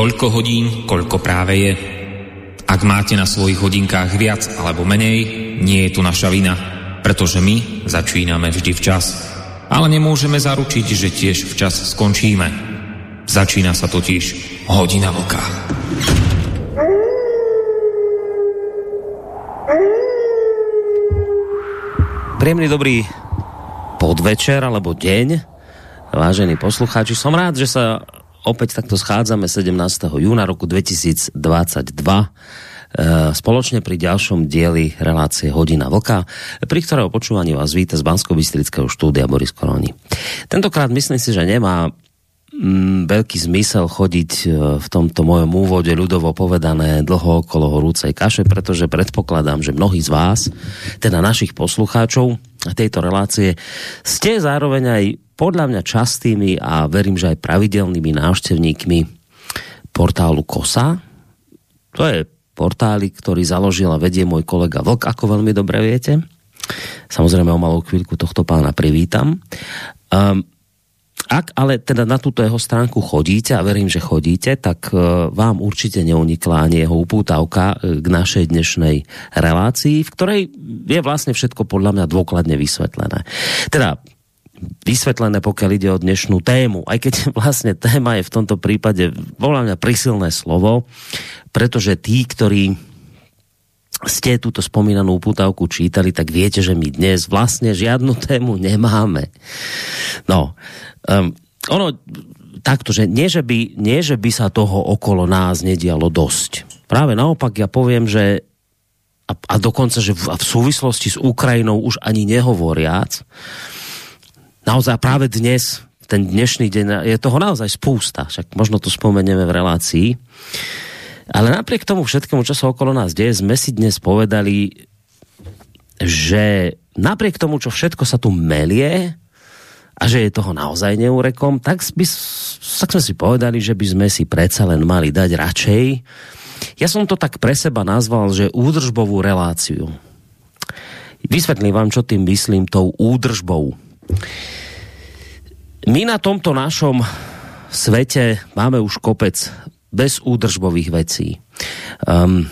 Toľko hodín, koľko práve je. Ak máte na svojich hodinkách viac alebo menej, nie je tu naša vina, pretože my začíname vždy včas. Ale nemôžeme zaručiť, že tiež včas skončíme. Začína sa totiž hodina vlka. Príjemný dobrý podvečer alebo deň, vážení poslucháči. Som rád, že sa opäť takto schádzame 17. júna roku 2022 e, spoločne pri ďalšom dieli relácie Hodina Vlka, pri ktorého počúvaní vás víta z bansko štúdia Boris Koroni. Tentokrát myslím si, že nemá mm, veľký zmysel chodiť e, v tomto mojom úvode ľudovo povedané dlho okolo horúcej kaše, pretože predpokladám, že mnohí z vás, teda našich poslucháčov tejto relácie, ste zároveň aj podľa mňa častými a verím, že aj pravidelnými návštevníkmi portálu KOSA. To je portálik, ktorý založil a vedie môj kolega Vlk, ako veľmi dobre viete. Samozrejme o malú chvíľku tohto pána privítam. Um, ak ale teda na túto jeho stránku chodíte, a verím, že chodíte, tak e, vám určite neunikla ani jeho upútavka e, k našej dnešnej relácii, v ktorej je vlastne všetko podľa mňa dôkladne vysvetlené. Teda vysvetlené, pokiaľ ide o dnešnú tému. Aj keď vlastne téma je v tomto prípade podľa mňa prisilné slovo, pretože tí, ktorí ste túto spomínanú upútavku čítali, tak viete, že my dnes vlastne žiadnu tému nemáme. No, um, ono takto, že nie že, by, nie, že by sa toho okolo nás nedialo dosť. Práve naopak ja poviem, že a, a dokonca, že v, v súvislosti s Ukrajinou už ani nehovoriac, naozaj práve dnes, ten dnešný deň, je toho naozaj spústa, však možno to spomenieme v relácii, ale napriek tomu všetkému, čo sa okolo nás deje, sme si dnes povedali, že napriek tomu, čo všetko sa tu melie, a že je toho naozaj neúrekom, tak, by, tak sme si povedali, že by sme si predsa len mali dať radšej. Ja som to tak pre seba nazval, že údržbovú reláciu. Vysvetlím vám, čo tým myslím tou údržbou. My na tomto našom svete máme už kopec bezúdržbových vecí. Um,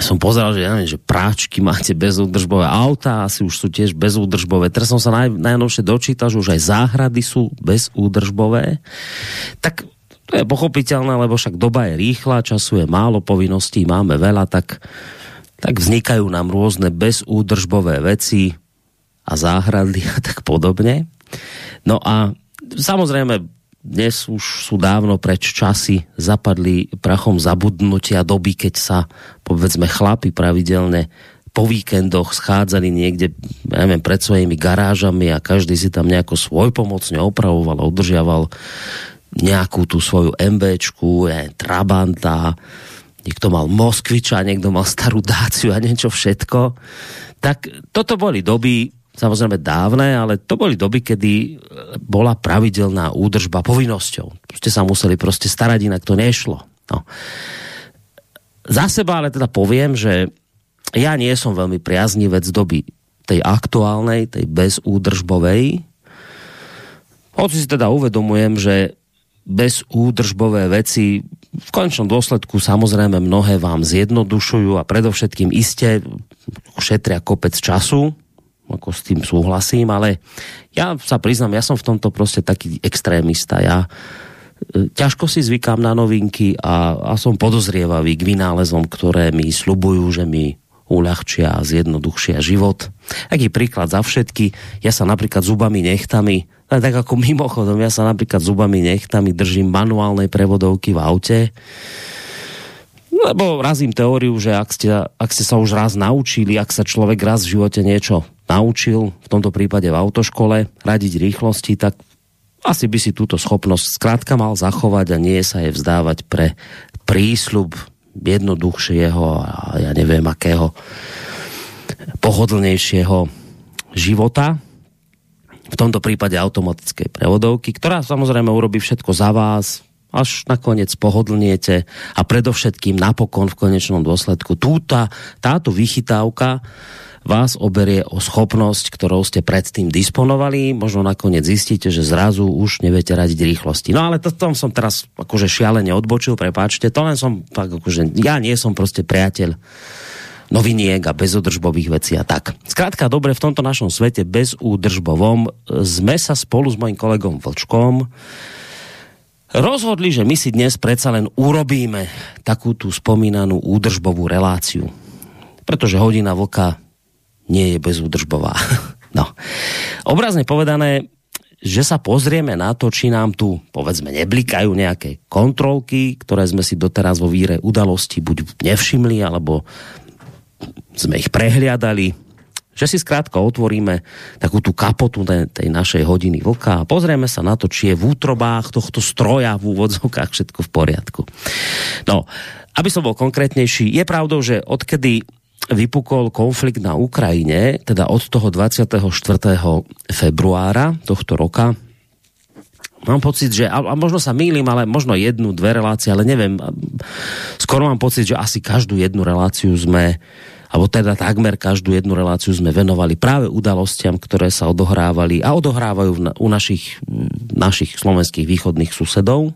som pozeral, že, ja neviem, že práčky máte bezúdržbové auta, asi už sú tiež bezúdržbové. Teraz som sa naj, najnovšie dočítal, že už aj záhrady sú bezúdržbové. Tak to je pochopiteľné, lebo však doba je rýchla, času je málo, povinností máme veľa, tak, tak vznikajú nám rôzne bezúdržbové veci a záhrady a tak podobne. No a samozrejme dnes už sú dávno preč časy, zapadli prachom zabudnutia doby, keď sa, povedzme, chlapi pravidelne po víkendoch schádzali niekde, neviem, pred svojimi garážami a každý si tam nejako svoj pomocne opravoval udržiaval nejakú tú svoju MBčku, je, Trabanta, niekto mal Moskviča, niekto mal starú Dáciu a niečo všetko. Tak toto boli doby, samozrejme dávne, ale to boli doby, kedy e, bola pravidelná údržba povinnosťou. Ste sa museli proste starať, inak to nešlo. No. Za seba ale teda poviem, že ja nie som veľmi priaznivec doby tej aktuálnej, tej bezúdržbovej. Hoci si teda uvedomujem, že bezúdržbové veci v končnom dôsledku samozrejme mnohé vám zjednodušujú a predovšetkým iste šetria kopec času, ako s tým súhlasím, ale ja sa priznám, ja som v tomto proste taký extrémista. Ja e, ťažko si zvykám na novinky a, a som podozrievavý k vynálezom, ktoré mi slubujú, že mi uľahčia a zjednoduchšia život. Aký príklad za všetky, ja sa napríklad zubami nechtami, tak ako mimochodom, ja sa napríklad zubami nechtami držím manuálnej prevodovky v aute, lebo razím teóriu, že ak ste, ak ste sa už raz naučili, ak sa človek raz v živote niečo naučil, v tomto prípade v autoškole, radiť rýchlosti, tak asi by si túto schopnosť skrátka mal zachovať a nie sa je vzdávať pre prísľub jednoduchšieho a ja neviem akého pohodlnejšieho života, v tomto prípade automatickej prevodovky, ktorá samozrejme urobí všetko za vás, až nakoniec pohodlniete a predovšetkým napokon v konečnom dôsledku túta, táto vychytávka vás oberie o schopnosť, ktorou ste predtým disponovali. Možno nakoniec zistíte, že zrazu už neviete radiť rýchlosti. No ale to tom som teraz akože šialene odbočil, prepáčte. To len som, akože, ja nie som proste priateľ noviniek a bezodržbových vecí a tak. Skrátka, dobre, v tomto našom svete bezúdržbovom sme sa spolu s mojim kolegom Vlčkom rozhodli, že my si dnes predsa len urobíme takú tú spomínanú údržbovú reláciu. Pretože hodina vlka nie je bezúdržbová. no. Obrazne povedané, že sa pozrieme na to, či nám tu, povedzme, neblikajú nejaké kontrolky, ktoré sme si doteraz vo víre udalosti buď nevšimli, alebo sme ich prehliadali, že si skrátka otvoríme takú tú kapotu tej našej hodiny vlka a pozrieme sa na to, či je v útrobách tohto stroja v úvodzovkách všetko v poriadku. No, aby som bol konkrétnejší, je pravdou, že odkedy vypukol konflikt na Ukrajine, teda od toho 24. februára tohto roka, mám pocit, že, a, možno sa mýlim, ale možno jednu, dve relácie, ale neviem, skoro mám pocit, že asi každú jednu reláciu sme alebo teda takmer každú jednu reláciu sme venovali práve udalostiam, ktoré sa odohrávali a odohrávajú u našich, našich slovenských východných susedov.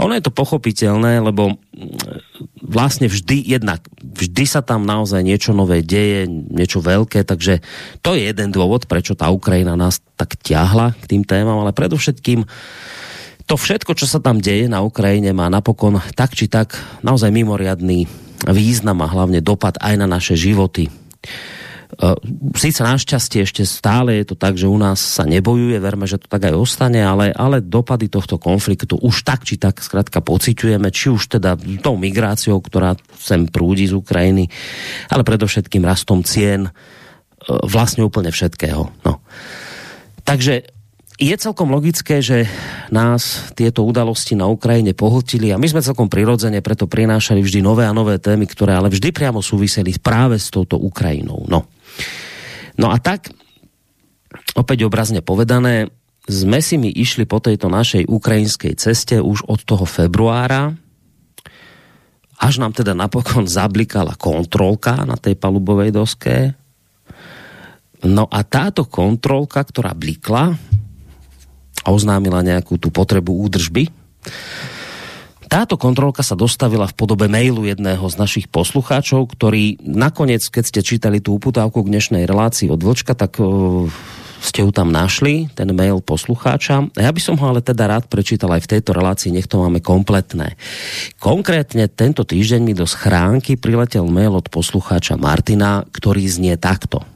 Ono je to pochopiteľné, lebo vlastne vždy, jednak, vždy sa tam naozaj niečo nové deje, niečo veľké, takže to je jeden dôvod, prečo tá Ukrajina nás tak ťahla k tým témam, ale predovšetkým to všetko, čo sa tam deje na Ukrajine, má napokon tak či tak naozaj mimoriadný význam a hlavne dopad aj na naše životy. E, Sice našťastie ešte stále je to tak, že u nás sa nebojuje, verme, že to tak aj ostane, ale, ale dopady tohto konfliktu už tak či tak skrátka pociťujeme, či už teda tou migráciou, ktorá sem prúdi z Ukrajiny, ale predovšetkým rastom cien e, vlastne úplne všetkého. No. Takže je celkom logické, že nás tieto udalosti na Ukrajine pohltili a my sme celkom prirodzene preto prinášali vždy nové a nové témy, ktoré ale vždy priamo súviseli práve s touto Ukrajinou. No, no a tak, opäť obrazne povedané, sme si my išli po tejto našej ukrajinskej ceste už od toho februára, až nám teda napokon zablikala kontrolka na tej palubovej doske. No a táto kontrolka, ktorá blikla, oznámila nejakú tú potrebu údržby. Táto kontrolka sa dostavila v podobe mailu jedného z našich poslucháčov, ktorý nakoniec, keď ste čítali tú uputávku k dnešnej relácii od Vlčka, tak uh, ste ju tam našli, ten mail poslucháča. Ja by som ho ale teda rád prečítal aj v tejto relácii, nech to máme kompletné. Konkrétne tento týždeň mi do schránky priletel mail od poslucháča Martina, ktorý znie takto.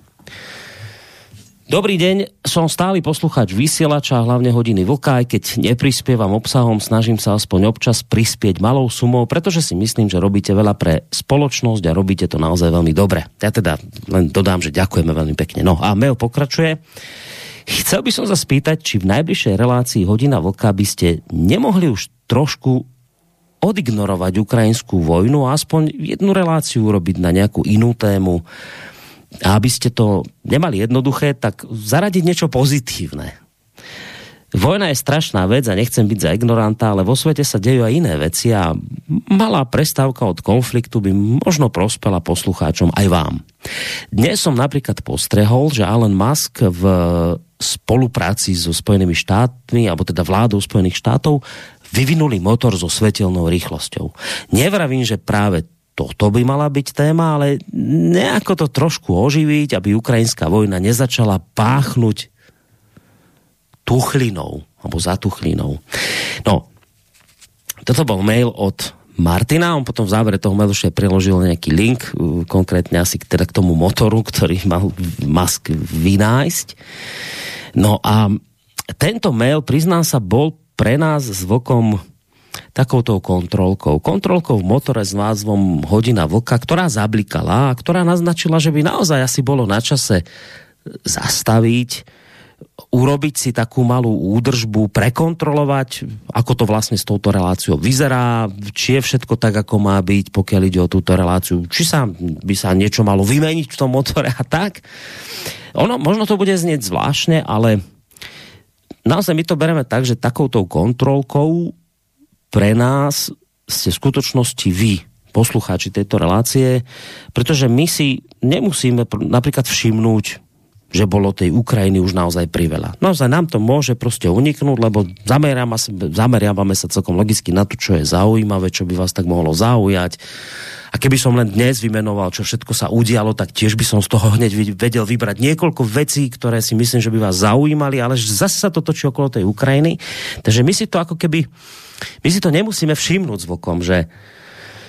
Dobrý deň, som stály posluchač vysielača, hlavne hodiny vlka, aj keď neprispievam obsahom, snažím sa aspoň občas prispieť malou sumou, pretože si myslím, že robíte veľa pre spoločnosť a robíte to naozaj veľmi dobre. Ja teda len dodám, že ďakujeme veľmi pekne. No a mail pokračuje. Chcel by som sa spýtať, či v najbližšej relácii hodina vlka by ste nemohli už trošku odignorovať ukrajinskú vojnu a aspoň jednu reláciu urobiť na nejakú inú tému, a aby ste to nemali jednoduché, tak zaradiť niečo pozitívne. Vojna je strašná vec a nechcem byť za ignoranta, ale vo svete sa dejú aj iné veci a malá prestávka od konfliktu by možno prospela poslucháčom aj vám. Dnes som napríklad postrehol, že Elon Musk v spolupráci so Spojenými štátmi, alebo teda vládou Spojených štátov, vyvinuli motor so svetelnou rýchlosťou. Nevravím, že práve toto by mala byť téma, ale nejako to trošku oživiť, aby ukrajinská vojna nezačala páchnuť tuchlinou, alebo za tuchlinou. No, toto bol mail od Martina, on potom v závere toho mailu ešte preložil nejaký link, uh, konkrétne asi teda k tomu motoru, ktorý mal Musk vynájsť. No a tento mail, priznám sa, bol pre nás s Vlkom takouto kontrolkou. Kontrolkou v motore s názvom Hodina vlka, ktorá zablikala a ktorá naznačila, že by naozaj asi bolo na čase zastaviť, urobiť si takú malú údržbu, prekontrolovať, ako to vlastne s touto reláciou vyzerá, či je všetko tak, ako má byť, pokiaľ ide o túto reláciu, či sa by sa niečo malo vymeniť v tom motore a tak. Ono, možno to bude znieť zvláštne, ale naozaj my to bereme tak, že takouto kontrolkou pre nás ste v skutočnosti vy, poslucháči tejto relácie, pretože my si nemusíme napríklad všimnúť, že bolo tej Ukrajiny už naozaj priveľa. Naozaj nám to môže proste uniknúť, lebo zameriavame sa, zameriavame sa celkom logicky na to, čo je zaujímavé, čo by vás tak mohlo zaujať. A keby som len dnes vymenoval, čo všetko sa udialo, tak tiež by som z toho hneď vedel vybrať niekoľko vecí, ktoré si myslím, že by vás zaujímali, ale zase sa to točí okolo tej Ukrajiny. Takže my si to ako keby, my si to nemusíme všimnúť zvokom, že,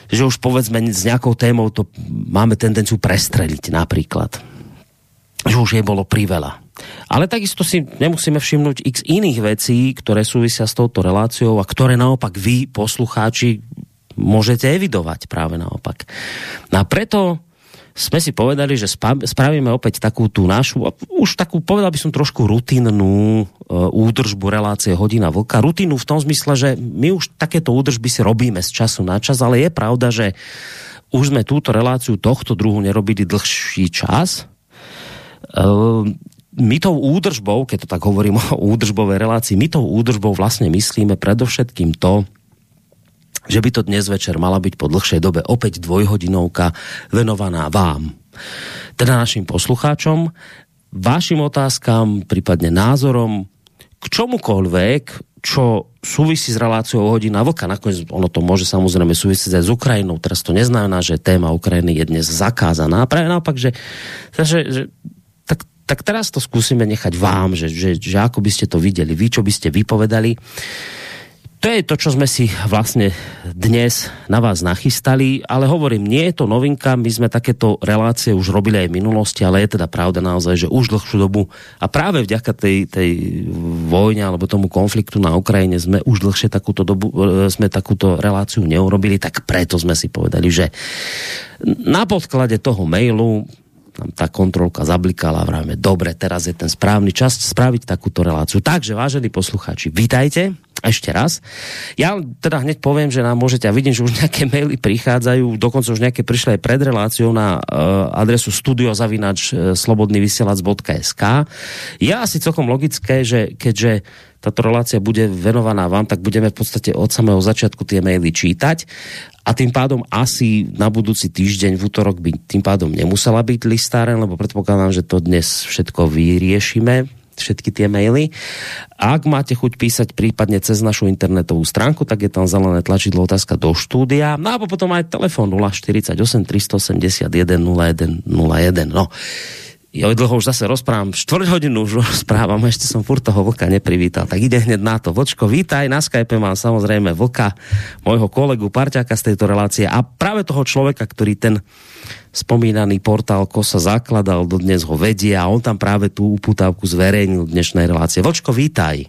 že už povedzme s nejakou témou to máme tendenciu prestreliť napríklad že už je bolo priveľa. Ale takisto si nemusíme všimnúť x iných vecí, ktoré súvisia s touto reláciou a ktoré naopak vy, poslucháči, môžete evidovať práve naopak. No a preto sme si povedali, že spravíme opäť takú tú našu, už takú, povedal by som trošku rutinnú e, údržbu relácie Hodina Vlka. Rutinu v tom zmysle, že my už takéto údržby si robíme z času na čas, ale je pravda, že už sme túto reláciu tohto druhu nerobili dlhší čas, Ehm, my tou údržbou, keď to tak hovorím o údržbovej relácii, my tou údržbou vlastne myslíme predovšetkým to, že by to dnes večer mala byť po dlhšej dobe opäť dvojhodinovka venovaná vám, teda našim poslucháčom, vašim otázkam, prípadne názorom, k čomukoľvek, čo súvisí s reláciou hodina vlka. Nakoniec ono to môže samozrejme súvisieť aj s Ukrajinou. Teraz to neznamená, že téma Ukrajiny je dnes zakázaná. Práve naopak, že, že, že tak teraz to skúsime nechať vám, že, že, že ako by ste to videli, vy čo by ste vypovedali. To je to, čo sme si vlastne dnes na vás nachystali, ale hovorím, nie je to novinka, my sme takéto relácie už robili aj v minulosti, ale je teda pravda naozaj, že už dlhšiu dobu a práve vďaka tej, tej vojne alebo tomu konfliktu na Ukrajine sme už dlhšie takúto dobu, e, sme takúto reláciu neurobili, tak preto sme si povedali, že na podklade toho mailu nám tá kontrolka zablikala a vravíme, dobre, teraz je ten správny čas spraviť takúto reláciu. Takže, vážení poslucháči, vítajte ešte raz. Ja teda hneď poviem, že nám môžete, a vidím, že už nejaké maily prichádzajú, dokonca už nejaké prišli aj pred reláciou na uh, adresu studiozavinač uh, slobodnyvysielac.sk. Je asi celkom logické, že keďže táto relácia bude venovaná vám, tak budeme v podstate od samého začiatku tie maily čítať a tým pádom asi na budúci týždeň v útorok by tým pádom nemusela byť listáren, lebo predpokladám, že to dnes všetko vyriešime, všetky tie maily. Ak máte chuť písať prípadne cez našu internetovú stránku, tak je tam zelené tlačidlo otázka do štúdia. No a potom aj telefon 048 381 0101. No, ja dlho už zase rozprávam, štvrť hodinu už rozprávam, ešte som furt toho vlka neprivítal, tak ide hneď na to. Vočko, vítaj, na Skype mám samozrejme vlka, môjho kolegu, parťaka z tejto relácie a práve toho človeka, ktorý ten spomínaný portál Kosa zakladal, dodnes ho vedie a on tam práve tú uputávku zverejnil dnešnej relácie. Vočko, vítaj.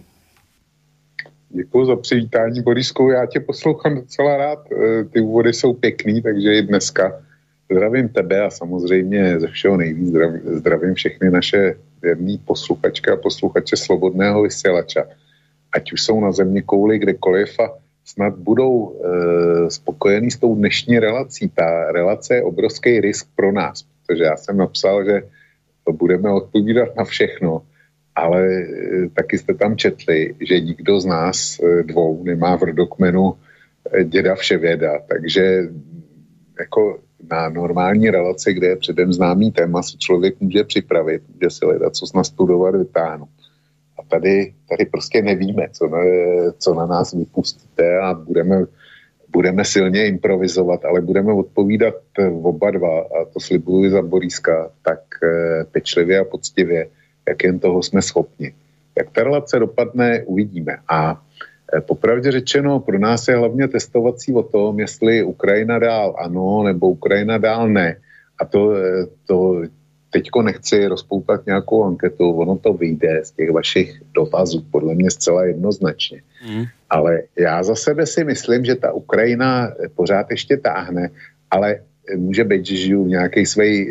Děkuji za přivítání, Borisku. Já tě poslouchám docela rád. E, ty úvody jsou pěkný, takže i dneska Zdravím tebe a samozřejmě ze všeho nejvíc zdravím, všechny naše věrný posluchačky a posluchače Slobodného vysílača. Ať už jsou na země kouli kdekoliv a snad budou e, spokojení s tou dnešní relací. Ta relace je obrovský risk pro nás, protože já jsem napsal, že budeme odpovídat na všechno, ale e, taky jste tam četli, že nikdo z nás e, dvou nemá v rodokmenu e, děda vševěda, takže jako na normální relaci, kde je předem známý téma, si člověk může připravit, může si hledat, co nastudovat, vytáhnout. A tady, tady prostě nevíme, co na, co na nás vypustíte a budeme, budeme silně improvizovat, ale budeme odpovídat oba dva a to slibuji za Boríska tak eh, pečlivě a poctivě, jak jen toho jsme schopni. Jak ta relace dopadne, uvidíme. A Eh, popravdě řečeno, pro nás je hlavně testovací o tom, jestli Ukrajina dál ano, nebo Ukrajina dál ne. A to, eh, to teďko nechci rozpoutat nějakou anketu, ono to vyjde z těch vašich dotazů, podle mě zcela jednoznačně. Mm. Ale já za sebe si myslím, že ta Ukrajina pořád ještě táhne, ale může být, že žiju v nějaké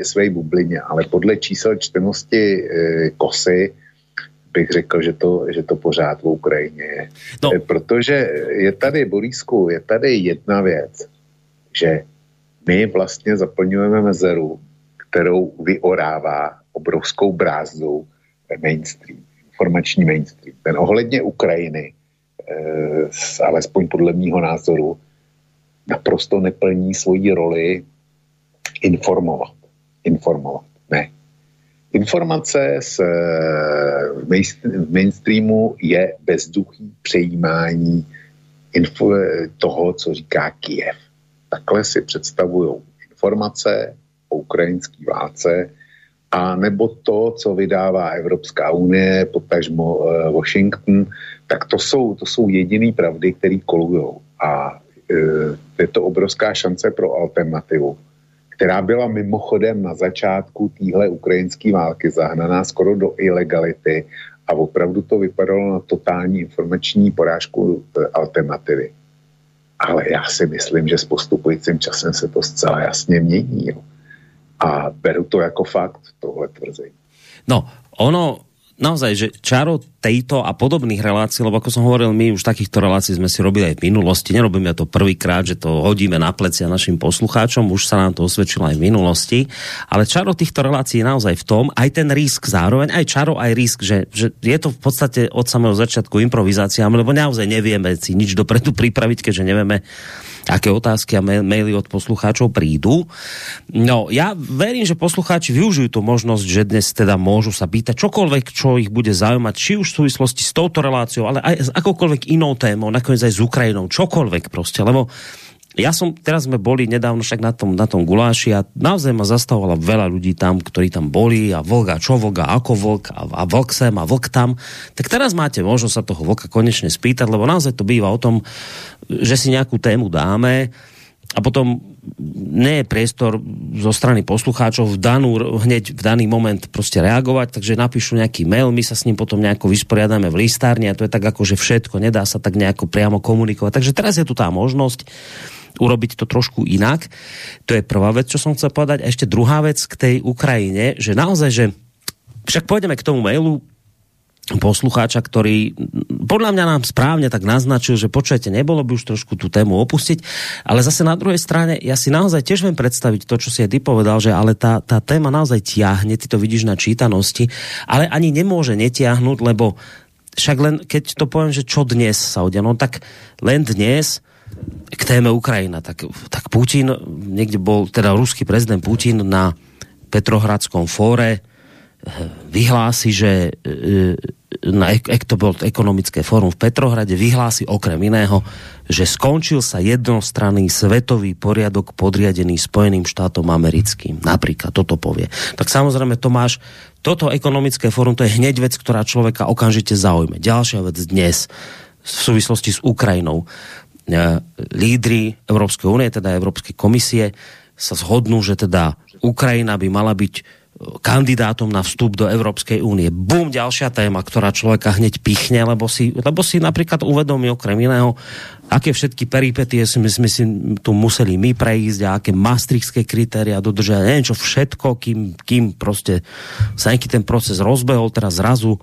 své bublině, ale podle čísel čtenosti e, kosy bych řekl, že to, že to pořád v Ukrajině je. No. Eh, protože je tady, Borísku, je tady jedna věc, že my vlastně zaplňujeme mezeru, kterou vyorává obrovskou brázdu mainstream, informační mainstream. Ten ohledně Ukrajiny, e, alespoň podle mýho názoru, naprosto neplní svoji roli informovat. Informovat. Ne. Informace z, v mainstreamu je bezduchý přejímání info, toho, co říká Kiev. Takhle si představují informace o ukrajinské válce, a nebo to, co vydává Evropská unie, potažmo uh, Washington, tak to jsou, to jsou jediné pravdy, které kolují. A uh, je to obrovská šance pro alternativu, která byla mimochodem na začátku téhle ukrajinské války zahnaná skoro do ilegality a opravdu to vypadalo na totální informační porážku e, alternativy. Ale já si myslím, že s postupujícím časem se to zcela jasně mění. Jo. A beru to jako fakt, tohle tvrzení. No, ono naozaj, že čaro tejto a podobných relácií, lebo ako som hovoril, my už takýchto relácií sme si robili aj v minulosti, nerobíme to prvýkrát, že to hodíme na plecia našim poslucháčom, už sa nám to osvedčilo aj v minulosti, ale čaro týchto relácií je naozaj v tom, aj ten risk zároveň, aj čaro, aj risk, že, že je to v podstate od samého začiatku improvizácia, lebo naozaj nevieme si nič dopredu pripraviť, keďže nevieme, aké otázky a maily od poslucháčov prídu. No, ja verím, že poslucháči využijú tú možnosť, že dnes teda môžu sa pýtať čokoľvek, čo ich bude zaujímať, či už v súvislosti s touto reláciou, ale aj s akokoľvek inou témou, nakoniec aj s Ukrajinou, čokoľvek proste, lebo ja som, teraz sme boli nedávno však na tom, na tom guláši a naozaj ma zastavovalo veľa ľudí tam, ktorí tam boli a vlk a čo vlk a ako vlk a, a vlk sem a vlk tam. Tak teraz máte možnosť sa toho vlka konečne spýtať, lebo naozaj to býva o tom, že si nejakú tému dáme a potom nie je priestor zo strany poslucháčov v danú, hneď v daný moment proste reagovať, takže napíšu nejaký mail, my sa s ním potom nejako vysporiadame v listárni a to je tak ako, že všetko, nedá sa tak nejako priamo komunikovať. Takže teraz je tu tá možnosť urobiť to trošku inak. To je prvá vec, čo som chcel povedať. A ešte druhá vec k tej Ukrajine, že naozaj, že však pôjdeme k tomu mailu, poslucháča, ktorý podľa mňa nám správne tak naznačil, že počujete, nebolo by už trošku tú tému opustiť, ale zase na druhej strane ja si naozaj tiež viem predstaviť to, čo si ty povedal, že ale tá, tá téma naozaj tiahne, ty to vidíš na čítanosti, ale ani nemôže netiahnuť, lebo však len keď to poviem, že čo dnes sa udia, no tak len dnes k téme Ukrajina, tak, tak Putin, niekde bol teda ruský prezident Putin na Petrohradskom fóre, vyhlási, že e, na, to bol ekonomické fórum v Petrohrade, vyhlási okrem iného, že skončil sa jednostranný svetový poriadok podriadený Spojeným štátom americkým. Napríklad toto povie. Tak samozrejme, Tomáš, toto ekonomické fórum, to je hneď vec, ktorá človeka okamžite zaujme. Ďalšia vec dnes v súvislosti s Ukrajinou. E, lídry Európskej únie, teda Európskej komisie, sa zhodnú, že teda Ukrajina by mala byť kandidátom na vstup do Európskej únie. Bum, ďalšia téma, ktorá človeka hneď pichne, lebo si, lebo si napríklad uvedomí okrem iného, aké všetky peripetie sme, sme si tu museli my prejsť a aké maastrichtské kritéria dodržať, neviem čo všetko, kým, kým proste sa nejaký ten proces rozbehol, teraz zrazu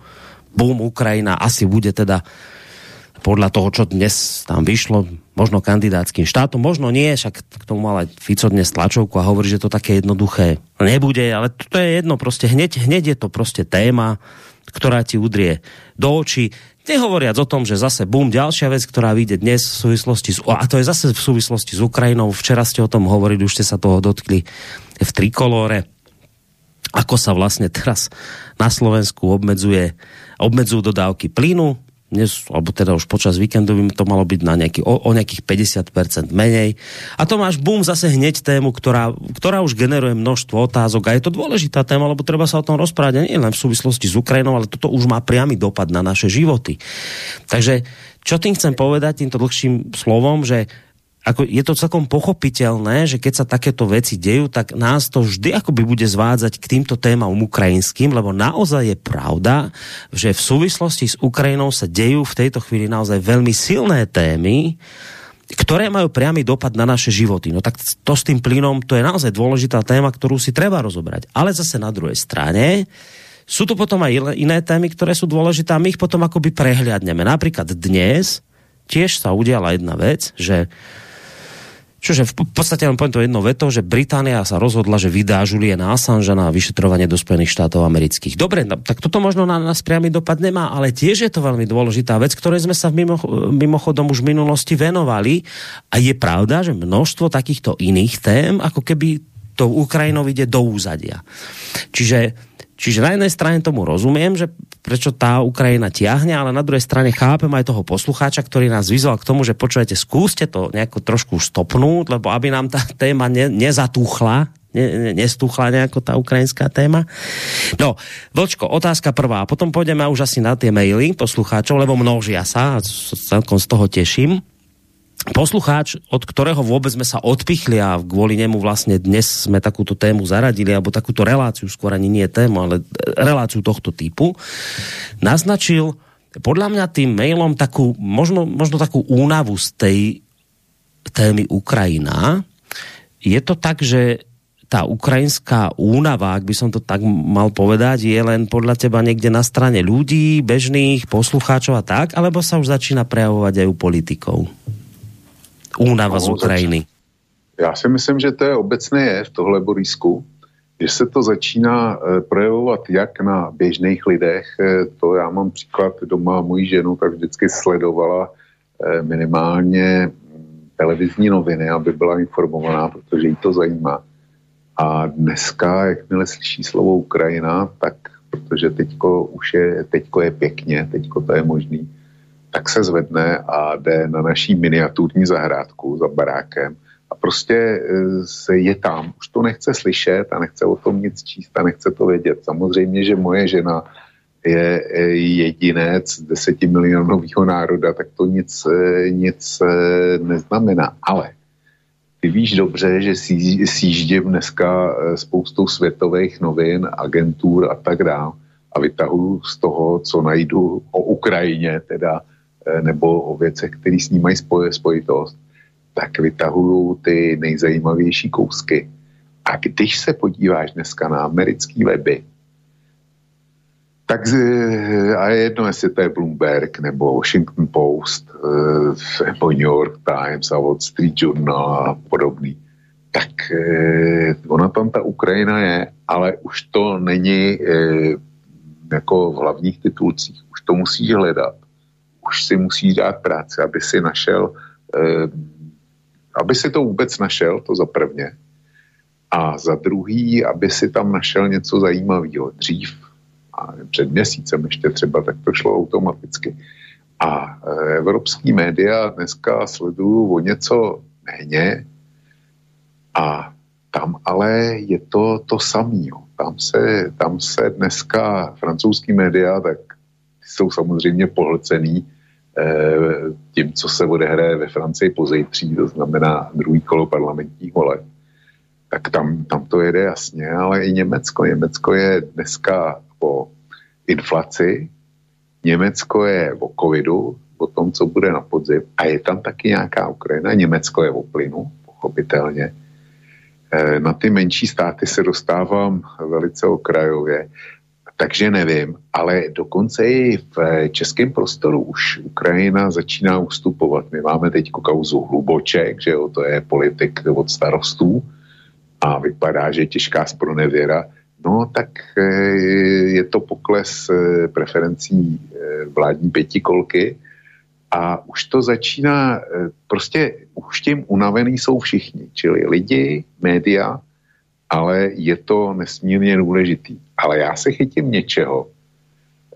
bum, Ukrajina asi bude teda podľa toho, čo dnes tam vyšlo, možno kandidátským štátom, možno nie, však k tomu mal aj Fico dnes tlačovku a hovorí, že to také jednoduché nebude, ale to je jedno, proste hneď, hneď je to proste téma, ktorá ti udrie do očí. Nehovoriac o tom, že zase bum, ďalšia vec, ktorá vyjde dnes v súvislosti s, a to je zase v súvislosti s Ukrajinou, včera ste o tom hovorili, už ste sa toho dotkli v trikolóre, ako sa vlastne teraz na Slovensku obmedzuje, obmedzujú dodávky plynu, dnes, alebo teda už počas víkendu by to malo byť na nejaký, o, o nejakých 50% menej. A to máš bum zase hneď tému, ktorá, ktorá už generuje množstvo otázok a je to dôležitá téma, lebo treba sa o tom rozprávať nie len v súvislosti s Ukrajinou, ale toto už má priamy dopad na naše životy. Takže čo tým chcem povedať týmto dlhším slovom, že ako je to celkom pochopiteľné, že keď sa takéto veci dejú, tak nás to vždy akoby bude zvádzať k týmto témam ukrajinským, lebo naozaj je pravda, že v súvislosti s Ukrajinou sa dejú v tejto chvíli naozaj veľmi silné témy, ktoré majú priamy dopad na naše životy. No tak to s tým plynom, to je naozaj dôležitá téma, ktorú si treba rozobrať. Ale zase na druhej strane, sú tu potom aj iné témy, ktoré sú dôležité a my ich potom akoby prehliadneme. Napríklad dnes tiež sa udiala jedna vec, že Čože v podstate len poviem to jedno veto, že Británia sa rozhodla, že vydá Juliana Assange na vyšetrovanie do Spojených štátov amerických. Dobre, no, tak toto možno na nás priamy dopad nemá, ale tiež je to veľmi dôležitá vec, ktorej sme sa v mimo, mimochodom už v minulosti venovali. A je pravda, že množstvo takýchto iných tém, ako keby to Ukrajinou ide do úzadia. Čiže Čiže na jednej strane tomu rozumiem, že prečo tá Ukrajina tiahne, ale na druhej strane chápem aj toho poslucháča, ktorý nás vyzval k tomu, že počujete, skúste to nejako trošku stopnúť, lebo aby nám tá téma ne, nezatúchla, ne, ne, nestúchla nejako tá ukrajinská téma. No, Vlčko, otázka prvá, potom pôjdeme už asi na tie maily poslucháčov, lebo množia sa, celkom z toho teším poslucháč, od ktorého vôbec sme sa odpichli a kvôli nemu vlastne dnes sme takúto tému zaradili, alebo takúto reláciu, skôr ani nie tému, ale reláciu tohto typu, naznačil podľa mňa tým mailom takú, možno, možno takú únavu z tej témy Ukrajina. Je to tak, že tá ukrajinská únava, ak by som to tak mal povedať, je len podľa teba niekde na strane ľudí, bežných poslucháčov a tak, alebo sa už začína prejavovať aj u politikov? Únava z Ukrajiny? Já si myslím, že to je obecné je v tohle Borisku, že se to začíná eh, projevovat jak na běžných lidech, eh, to já mám příklad doma, moji ženu tak vždycky sledovala eh, minimálně hm, televizní noviny, aby byla informovaná, protože jí to zajímá. A dneska, jakmile slyší slovo Ukrajina, tak protože teďko už je, teďko je pěkně, teďko to je možný, tak se zvedne a jde na naší miniaturní zahrádku za barákem a prostě e, se je tam. Už to nechce slyšet a nechce o tom nic číst a nechce to vědět. Samozřejmě, že moje žena je e, jedinec desetimilionového národa, tak to nic, e, nic neznamená. Ale ty víš dobře, že sjíždím dneska spoustou světových novin, agentur a tak dále a vytahuju z toho, co najdu o Ukrajině, teda nebo o věcech, které s ním mají spojitost, tak vytahují ty nejzajímavější kousky. A když se podíváš dneska na americký weby, tak a je jedno, jestli to je Bloomberg, nebo Washington Post, eh, nebo New York Times a Wall Street Journal a podobný, tak eh, ona tam ta Ukrajina je, ale už to není jako v hlavních titulcích. Už to musíš hledat už si musí dát práci, aby si našel, eh, aby si to vůbec našel, to za prvně. A za druhý, aby si tam našel něco zajímavého. Dřív, a před měsícem ještě třeba, tak to šlo automaticky. A eh, evropský média dneska sledují o něco méně a tam ale je to to samé. Tam se, tam se dneska francouzský média tak jsou samozřejmě pohlcený tím, co se odehraje ve Francii pozejtří, to znamená druhý kolo parlamentních voleb, tak tam, tam to jede jasně, ale i Německo. Německo je dneska o inflaci, Německo je o covidu, o tom, co bude na podzim a je tam taky nějaká Ukrajina. Německo je o plynu, pochopitelně. Eh, na ty menší státy se dostávám velice okrajově takže nevím, ale dokonce i v českém prostoru už Ukrajina začíná ustupovat. My máme teď kauzu Hluboček, že jo, to je politik od starostů a vypadá, že je těžká spronevěra. No tak eh, je to pokles eh, preferencí eh, vládní pětikolky a už to začíná, prostě už tím unavený jsou všichni, čili lidi, média, ale je to nesmírně důležitý. Ale já se chytím něčeho,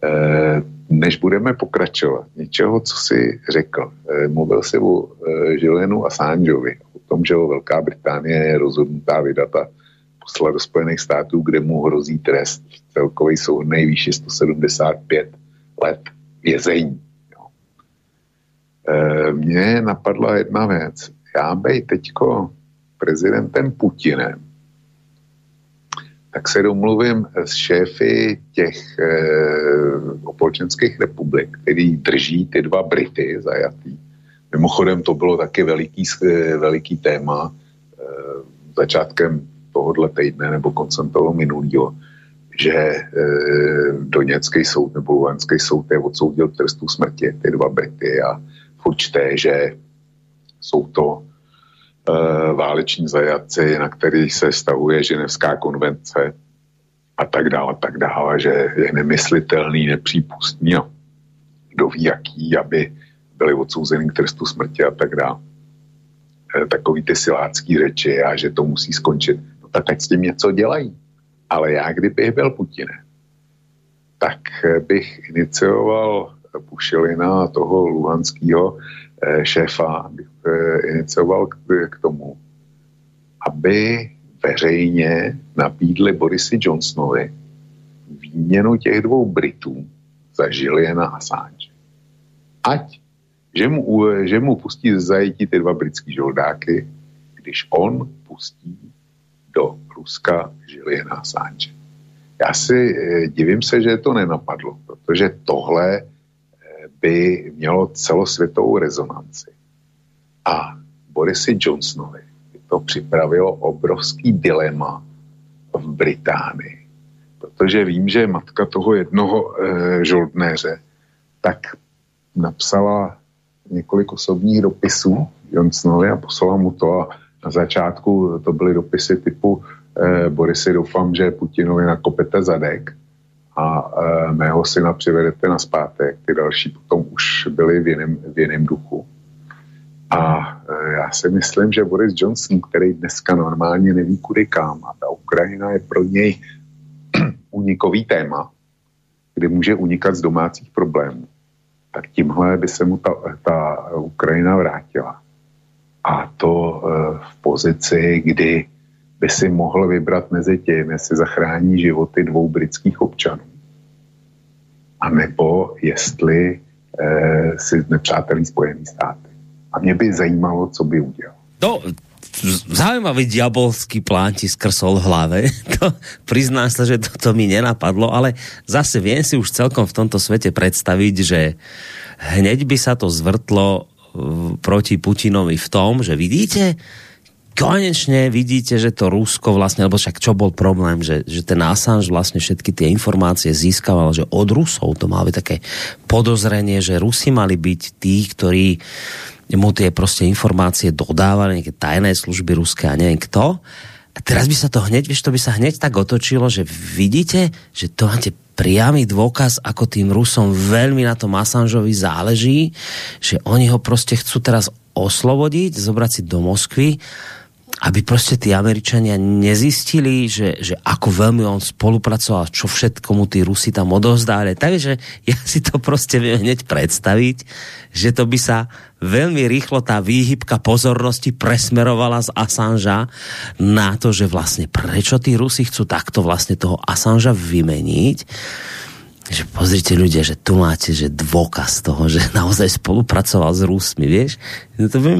eh, než budeme pokračovat, něčeho, co si řekl. Eh, mluvil si o eh, Žilenu Assangeovi, o tom, že Velká Británie je rozhodnutá vydat a poslat do Spojených států, kde mu hrozí trest. Celkový souhrnej výši 175 let vězení. Mně napadla jedna věc. Já bej teďko prezidentem Putinem, tak se domluvím s šéfy těch e, opolčenských republik, který drží ty dva Brity zajatý. Mimochodem to bylo taky veliký, eh, veliký téma e, začátkem tohohle týdne nebo koncem toho minulého, že e, Doněcký soud nebo Luhanský soud je odsoudil trestu smrti ty dva Brity a furt čte, že jsou to váleční zajaci, na který se stavuje ženevská konvence a tak dále, a tak dále, že je nemyslitelný, nepřípustný, no. kdo ví jaký, aby byli odsouzeni k trestu smrti a tak dále. E, takový ty silácký řeči a že to musí skončit. No tak ať s tím něco dělají. Ale já, kdybych byl Putinem, tak bych inicioval Pušilina, toho luhanského eh, šéfa, bych eh, inicioval k, tomu, aby veřejně nabídli Borisy Johnsonovi výměnu těch dvou Britů za Juliana Assange. Ať, že mu, že mu pustí z zajetí ty dva britský žoldáky, když on pustí do Ruska Juliana Assange. Já si eh, divím se, že to nenapadlo, protože tohle by mělo celosvětovou rezonanci. A Borisy Johnsonovi to připravilo obrovský dilema v Británii. Protože vím, že matka toho jednoho e, žoldnéře tak napsala několik osobních dopisů Johnsonovi a poslala mu to a na začátku to byly dopisy typu e, Borisy, doufám, že Putinovi nakopete zadek a e, mého syna přivedete na zpátek. Ty další potom už byly v jiném, duchu. A e, já si myslím, že Boris Johnson, který dneska normálně neví kudy kam a ta Ukrajina je pro něj unikový téma, kdy může unikat z domácích problémů, tak tímhle by se mu ta, ta Ukrajina vrátila. A to e, v pozici, kdy by si mohl vybrat mezi tím, jestli zachrání životy dvou britských občanů, a nebo jestli e, si nepřátelí Spojený státy. A mě by zajímalo, co by udělal. To, zaujímavý diabolský plán ti skrsol v hlave. To, priznám sa, že toto mi nenapadlo, ale zase viem si už celkom v tomto svete predstaviť, že hneď by sa to zvrtlo proti Putinovi v tom, že vidíte, konečne vidíte, že to Rusko vlastne, lebo však čo bol problém, že, že ten Assange vlastne všetky tie informácie získaval, že od Rusov to mali také podozrenie, že Rusi mali byť tí, ktorí mu tie proste informácie dodávali, nejaké tajné služby ruské a neviem kto. A teraz by sa to hneď, vieš, to by sa hneď tak otočilo, že vidíte, že to máte priamy dôkaz, ako tým Rusom veľmi na tom Assangeovi záleží, že oni ho proste chcú teraz oslobodiť, zobrať si do Moskvy aby proste tí Američania nezistili, že, že ako veľmi on spolupracoval, čo všetko mu tí Rusi tam odovzdali. Takže ja si to proste viem hneď predstaviť, že to by sa veľmi rýchlo tá výhybka pozornosti presmerovala z Assangea na to, že vlastne prečo tí Rusi chcú takto vlastne toho Assangea vymeniť že pozrite ľudia, že tu máte že dôkaz toho, že naozaj spolupracoval s Rusmi, vieš? No to by,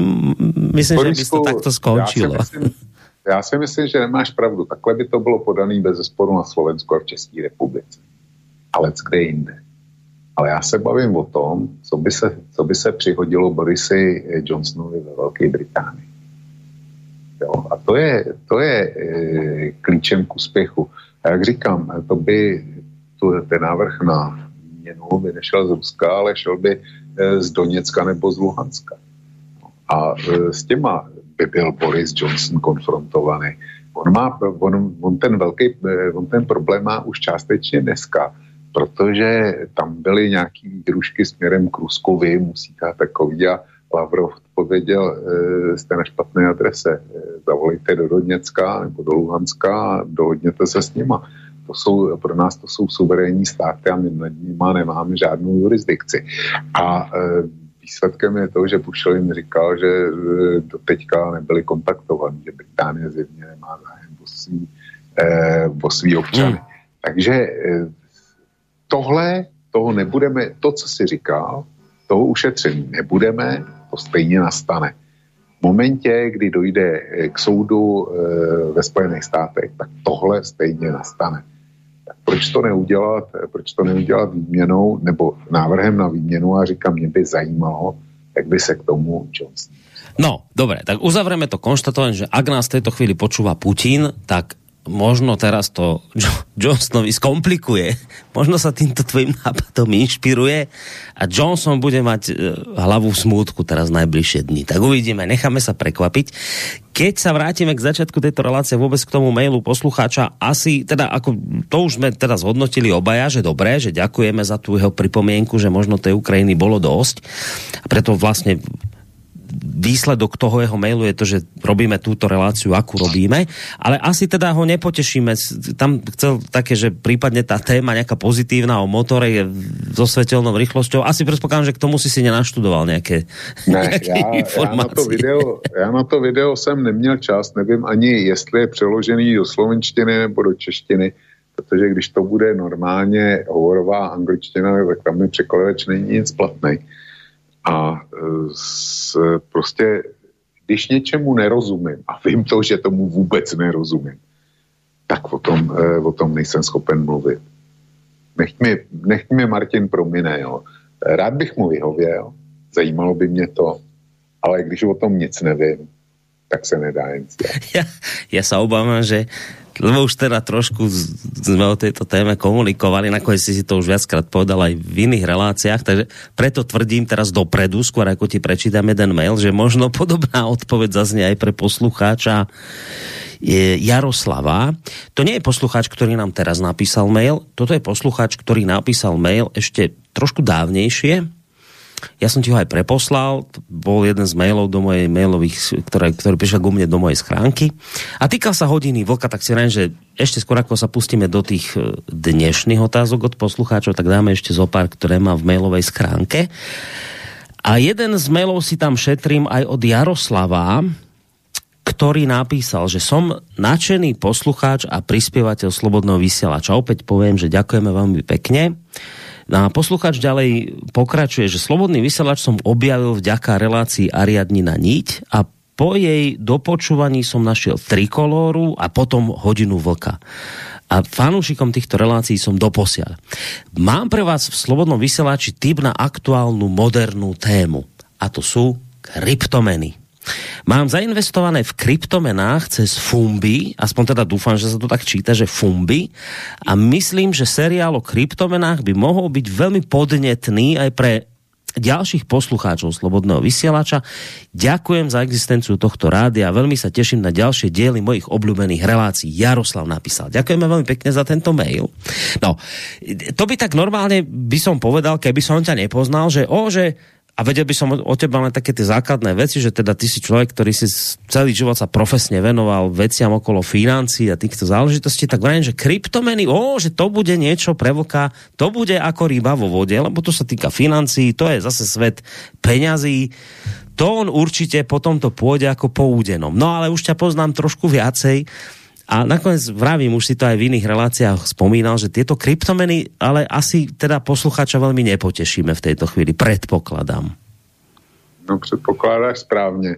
myslím, Borisku, že by to takto skončilo. Já si, myslím, já si myslím, že nemáš pravdu. Takhle by to bylo podané bez sporu na Slovensku a v České republice. Ale kde jinde. Ale já se bavím o tom, co by se, co by se přihodilo Borisy Johnsonovi ve Velké Británii. Jo, a to je, to je e, klíčem k úspěchu. A jak říkám, to by tu, ten návrh na měnu by nešel z Ruska, ale šel by eh, z Doněcka nebo z Luhanska. A eh, s těma by byl Boris Johnson konfrontovaný. On, má, on, on, ten velký, eh, on ten problém má už částečně dneska, protože tam byly nějaký výhrušky směrem k Ruskovi, musí ta takový a Lavrov odpověděl, jste na špatné adrese, zavolejte do Doněcka nebo do Luhanska a dohodněte se s nima to jsou, pro nás to jsou suverénní státy a my nad nimi nemáme žádnou jurisdikci. A e, výsledkem je to, že Pušelin říkal, že e, do teďka nebyli kontaktovaní, že Británie zjevně nemá zájem o svý, e, o svý občany. Hmm. Takže e, tohle, toho nebudeme, to, co si říkal, toho ušetření nebudeme, to stejně nastane. V momentě, kdy dojde k soudu e, ve Spojených státech, tak tohle stejně nastane proč to neudělat, proč to neudělat výměnou nebo návrhem na výměnu a říkám, mě by zajímalo, jak by se k tomu Johnson. No, dobre, tak uzavreme to konštatovanie, že ak nás v tejto chvíli počúva Putin, tak možno teraz to Johnsonovi skomplikuje. Možno sa týmto tvojim nápadom inšpiruje a Johnson bude mať e, hlavu v smútku teraz najbližšie dni. Tak uvidíme, necháme sa prekvapiť. Keď sa vrátime k začiatku tejto relácie vôbec k tomu mailu poslucháča, asi, teda ako to už sme teda zhodnotili obaja, že dobré, že ďakujeme za tú jeho pripomienku, že možno tej Ukrajiny bolo dosť. A preto vlastne výsledok toho jeho mailu je to, že robíme túto reláciu, akú robíme, ale asi teda ho nepotešíme. Tam chcel také, že prípadne tá téma nejaká pozitívna o motore je so svetelnou rýchlosťou. Asi predpokladám, že k tomu si si nenaštudoval nejaké, ne, nejaké já, informácie. Já na, to video, já na to video jsem neměl čas, nevím ani, jestli je přeložený do slovenštiny nebo do češtiny, protože když to bude normálně hovorová angličtina, tak tam mi překladač není nic platný. A e, s, prostě, když něčemu nerozumím a vím to, že tomu vůbec nerozumím, tak o tom, e, o tom nejsem schopen mluvit. Nech mi, nech mi Martin promine, jo. Rád bych mu vyhověl, zajímalo by mě to, ale když o tom nic nevím, tak se nedá jen ja, ja sa obávam, že lebo už teda trošku sme o tejto téme komunikovali, nakoniec si to už viackrát povedal aj v iných reláciách, takže preto tvrdím teraz dopredu, skôr ako ti prečítam jeden mail, že možno podobná odpoveď zaznie aj pre poslucháča Jaroslava. To nie je poslucháč, ktorý nám teraz napísal mail, toto je poslucháč, ktorý napísal mail ešte trošku dávnejšie, ja som ti ho aj preposlal, to bol jeden z mailov do mojej mailových, ktoré, ktorý prišiel ku mne do mojej schránky. A týkal sa hodiny vlka, tak si rám, že ešte skôr ako sa pustíme do tých e, dnešných otázok od poslucháčov, tak dáme ešte zo pár, ktoré má v mailovej schránke. A jeden z mailov si tam šetrím aj od Jaroslava, ktorý napísal, že som nadšený poslucháč a prispievateľ Slobodného vysielača. Opäť poviem, že ďakujeme veľmi pekne. A posluchač ďalej pokračuje, že Slobodný vysielač som objavil vďaka relácii Ariadnina Niť a po jej dopočúvaní som našiel trikolóru a potom hodinu vlka. A fanúšikom týchto relácií som doposiaľ. Mám pre vás v Slobodnom vysielači tip na aktuálnu modernú tému. A to sú kryptomeny. Mám zainvestované v kryptomenách cez Fumbi, aspoň teda dúfam, že sa to tak číta, že Fumbi a myslím, že seriál o kryptomenách by mohol byť veľmi podnetný aj pre ďalších poslucháčov Slobodného vysielača. Ďakujem za existenciu tohto rádia a veľmi sa teším na ďalšie diely mojich obľúbených relácií. Jaroslav napísal. Ďakujeme veľmi pekne za tento mail. No, to by tak normálne by som povedal, keby som ťa nepoznal, že o, že a vedel by som o teba len také tie základné veci, že teda ty si človek, ktorý si celý život sa profesne venoval veciam okolo financií a týchto záležitostí, tak vrajím, že kryptomeny, o, že to bude niečo pre vlka, to bude ako ryba vo vode, lebo to sa týka financií, to je zase svet peňazí, to on určite potom to pôjde ako po údenom. No ale už ťa poznám trošku viacej, a nakoniec vravím, už si to aj v iných reláciách spomínal, že tieto kryptomeny, ale asi teda posluchača veľmi nepotešíme v tejto chvíli, predpokladám. No předpokládáš správně.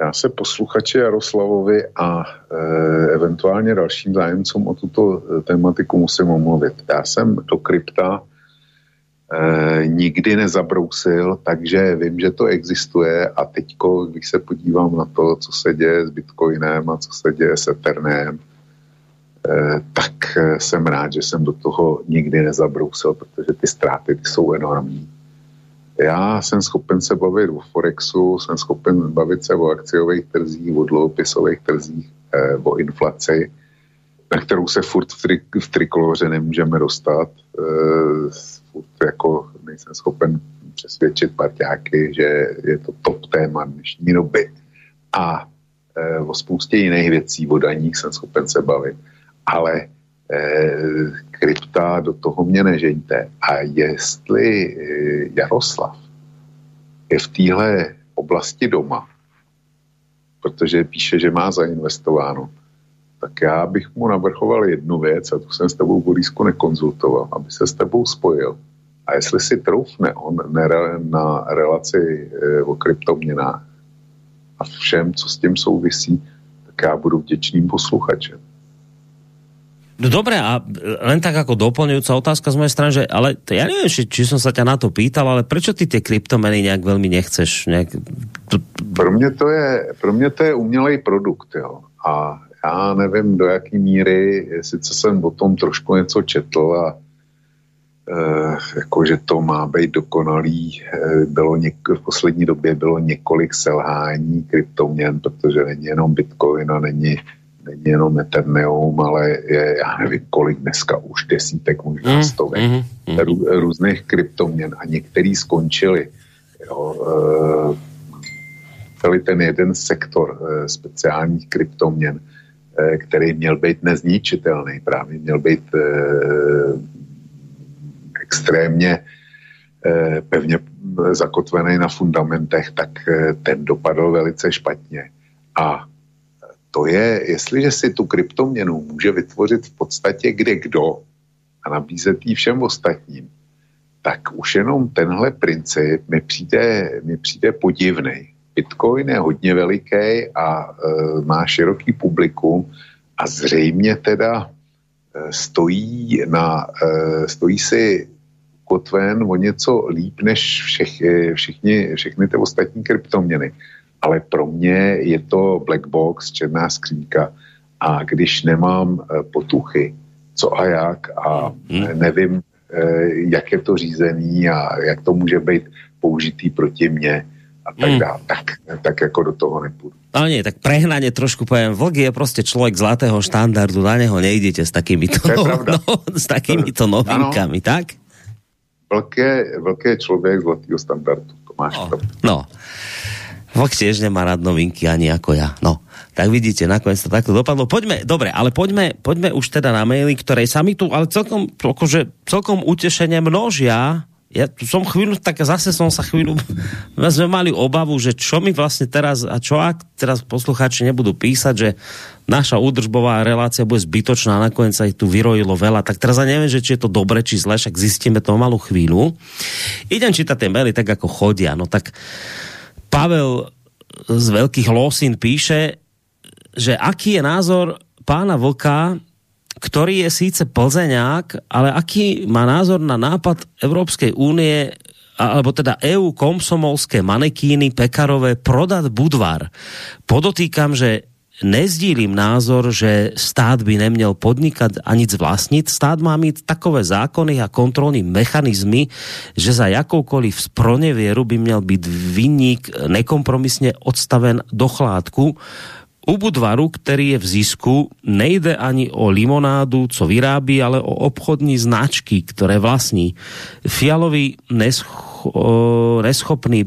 Já se posluchači Jaroslavovi a e, eventuálně dalším zájemcům o tuto e, tematiku musím omluvit. Já jsem do krypta e, nikdy nezabrousil, takže vím, že to existuje a teďko, když se podívám na to, co se děje s Bitcoinem a co se děje s Ethernem, e, tak e, jsem rád, že jsem do toho nikdy nezabrousil, protože ty ztráty ty jsou enormní. Já jsem schopen se bavit o Forexu, jsem schopen bavit se o akciových trzích, o dluhopisových trzích, o inflaci, na kterou se furt v, tri, v trikoloře nemůžeme dostat. E, furt jako nejsem schopen přesvědčit parťáky, že je to top téma dnešní doby. A e, o spoustě jiných věcí, o daních jsem schopen se bavit. Ale e, krypta do toho mě nežeňte. A jestli e, Jaroslav je v téhle oblasti doma, protože píše, že má zainvestováno, tak já bych mu navrchoval jednu věc a tu jsem s tebou Borisku nekonzultoval, aby se s tebou spojil. A jestli si troufne on na relaci e, o kryptoměnách a všem, co s tím souvisí, tak já budu vděčným posluchačem. No dobré, a len tak ako doplňujúca otázka z mojej strany, že ale ja neviem, či, či som sa ťa na to pýtal, ale prečo ty tie kryptomeny nejak veľmi nechceš? Nejak... Pro, mě to je, pro mě to je umělej produkt, jo. A já nevím, do jaký míry, sice jsem o tom trošku něco četl a e, jako, že to má být dokonalý. E, bylo něk- v poslední době bylo několik selhání kryptoměn, protože není jenom Bitcoin a není, není jenom Ethereum, ale je, já nevím, kolik dneska už desítek, možná mm, stovek mm, mm. Rů, různých kryptoměn a některý skončili. Jo, celý ten jeden sektor e, speciálních kryptoměn Eh, který měl být nezničitelný, právě měl být eh, extrémně eh, pevně zakotvený na fundamentech, tak ten dopadl velice špatně. A to je, jestliže si tu kryptoměnu může vytvořit v podstatě kde kdo a nabízet ji všem ostatním, tak už jenom tenhle princip mi přijde, mi přijde podivný. Bitcoin je hodně veliký a e, má široký publikum a zřejmě teda e, stojí, na, e, stojí si kotven o něco líp než všech, e, všichni, všechny ty ostatní kryptoměny. Ale pro mě je to black box, černá skřínka a když nemám e, potuchy, co a jak a hmm. nevím, e, jak je to řízený a jak to může být použitý proti mně, a tak mm. dále. Tak, tak jako do toho nepůjdu. No nie, tak prehnane trošku poviem, vlk je proste človek zlatého štandardu, na neho nejdete s takýmito, to no, no, s takýmito novinkami, ano. tak? Vlk je, vlk je človek zlatého standardu, to máš no, no. Vlk tiež nemá rád novinky ani ako ja, no. Tak vidíte, nakoniec to takto dopadlo. Poďme, dobre, ale poďme, poďme už teda na maily, ktoré sa mi tu, ale celkom, akože, celkom utešenie množia ja som chvíľu, tak zase som sa chvíľu, sme mali obavu, že čo mi vlastne teraz, a čo ak teraz poslucháči nebudú písať, že naša údržbová relácia bude zbytočná, nakoniec sa ich tu vyrojilo veľa, tak teraz ja neviem, že či je to dobre, či zle, však zistíme to malú chvíľu. Idem čítať tie maily tak, ako chodia. No tak Pavel z Veľkých Losín píše, že aký je názor pána Vlka ktorý je síce plzeňák, ale aký má názor na nápad Európskej únie alebo teda EU komsomolské manekíny pekarové prodať Budvar. Podotýkam, že nezdílim názor, že stát by neměl podnikať a nic vlastniť. Stát má mít takové zákony a kontrolní mechanizmy, že za jakoukoliv spronevieru by měl být vinník nekompromisně odstaven do chládku u Budvaru, který je v zisku, nejde ani o limonádu, co vyrábí, ale o obchodní značky, které vlastní. Fialový nescho, neschopný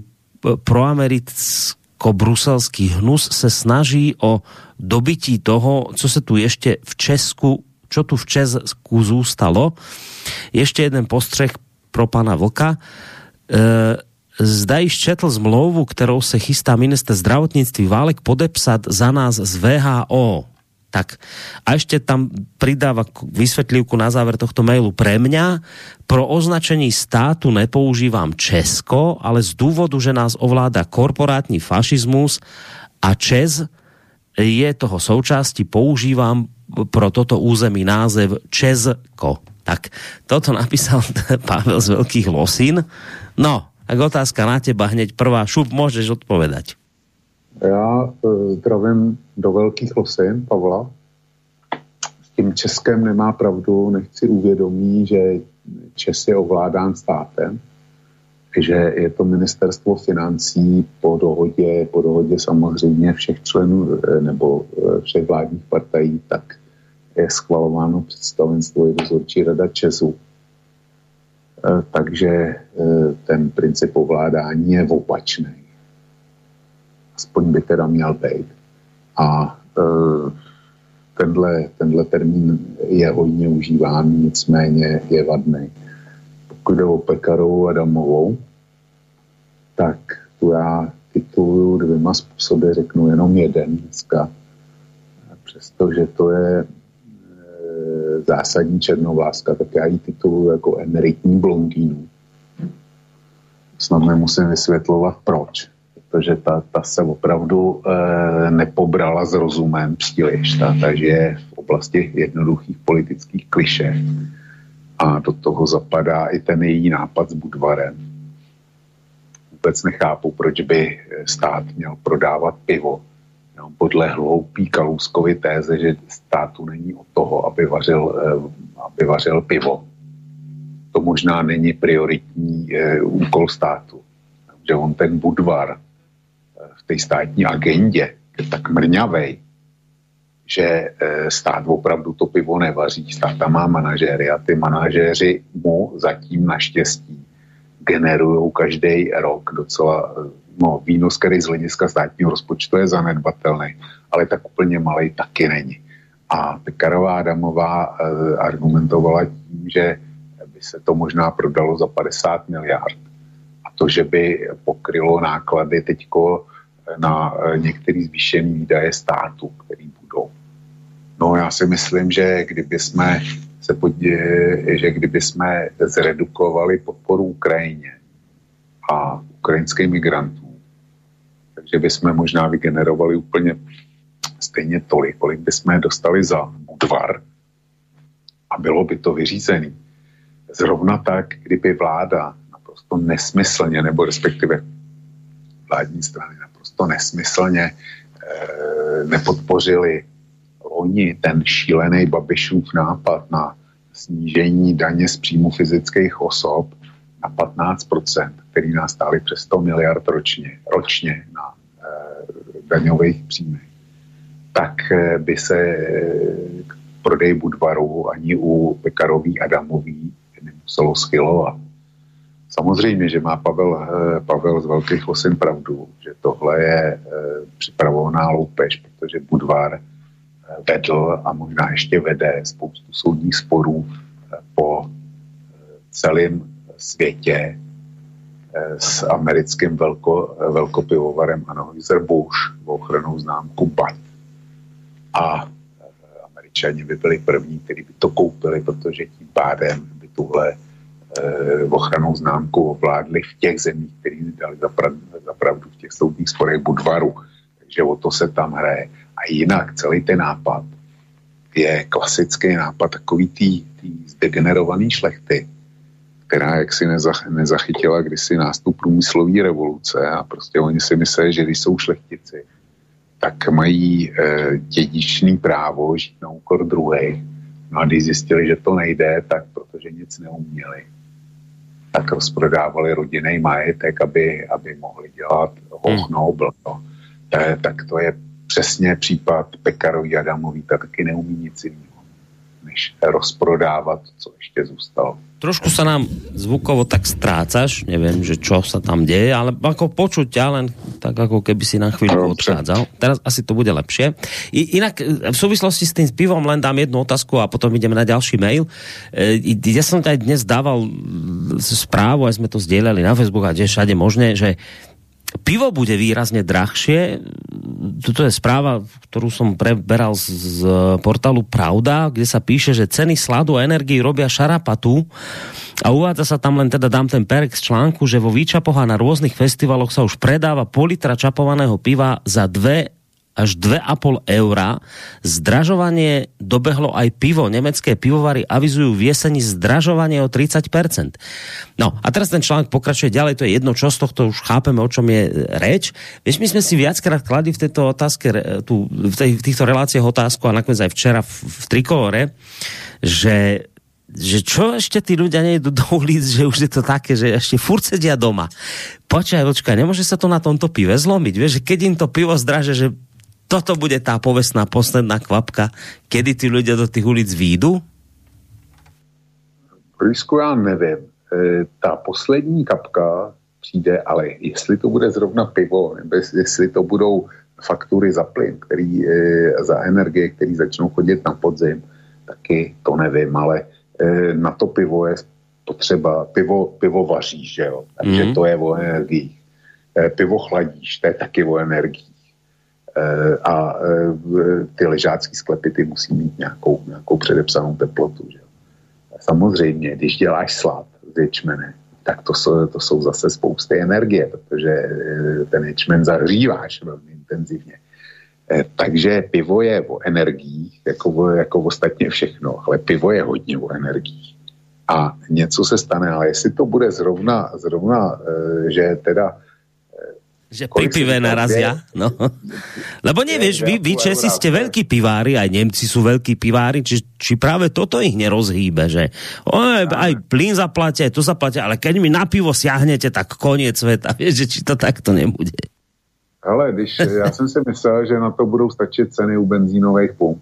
proamericko-bruselský hnus se snaží o dobytí toho, co se tu ještě v Česku, čo tu v Česku zůstalo. Ještě jeden postřeh pro pana Vlka. E, zda již četl zmlouvu, kterou se chystá minister zdravotnictví Válek podepsat za nás z VHO. Tak a ešte tam pridáva vysvetlivku na záver tohto mailu. Pre mňa pro označení státu nepoužívam Česko, ale z důvodu, že nás ovláda korporátní fašismus a Čes je toho součástí, používam pro toto území název Česko. Tak toto napísal Pavel z Veľkých Losín. No, tak otázka na teba hneď prvá. Šup, můžeš odpovedať. Já e, zdravím do velkých losin Pavla. S tím Českem nemá pravdu, nechci uvědomí, že Čes je ovládán státem, že je to ministerstvo financí po dohodě, po dohodě samozřejmě všech členů e, nebo e, všech vládních partají, tak je schvalováno představenstvo i dozorčí rada Česu takže eh, ten princip ovládání je opačný. Aspoň by teda měl být. A eh, tenhle, tenhle termín je hodně užíván, nicméně je vadný. Pokud jde o Pekarovou Adamovou, tak tu já tituluju dvěma způsoby, řeknu jenom jeden dneska. Přestože to je zásadní černovláska, tak já ji tituluji jako emeritní blondýnu. Snad nemusím vysvětlovat proč, protože ta, ta se opravdu e, nepobrala s rozumem příliš, ta, takže je v oblasti jednoduchých politických kliše a do toho zapadá i ten její nápad s Budvarem. Vůbec nechápu, proč by stát měl prodávat pivo, podle hloupý Kalouskovy téze, že státu není od toho, aby vařil, aby vařil pivo. To možná není prioritní úkol státu. Že on ten Budvar v té státní agendě je tak mrňavej, že stát opravdu to pivo nevaří. Stát tam má manažéry a ty manažéři mu zatím naštěstí generují každý rok docela no, výnos, který z hlediska státního rozpočtu je zanedbatelný, ale tak úplně malý taky není. A Pekarová Adamová e, argumentovala tím, že by se to možná prodalo za 50 miliard. A to, že by pokrylo náklady teďko na e, některý zvýšený výdaje státu, který budou. No já si myslím, že kdyby jsme se podě, že kdyby jsme zredukovali podporu Ukrajině a ukrajinským migrantům, takže bychom možná vygenerovali úplně stejně tolik, kolik bychom dostali za Budvar a bylo by to vyřízený. Zrovna tak, kdyby vláda naprosto nesmyslně, nebo respektive vládní strany naprosto nesmyslně e, nepodpořili oni ten šílený Babišův nápad na snížení daně z příjmu fyzických osob na 15%, který nás stály přes 100 miliard ročně, ročně na daňových příjmech, tak e, by se k prodej Budvaru ani u Pekarový Adamový nemuselo schylovat. Samozřejmě, že má Pavel, e, Pavel z Velkých Osin pravdu, že tohle je připravovaná loupež, protože Budvar vedl a možná ještě vede spoustu soudních sporů eh, po eh, celém světě eh, s americkým velko, velkopivovarem Anheuser-Busch v ochranou známku BAT. A američani by byli první, kteří by to koupili, protože tím pádem by tuhle ochranou známku ovládli v těch zemích, které dali za pravdu v těch soudních sporech Budvaru. Takže o to se tam hraje. A jinak celý ten nápad je klasický nápad takový tý, tý zdegenerovaný šlechty, která jaksi nezach, nezachytila kdysi nástup průmyslové revoluce a prostě oni si myslí, že když jsou šlechtici, tak mají e, dědičný právo žít na úkor druhých. No a když zjistili, že to nejde, tak protože nic neuměli, tak rozprodávali rodinný majetek, aby, aby mohli dělat hochno, blto. E, tak to je přesně případ Pekarový Adamový, ta taky neumí nic jiného, než rozprodávat, co ještě zůstalo. Trošku sa nám zvukovo tak strácaš, neviem, že čo sa tam deje, ale ako počuť ťa len tak ako keby si na chvíľu odchádzal. Teraz asi to bude lepšie. I, inak e, v súvislosti s tým pivom len dám jednu otázku a potom ideme na ďalší mail. E, ja som aj dnes dával správu, aj sme to zdieľali na Facebook a kde všade možné, že pivo bude výrazne drahšie. Toto je správa, ktorú som preberal z, z portálu Pravda, kde sa píše, že ceny sladu a energii robia šarapatu a uvádza sa tam len teda dám ten perek z článku, že vo Výčapoch a na rôznych festivaloch sa už predáva pol litra čapovaného piva za 2 až 2,5 eura. Zdražovanie dobehlo aj pivo. Nemecké pivovary avizujú v jeseni zdražovanie o 30%. No a teraz ten článok pokračuje ďalej, to je jedno, čo z tohto už chápeme, o čom je reč. Vieš, my sme si viackrát kladli v tejto otázke, tu, v, tej, v týchto reláciách otázku a nakoniec aj včera v, v Trikolore, že že čo ešte tí ľudia nejdu do ulic, že už je to také, že ešte furt sedia doma. Počkaj, počkaj, nemôže sa to na tomto pive zlomiť, vieš, že keď im to pivo zdraže, že toto bude tá povestná posledná kvapka, kedy ty ľudia do tých ulic výjdu? Rusku já nevím. E, ta poslední kapka přijde, ale jestli to bude zrovna pivo, nebo jestli to budou faktury za plyn, který, e, za energie, které začnou chodit na podzim, taky to nevím, ale e, na to pivo je potřeba, pivo, pivo vaříš, že jo, takže mm. to je o energiích. E, pivo chladíš, to je taky o energiích. A eh, ty ležácký sklepy ty musí mít nějakou, nějakou předepsanou teplotu. Že? Samozřejmě, když děláš slad z ječmene, tak to jsou, to jsou zase spousty energie, protože eh, ten ječmen zahříváš velmi intenzivně. Takže pivo je o energiích, jako, jako ostatně všechno, ale pivo je hodně o energiích. A něco se stane, ale jestli to bude zrovna, zrovna že teda Že pri pive narazia. No. Lebo nevieš, vy, vy Česi ste veľkí pivári, aj Nemci sú veľkí pivári, či, či práve toto ich nerozhýbe, že o, aj plyn zaplatia, aj to zaplatia, ale keď mi na pivo siahnete, tak koniec sveta. Vieš, že či to takto nebude. Ale když, já jsem si myslel, že na to budou stačit ceny u benzínových pump.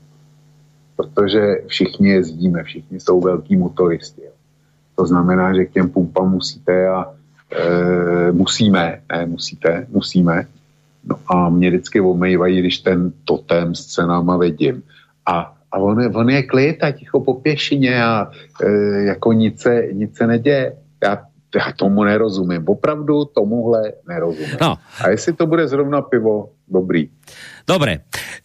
Protože všichni jezdíme, všichni jsou velký motoristi. To znamená, že k těm pumpám musíte a e, musíme, ne musíte, musíme. No a mě vždycky omejvají, když ten totem s cenama vidím. A, a on, je, on je klid a ticho po pěšině a e, jako nic se, nic se neděje. Já já tomu nerozumím. Opravdu tomuhle nerozumím. No. A jestli to bude zrovna pivo, dobrý. Dobre.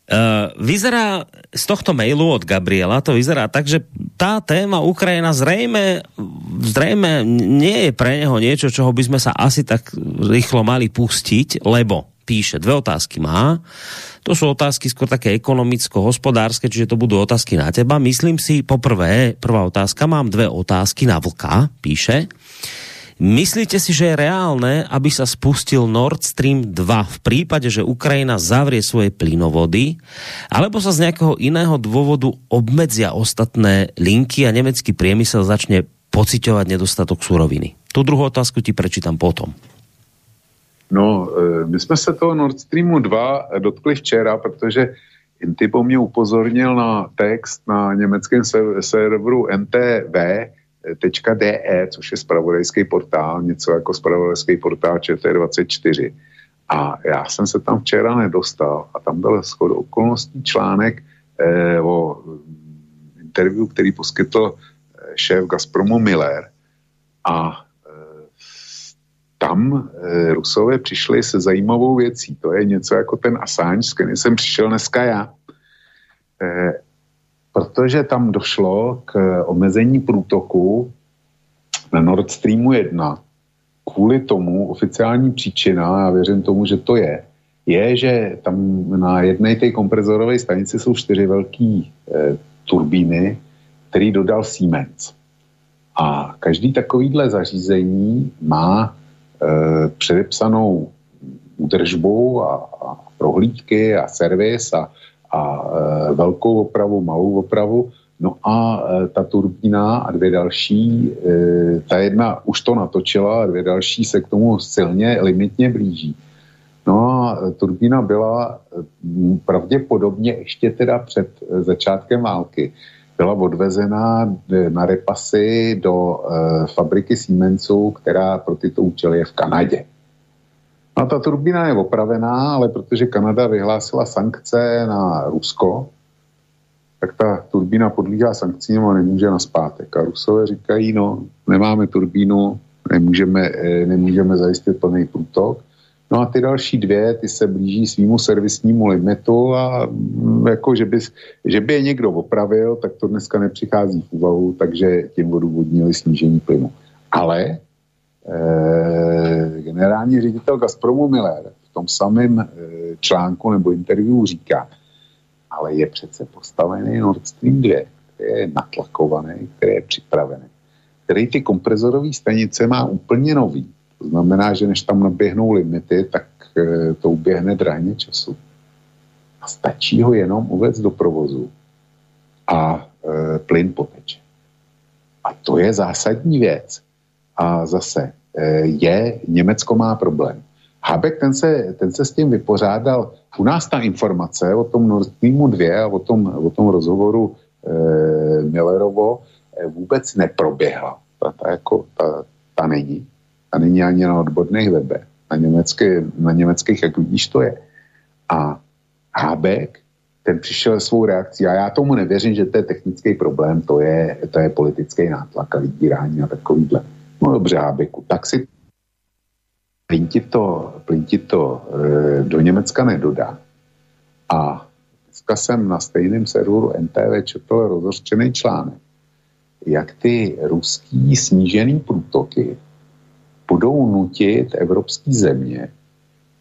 Uh, vyzerá z tohto mailu od Gabriela, to vyzerá tak, že tá téma Ukrajina zrejme, zrejme nie je pre neho niečo, čoho by sme sa asi tak rýchlo mali pustiť, lebo píše, dve otázky má. To sú otázky skôr také ekonomicko-hospodárske, čiže to budú otázky na teba. Myslím si, poprvé, prvá otázka, mám dve otázky na vlka, píše. Myslíte si, že je reálne, aby sa spustil Nord Stream 2 v prípade, že Ukrajina zavrie svoje plynovody, alebo sa z nejakého iného dôvodu obmedzia ostatné linky a nemecký priemysel začne pociťovať nedostatok suroviny? Tu druhou otázku ti prečítam potom. No, e, my jsme se toho Nord Streamu 2 dotkli včera, protože Intipo mě upozornil na text na německém serveru NTV, .de, což je spravodajský portál, něco jako spravodajský portál ČT24. A já jsem se tam včera nedostal a tam byl schod okolností článek eh, o interview, který poskytl eh, šéf Gazpromu Miller. A eh, tam eh, Rusové přišli se zajímavou věcí. To je něco jako ten Assange, s kterým jsem přišel dneska já. Eh, protože tam došlo k omezení průtoku na Nord Streamu 1. Kvůli tomu oficiální příčina, já věřím tomu, že to je, je, že tam na jedné té komprezorové stanici jsou čtyři velké e, turbíny, který dodal Siemens. A každý takovýhle zařízení má e, předepsanou údržbu a, a prohlídky a servis a a e, velkou opravu, malou opravu. No a e, ta turbína a dvě další, e, ta jedna už to natočila a dvě další se k tomu silně limitně blíží. No a turbína byla pravděpodobně ještě teda před začátkem války. Byla odvezená na repasy do fabriky Siemensu, která pro tyto účely je v Kanadě. No ta turbína je opravená, ale protože Kanada vyhlásila sankce na Rusko, tak ta turbína podlíhá sankcím a nemůže na zpátek. A Rusové říkají, no, nemáme turbínu, nemůžeme, eh, nemůžeme zajistit plný průtok. No a ty další dvě, ty se blíží svýmu servisnímu limitu a mm, jako, že by, že by je někdo opravil, tak to dneska nepřichází v úvahu, takže tím odůvodnili snížení plynu. Ale generální ředitel Gazpromu Miller v tom samém eh, článku nebo interview říká, ale je přece postavený Nord Stream 2, který je natlakovaný, který je připravený, který ty komprezorové stanice má úplně nový. To znamená, že než tam naběhnou limity, tak eh, to uběhne drahně času. A stačí ho jenom uvést do provozu a e, plyn poteče. A to je zásadní věc. A zase Eh, je, Německo má problém. Habeck ten se, ten se s tím vypořádal. U nás ta informace o tom Nord Streamu 2 a o tom, o tom rozhovoru e, Millerovo e, vůbec neproběhla. Ta, ta, jako, ta, ta není. Ta není ani na odborných webech. Na, německé, na německých, jak vidíš, to je. A Habeck, ten přišel svou reakcí a já tomu nevěřím, že to je technický problém, to je, to je politický nátlak a vydírání a takovýhle. No dobře, Hábeku, tak si plyn ti to, plyn ti to e, do Německa nedodá. A dneska jsem na stejném serveru NTV četl rozhořčený článek, jak ty ruský snížený průtoky budou nutit evropské země,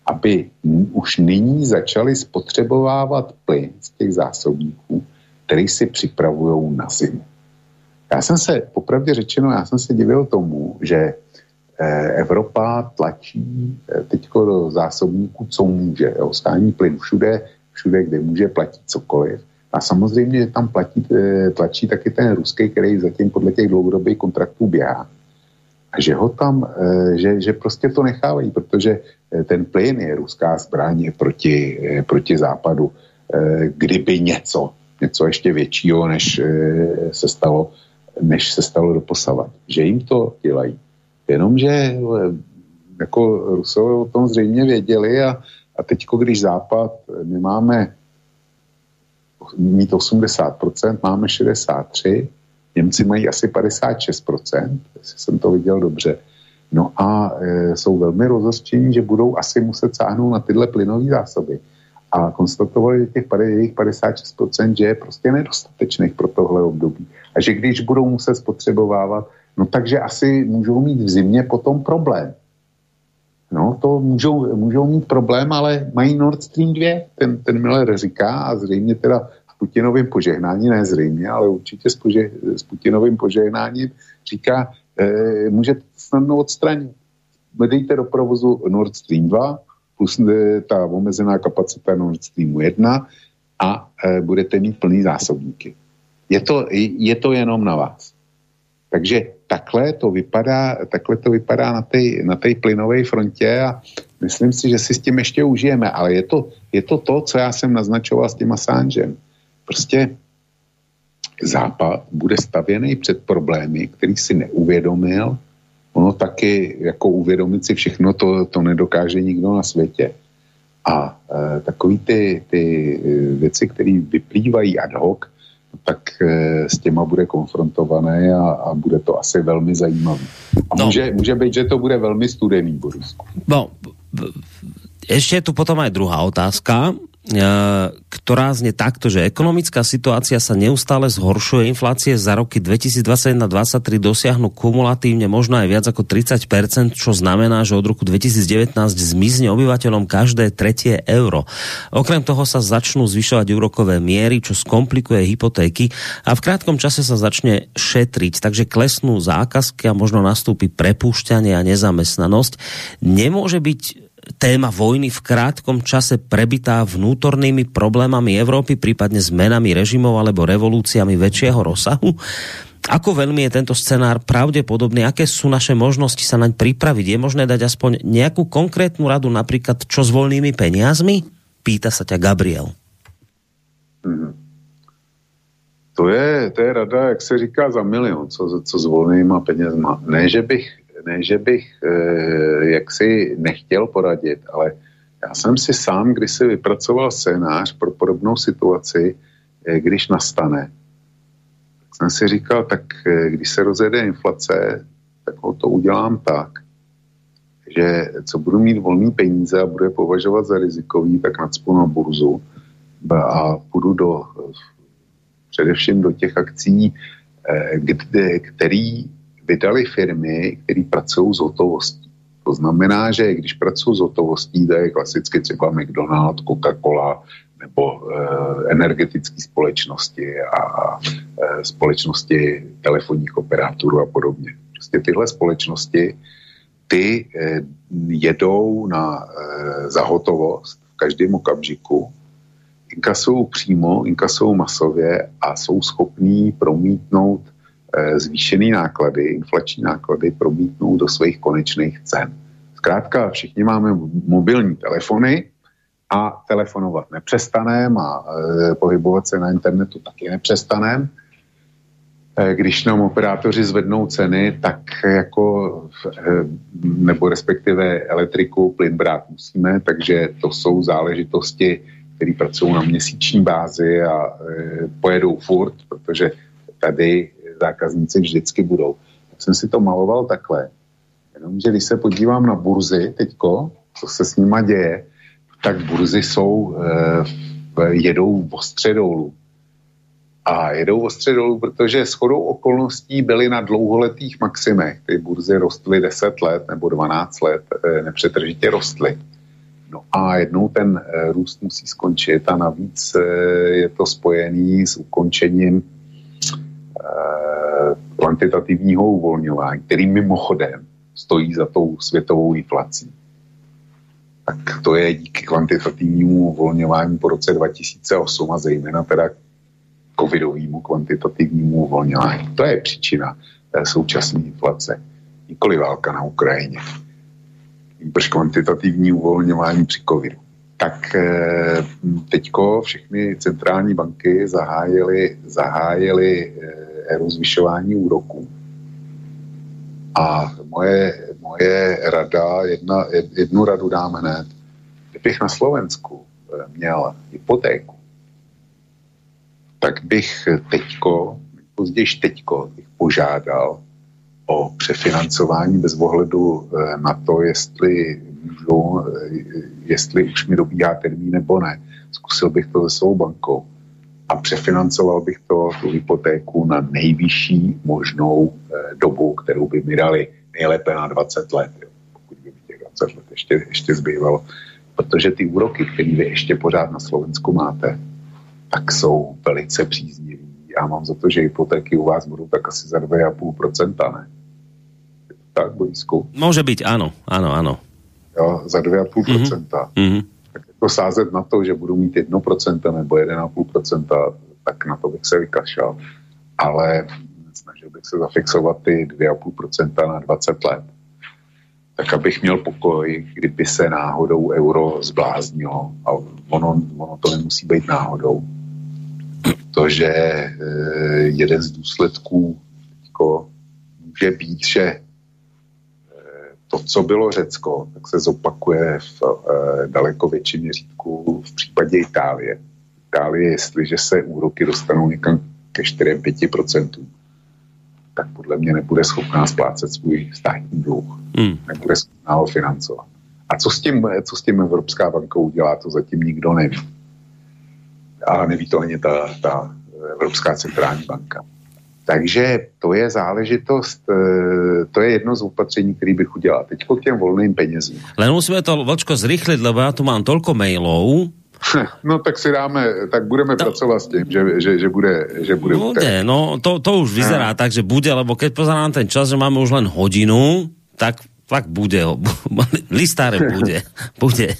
aby už nyní začali spotřebovávat plyn z těch zásobníků, který si připravují na zimu. Já jsem se, popravdě řečeno, já jsem se divil tomu, že Evropa tlačí teďko do zásobníků, co může. Jo, skání plyn všude, všude, kde může, platí cokoliv. A samozřejmě tam platí, tlačí taky ten ruský, který zatím podle těch dlouhodobých kontraktů běhá. A že ho tam, že, že prostě to nechávají, protože ten plyn je ruská zbraň proti, proti západu. Kdyby něco, něco ještě většího, než se stalo, než se stalo doposavat. Že jim to dělají. Jenomže jako Rusové o tom zřejmě věděli a, a teďko, když Západ, my máme mít 80%, máme 63%, Němci mají asi 56%, jestli jsem to viděl dobře. No a e, jsou velmi rozhořčení, že budou asi muset sáhnout na tyhle plynové zásoby. A konstatovali, že těch jejich 56%, že je prostě nedostatečných pro tohle období. A že když budou muset spotřebovávat, no takže asi můžou mít v zimě potom problém. No, to můžou, můžou mít problém, ale mají Nord Stream 2, ten, ten Miller říká a zřejmě teda s Putinovým požehnáním, ne zřejmě, ale určitě s, pože, s Putinovým požehnáním říká, e, můžete snadno odstranit. Vedejte do provozu Nord Stream 2 plus e, ta omezená kapacita Nord Streamu 1 a e, budete mít plný zásobníky. Je to, je to jenom na vás. Takže takhle to vypadá, takhle to vypadá na té na plynové frontě a myslím si, že si s tím ještě užijeme, ale je to, je to to, co já jsem naznačoval s tím Assangem. Prostě Západ bude stavěný před problémy, který si neuvědomil. Ono taky, jako uvědomit si všechno, to, to nedokáže nikdo na světě. A e, takový ty, ty e, věci, které vyplývají ad hoc, tak e, s těma bude konfrontované a, a bude to asi velmi zajímavé. A no. může, může být, že to bude velmi studený, Boris. No, ešte tu potom aj druhá otázka. E, ktorá zne takto, že ekonomická situácia sa neustále zhoršuje, inflácie za roky 2021-2023 dosiahnu kumulatívne možno aj viac ako 30%, čo znamená, že od roku 2019 zmizne obyvateľom každé tretie euro. Okrem toho sa začnú zvyšovať úrokové miery, čo skomplikuje hypotéky a v krátkom čase sa začne šetriť, takže klesnú zákazky a možno nastúpi prepúšťanie a nezamestnanosť. Nemôže byť téma vojny v krátkom čase prebitá vnútornými problémami Európy, prípadne zmenami režimov alebo revolúciami väčšieho rozsahu? Ako veľmi je tento scenár pravdepodobný? Aké sú naše možnosti sa naň pripraviť? Je možné dať aspoň nejakú konkrétnu radu, napríklad čo s voľnými peniazmi? Pýta sa ťa Gabriel. Hmm. To je, to je rada, jak se říká, za milion, co, co s volnýma penězma. Ne, že bych ne, že bych e, jaksi nechtěl poradit, ale já jsem si sám, když si vypracoval scénář pro podobnou situaci, e, když nastane, tak jsem si říkal, tak e, když se rozjede inflace, tak ho to udělám tak, že co budu mít volný peníze a budu je považovat za rizikový, tak nadspu na burzu a půjdu do, především do těch akcí, kde, který vydali firmy, které pracují s hotovostí. To znamená, že když pracují s hotovostí, to je klasicky třeba McDonald's, Coca-Cola nebo e, energetické společnosti a, e, společnosti telefonních operátorů a podobně. Prostě tyhle společnosti, ty e, jedou na e, zahotovost v každém okamžiku, inkasují přímo, inkasují masově a jsou schopní promítnout zvýšený náklady, inflační náklady promítnou do svých konečných cen. Zkrátka všichni máme mobilní telefony a telefonovat nepřestanem a e, pohybovat se na internetu taky nepřestanem. E, když nám operátoři zvednou ceny, tak jako, nebo respektive elektriku, plyn brát musíme, takže to jsou záležitosti, které pracují na měsíční bázi a pojedou furt, protože tady zákazníci vždycky budou. Tak jsem si to maloval takhle. Jenomže když se podívám na burzy teďko, co se s nima děje, tak burzy jsou, e, jedou ostře dolů. A jedou ostře dolů, protože shodou okolností byly na dlouholetých maximech. Ty burzy rostly 10 let nebo 12 let, e, nepřetržitě rostly. No a jednou ten e, růst musí skončit a navíc e, je to spojený s ukončením kvantitativního uvolňování, který mimochodem stojí za tou světovou inflací. Tak to je díky kvantitativnímu uvolňování po roce 2008 a zejména teda covidovému kvantitativnímu uvolňování. To je příčina té současné inflace. Nikoli válka na Ukrajině. Proč kvantitativní uvolňování při covidu. Tak eh, teďko všechny centrální banky zahájily, zahájily eh, éru zvyšování úroků. A moje, moje rada, jedna, jednu radu dám hned. Kdybych na Slovensku eh, měl hypotéku, tak bych teďko, později teďko, bych požádal o přefinancování bez ohledu na to, jestli můžu, eh, jestli už mi dobíhá termín nebo ne. Zkusil bych to se svou bankou a přefinancoval bych to, tu hypotéku na nejvyšší možnou eh, dobu, kterou by mi dali nejlépe na 20 let, jo, pokud by mi těch 20 let ještě, ještě zbývalo. Protože ty úroky, které vy ještě pořád na Slovensku máte, tak jsou velice příznivý. Já mám za to, že hypotéky u vás budou tak asi za 2,5%, ne? Tak, Borisku? Může být, ano, ano, ano. Jo, za 2,5%. Mm-hmm. Tak jako sázet na to, že budu mít 1% nebo 1,5%, tak na to bych se vykašel. Ale snažil bych se zafixovat ty 2,5% na 20 let. Tak abych měl pokoj, kdyby se náhodou euro zbláznilo. A ono, ono to nemusí být náhodou to, že eh, jeden z důsledků jako, může být, že to, co bylo Řecko, tak se zopakuje v eh, daleko větším měřítku v případě Itálie. Itálie, jestliže se úroky dostanou někam ke 4-5%, tak podle mě nebude schopná splácet svůj státní dluh. Hmm. Nebude schopná ho financovat. A co s, tím, co s tím Evropská banka udělá, to zatím nikdo neví a neví to ani ta, ta Evropská centrální banka. Takže to je záležitost, eh, to je jedno z opatření, který bych udělal. Teď k těm volným penězům. Len musíme to, Vlčko, zrychlit, lebo já tu mám tolko mailů, No tak si dáme, tak budeme to... pracovat s tím, že, že, že bude, že bude. Bude, no to, to už vyzerá a... tak, že bude, lebo keď pozerám ten čas, že máme už len hodinu, tak fakt bude, listáre bude, bude.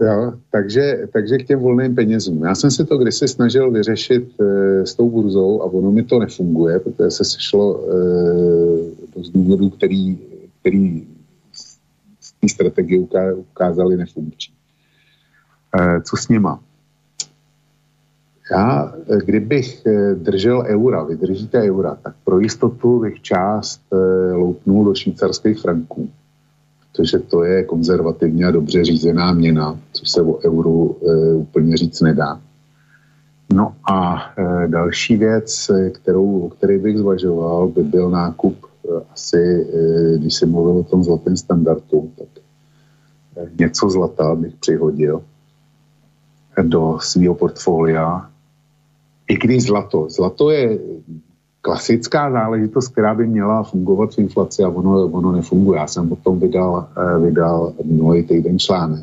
Jo, takže, takže k těm volným penězům. Já jsem se to kdysi snažil vyřešit e, s tou burzou a ono mi to nefunguje, protože se sešlo e, z důvodů, který, který z té strategie ukázali nefunkční. E, co s nima? Já, kdybych držel eura, vydržíte eura, tak pro jistotu bych část loupnul do švýcarských franků protože to je konzervativně a dobře řízená měna, což se o euru e, úplně říct nedá. No a e, další věc, kterou, o které bych zvažoval, by byl nákup e, asi, e, když se mluvil o tom zlatém standardu, tak e, něco zlata bych přihodil do svého portfolia. I když zlato. Zlato je klasická záležitost, která by měla fungovat v inflaci a ono, ono nefunguje. Já jsem potom vydal, eh, vydal minulý týden článek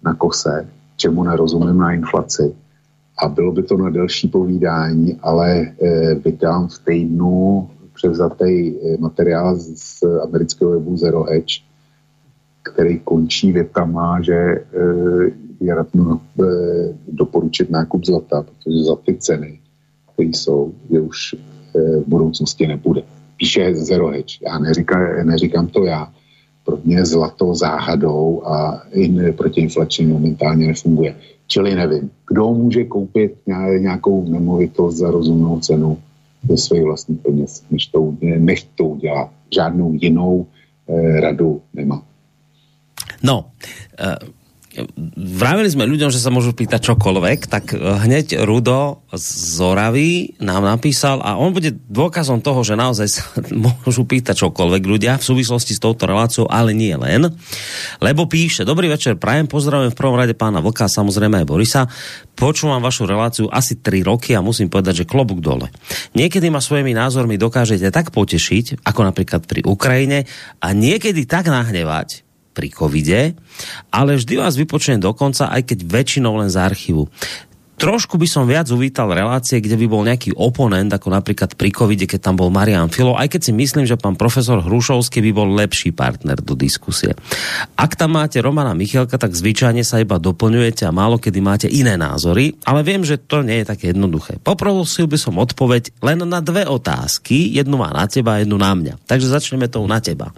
na kose, čemu nerozumím na inflaci. A bylo by to na delší povídání, ale eh, vydám v týdnu převzatý eh, materiál z amerického webu Zero Edge, který končí větama, že je radno doporučit nákup zlata, protože za ty ceny, které jsou, je už v budoucnosti nebude. Píše Zero Hedge. Já neříkám, neříkám to já. Pro mě zlato záhadou a i protiinflační momentálně nefunguje. Čili nevím, kdo může koupit nějakou nemovitost za rozumnou cenu ze svých vlastních peněz, než to, než to udělá. Žádnou jinou eh, radu nemá. No, eh, vravili sme ľuďom, že sa môžu pýtať čokoľvek, tak hneď Rudo z Zoravy nám napísal a on bude dôkazom toho, že naozaj sa môžu pýtať čokoľvek ľudia v súvislosti s touto reláciou, ale nie len. Lebo píše, dobrý večer, prajem, pozdravujem v prvom rade pána Vlka, samozrejme aj Borisa. Počúvam vašu reláciu asi 3 roky a musím povedať, že klobuk dole. Niekedy ma svojimi názormi dokážete tak potešiť, ako napríklad pri Ukrajine, a niekedy tak nahnevať, pri covide, ale vždy vás vypočujem dokonca, aj keď väčšinou len z archívu. Trošku by som viac uvítal relácie, kde by bol nejaký oponent, ako napríklad pri covide, keď tam bol Marian Filo, aj keď si myslím, že pán profesor Hrušovský by bol lepší partner do diskusie. Ak tam máte Romana Michalka, tak zvyčajne sa iba doplňujete a málo kedy máte iné názory, ale viem, že to nie je také jednoduché. Poprosil by som odpoveď len na dve otázky, jednu má na teba a jednu na mňa. Takže začneme tou na teba.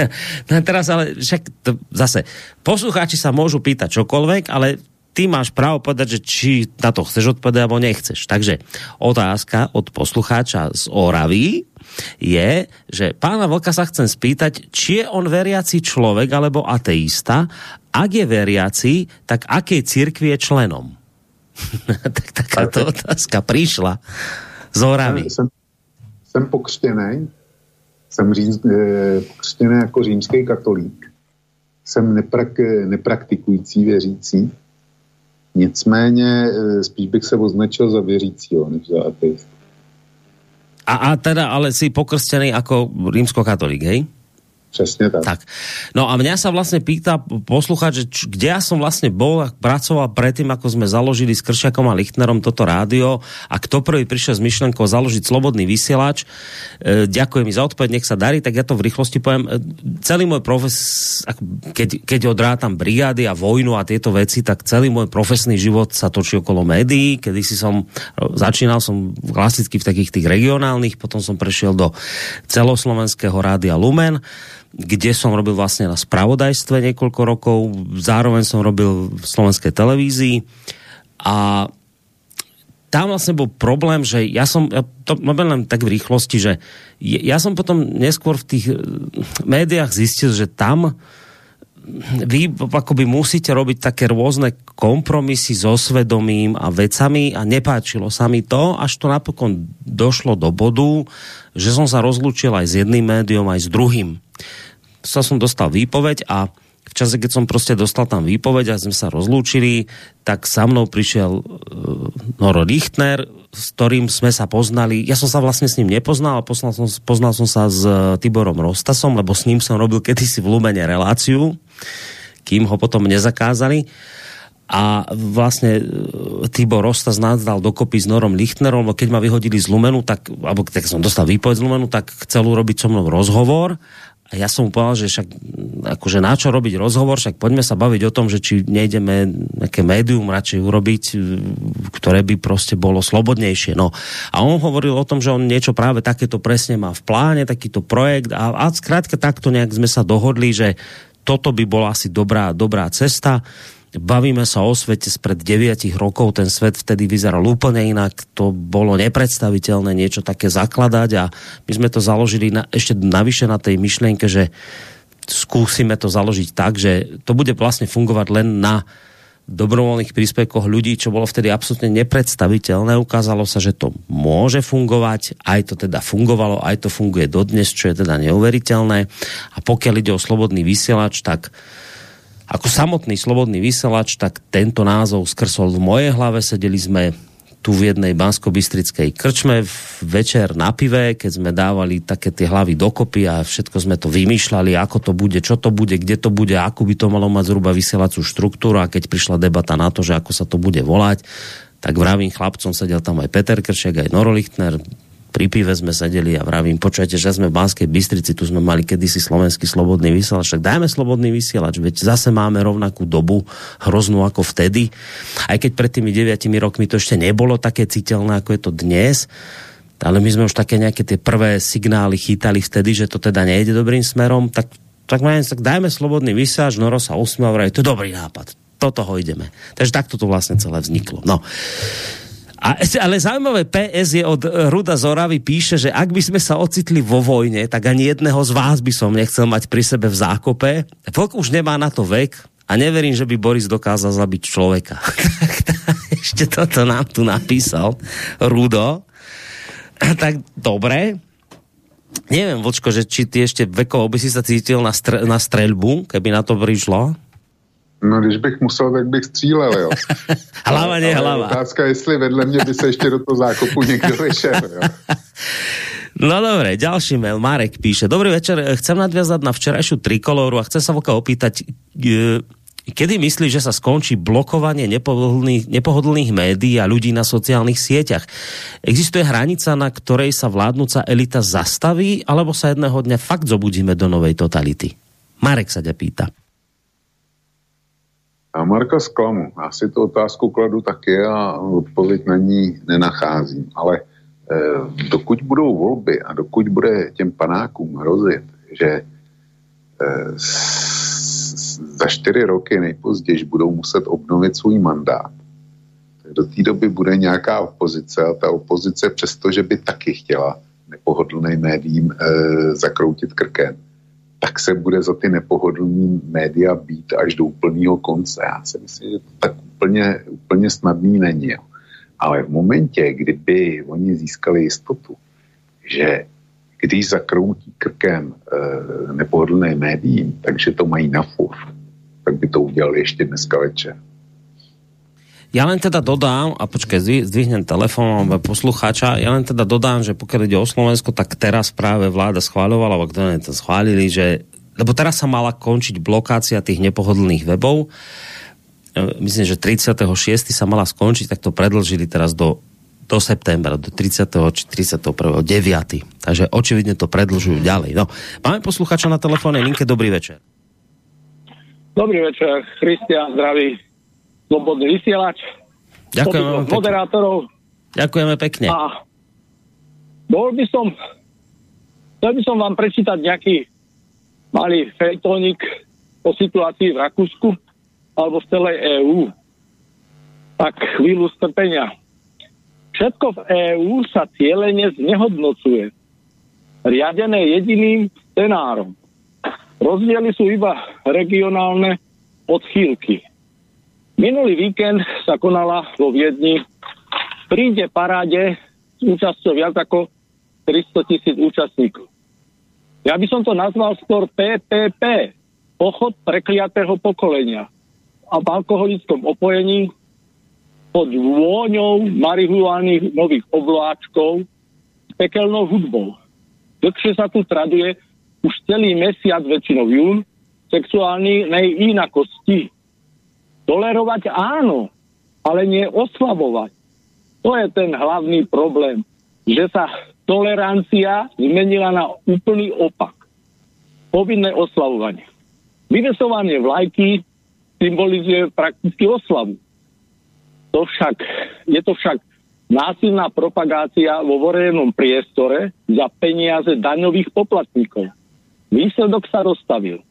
teraz ale však to, zase, poslucháči sa môžu pýtať čokoľvek, ale ty máš právo povedať, že či na to chceš odpovedať, alebo nechceš. Takže otázka od poslucháča z Oravy je, že pána Vlka sa chcem spýtať, či je on veriaci človek alebo ateista. Ak je veriaci, tak akej cirkvi je členom? tak takáto otázka prišla z Oravy. Jsem, jsem pokřtěný, jsem říz, e, pokřtěný jako římský katolík. Jsem neprak, nepraktikující věřící Nicméně e, spíš bych se označil za věřícího, než za ateist. A, a teda ale si pokrstený ako rímskokatolík, hej? Přesně tak. tak. No a mňa sa vlastne pýta posluchať, že č, kde ja som vlastne bol a pracoval predtým, ako sme založili s Kršiakom a Lichtnerom toto rádio a kto prvý prišiel s myšlenkou založiť slobodný vysielač. E, ďakujem mi za odpoveď, nech sa darí, tak ja to v rýchlosti poviem. E, celý môj profes, keď, keď odrátam brigády a vojnu a tieto veci, tak celý môj profesný život sa točí okolo médií, kedy si som, začínal som klasicky v takých tých regionálnych, potom som prešiel do celoslovenského rádia Lumen kde som robil vlastne na spravodajstve niekoľko rokov, zároveň som robil v slovenskej televízii. A tam vlastne bol problém, že ja som, ja to len tak v rýchlosti, že ja som potom neskôr v tých eh, médiách zistil, že tam vy akoby musíte robiť také rôzne kompromisy so svedomím a vecami a nepáčilo sa mi to, až to napokon došlo do bodu, že som sa rozlúčil aj s jedným médium, aj s druhým sa som dostal výpoveď a v čase, keď som proste dostal tam výpoveď a sme sa rozlúčili, tak sa mnou prišiel uh, Noro Lichtner, s ktorým sme sa poznali. Ja som sa vlastne s ním nepoznal, poznal som, poznal som sa s uh, Tiborom Rostasom, lebo s ním som robil kedysi v Lumene reláciu, kým ho potom nezakázali. A vlastne uh, Tibor Rostas nás dal dokopy s Norom Lichtnerom, keď ma vyhodili z Lumenu, tak, alebo keď som dostal výpoveď z Lumenu, tak chcel urobiť so mnou rozhovor a ja som mu povedal, že však akože na čo robiť rozhovor, však poďme sa baviť o tom, že či nejdeme nejaké médium radšej urobiť, ktoré by proste bolo slobodnejšie. No. A on hovoril o tom, že on niečo práve takéto presne má v pláne, takýto projekt a, a skrátka takto nejak sme sa dohodli, že toto by bola asi dobrá, dobrá cesta bavíme sa o svete spred 9 rokov, ten svet vtedy vyzeral úplne inak, to bolo nepredstaviteľné niečo také zakladať a my sme to založili na, ešte navyše na tej myšlienke, že skúsime to založiť tak, že to bude vlastne fungovať len na dobrovoľných príspevkoch ľudí, čo bolo vtedy absolútne nepredstaviteľné. Ukázalo sa, že to môže fungovať, aj to teda fungovalo, aj to funguje dodnes, čo je teda neuveriteľné. A pokiaľ ide o slobodný vysielač, tak ako samotný slobodný vysielač, tak tento názov skrsol v mojej hlave. Sedeli sme tu v jednej bansko-bystrickej krčme večer na pive, keď sme dávali také tie hlavy dokopy a všetko sme to vymýšľali, ako to bude, čo to bude, kde to bude, ako by to malo mať zhruba vysielacú štruktúru a keď prišla debata na to, že ako sa to bude volať, tak vravím chlapcom, sedel tam aj Peter Kršek, aj Noro Lichtner, pri pive sme sedeli a vravím, počujete, že sme v Banskej Bystrici, tu sme mali kedysi slovenský slobodný vysielač, tak dajme slobodný vysielač, veď zase máme rovnakú dobu, hroznú ako vtedy. Aj keď pred tými 9 rokmi to ešte nebolo také citeľné, ako je to dnes, ale my sme už také nejaké tie prvé signály chytali vtedy, že to teda nejde dobrým smerom, tak tak, tak dajme slobodný vysielač, Noro sa usmiel, to je dobrý nápad, do toho ideme. Takže takto to vlastne celé vzniklo. No. A, ale zaujímavé PS je od Ruda Zoravy píše, že ak by sme sa ocitli vo vojne, tak ani jedného z vás by som nechcel mať pri sebe v zákope. Vlk už nemá na to vek a neverím, že by Boris dokázal zabiť človeka. Ešte toto nám tu napísal Rudo. tak dobre. Neviem, Vočko, že či ty ešte vekovo by si sa cítil na, stre- na streľbu, keby na to prišlo. No, když bych musel, tak bych střílel, jo. hlava, ne hlava. Otázka, jestli vedle mě by se ještě do toho zákopu někdo vyšel, jo. No dobre, ďalší mail. Marek píše. Dobrý večer, chcem nadviazať na včerajšiu trikoloru a chcem sa voka opýtať, e, Kedy myslíš, že sa skončí blokovanie nepohodlných, nepohodlných médií a ľudí na sociálnych sieťach? Existuje hranica, na ktorej sa vládnúca elita zastaví, alebo sa jedného dňa fakt zobudíme do novej totality? Marek sa ťa pýta. A Marka zklamu. Já si tu otázku kladu taky a odpověď na ní nenacházím. Ale eh, dokud budou volby a dokud bude těm panákům hrozit, že eh, za čtyři roky nejpozději budou muset obnovit svůj mandát, tak do té doby bude nějaká opozice a ta opozice přesto, že by taky chtěla nepohodlným médiím e, zakroutit krkem, tak se bude za ty nepohodlní média být až do úplného konce. Já si myslím, že to tak úplně, úplně snadný není. Ale v momentě, kdyby oni získali jistotu, že když zakroutí krkem e, nepohodlné médiím, takže to mají na furt, tak by to udělali ještě dneska večer. Ja len teda dodám, a počkaj, zdvihnem telefón, poslucháča, ja len teda dodám, že pokiaľ ide o Slovensko, tak teraz práve vláda schváľovala, alebo kto to schválili, že lebo teraz sa mala končiť blokácia tých nepohodlných webov. E, myslím, že 36. sa mala skončiť, tak to predlžili teraz do, do septembra, do 30. či 31. 9. Takže očividne to predlžujú ďalej. No, máme posluchača na telefóne linke, dobrý večer. Dobrý večer, Christian, zdraví slobodný vysielač. Ďakujem moderátorov. Ďakujeme pekne. A bol by som, chcel by som vám prečítať nejaký malý fejtónik o situácii v Rakúsku alebo v celej EÚ. Tak chvíľu strpenia. Všetko v EÚ sa cieľene znehodnocuje. Riadené jediným scenárom. Rozdiely sú iba regionálne odchýlky. Minulý víkend sa konala vo Viedni príde paráde s účasťou viac ako 300 tisíc účastníkov. Ja by som to nazval skôr PPP, pochod prekliatého pokolenia a v alkoholickom opojení pod vôňou marihuánych nových obláčkov s pekelnou hudbou. Dlhšie sa tu traduje už celý mesiac, väčšinou jún, sexuálnej inakosti, Tolerovať áno, ale nie oslavovať. To je ten hlavný problém, že sa tolerancia zmenila na úplný opak. Povinné oslavovanie. Vyvesovanie vlajky symbolizuje prakticky oslavu. To však, je to však násilná propagácia vo verejnom priestore za peniaze daňových poplatníkov. Výsledok sa rozstavil.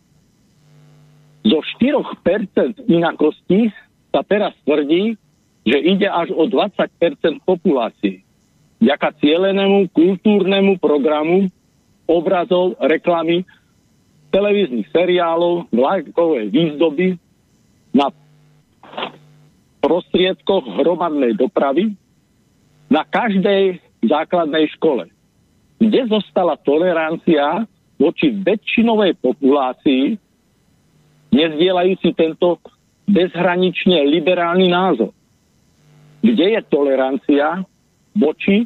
Zo 4% inakosti sa teraz tvrdí, že ide až o 20% populácie. Vďaka cielenému kultúrnemu programu obrazov, reklamy, televíznych seriálov, vlajkovej výzdoby na prostriedkoch hromadnej dopravy na každej základnej škole. Kde zostala tolerancia voči väčšinovej populácii, nezdielajúci tento bezhranične liberálny názor. Kde je tolerancia voči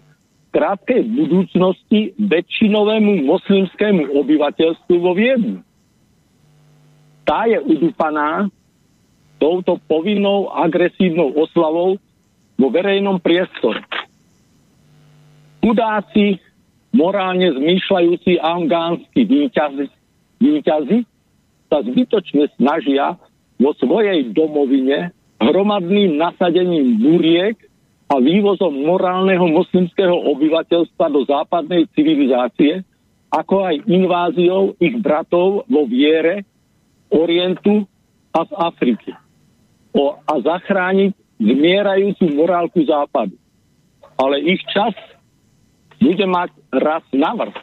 krátkej budúcnosti väčšinovému moslimskému obyvateľstvu vo Viedni? Tá je udupaná touto povinnou agresívnou oslavou vo verejnom priestore. Chudáci, morálne zmýšľajúci afgánsky výťazi, výťazi sa zbytočne snažia vo svojej domovine hromadným nasadením buriek a vývozom morálneho moslimského obyvateľstva do západnej civilizácie, ako aj inváziou ich bratov vo viere, Orientu a z Afriky. O, a zachrániť zmierajúcu morálku západu. Ale ich čas bude mať raz navrh.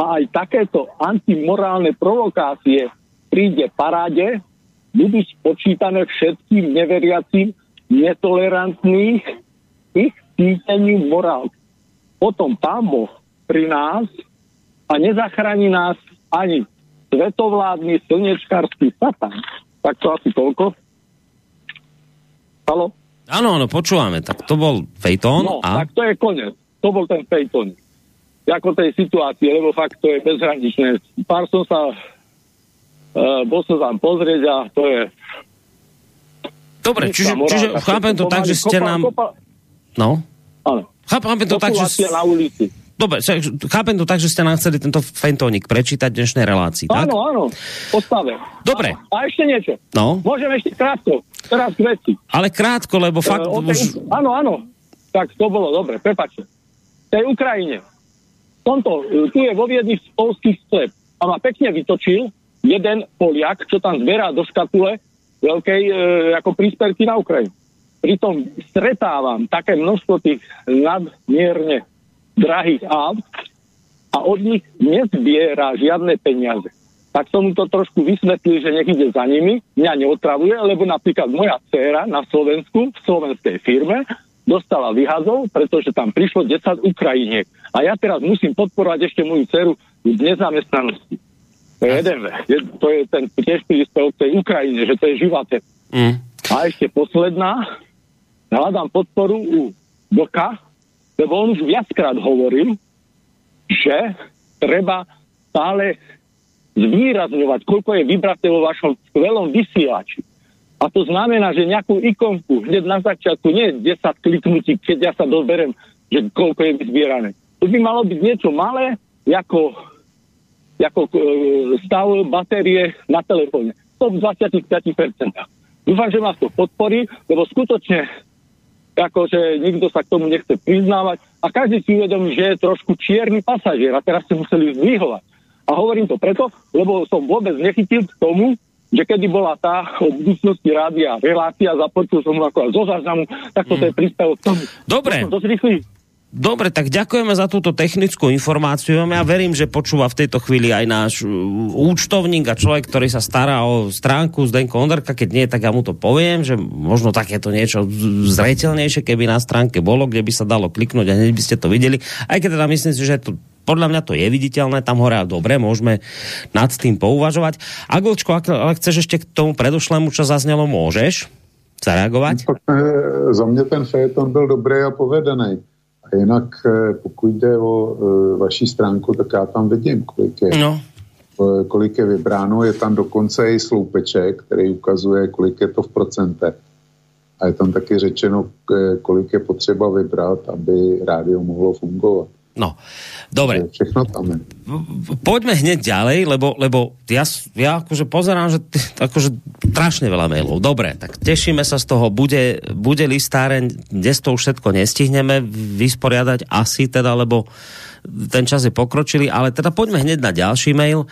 A aj takéto antimorálne provokácie príde paráde, budú spočítané všetkým neveriacím, netolerantných ich cíteniu morálky. Potom Pán Boh pri nás a nezachráni nás ani svetovládny slnečkársky satan. Tak to asi toľko. Halo? Áno, áno, počúvame. Tak to bol fejtón. No, a... tak to je koniec. To bol ten fejtón. Ako tej situácie, lebo fakt to je bezhraničné. Pár som sa Uh, bol som tam pozrieť a to je Dobre, čiže, čiže chápem to tak, že ste nám... No? Áno. Chápem to tak, že... na ulici. Dobre, chápem to tak, že ste nám chceli tento fentónik prečítať v dnešnej relácii, tak? Áno, áno, postave. Dobre. A ešte niečo. No? Môžem ešte krátko, teraz k veci. Ale krátko, lebo fakt E, o tej- už... Áno, áno, tak to bolo dobre, prepačte. Tej Ukrajine. Tomto, e, tu je vo Viedni polský sklep a ma pekne vytočil jeden Poliak, čo tam zberá do škatule veľkej e, ako príspevky na Ukrajinu. Pritom stretávam také množstvo tých nadmierne drahých aut a od nich nezbiera žiadne peniaze. Tak som mu to trošku vysvetlil, že nech ide za nimi, mňa neotravuje, lebo napríklad moja dcéra na Slovensku, v slovenskej firme, dostala vyhazov, pretože tam prišlo 10 Ukrajiniek. A ja teraz musím podporovať ešte moju dceru v nezamestnanosti. To je jeden to je ten tiež príspevok tej Ukrajine, že to je živá téma. Mm. A ešte posledná, hľadám podporu u Vlka, lebo on už viackrát hovoril, že treba stále zvýrazňovať, koľko je vybraté vo vašom skvelom vysielači. A to znamená, že nejakú ikonku hneď na začiatku, nie 10 kliknutí, keď ja sa doberem, že koľko je vyzbierané. To by malo byť niečo malé, ako, ako e, stav batérie na telefóne. To v 25%. Dúfam, že vás to podporí, lebo skutočne akože nikto sa k tomu nechce priznávať a každý si uvedomí, že je trošku čierny pasažier a teraz ste museli zdvihovať. A hovorím to preto, lebo som vôbec nechytil k tomu, že kedy bola tá o budúcnosti rádia relácia, započul som ako zo záznamu, tak toto je príspevok k tomu. Dobre. Rýchly. Dobre, tak ďakujeme za túto technickú informáciu. Ja verím, že počúva v tejto chvíli aj náš uh, účtovník a človek, ktorý sa stará o stránku Zdenko Onderka. Keď nie, tak ja mu to poviem, že možno takéto niečo zreteľnejšie, keby na stránke bolo, kde by sa dalo kliknúť a hneď by ste to videli. Aj keď teda myslím si, že to podľa mňa to je viditeľné, tam hore a dobre, môžeme nad tým pouvažovať. Agočko, ak ale chceš ešte k tomu predošlému, čo zaznelo, môžeš zareagovať? Eh, za mě ten fejeton byl dobrý a povedený. Jinak, eh, pokud jde o eh, vaši stránku, tak já tam vidím, kolik je, No, eh, kolik je vybráno. Je tam dokonce i sloupeček, který ukazuje, kolik je to v procentech. A je tam taky řečeno, kolik je potřeba vybrat, aby rádio mohlo fungovat. No. Dobre. Poďme hneď ďalej, lebo, lebo ja, ja akože pozerám, že akože strašne veľa mailov. Dobre, tak tešíme sa z toho. Bude, bude listáreň, dnes to už všetko nestihneme vysporiadať asi teda, lebo ten čas je pokročilý, ale teda poďme hneď na ďalší mail.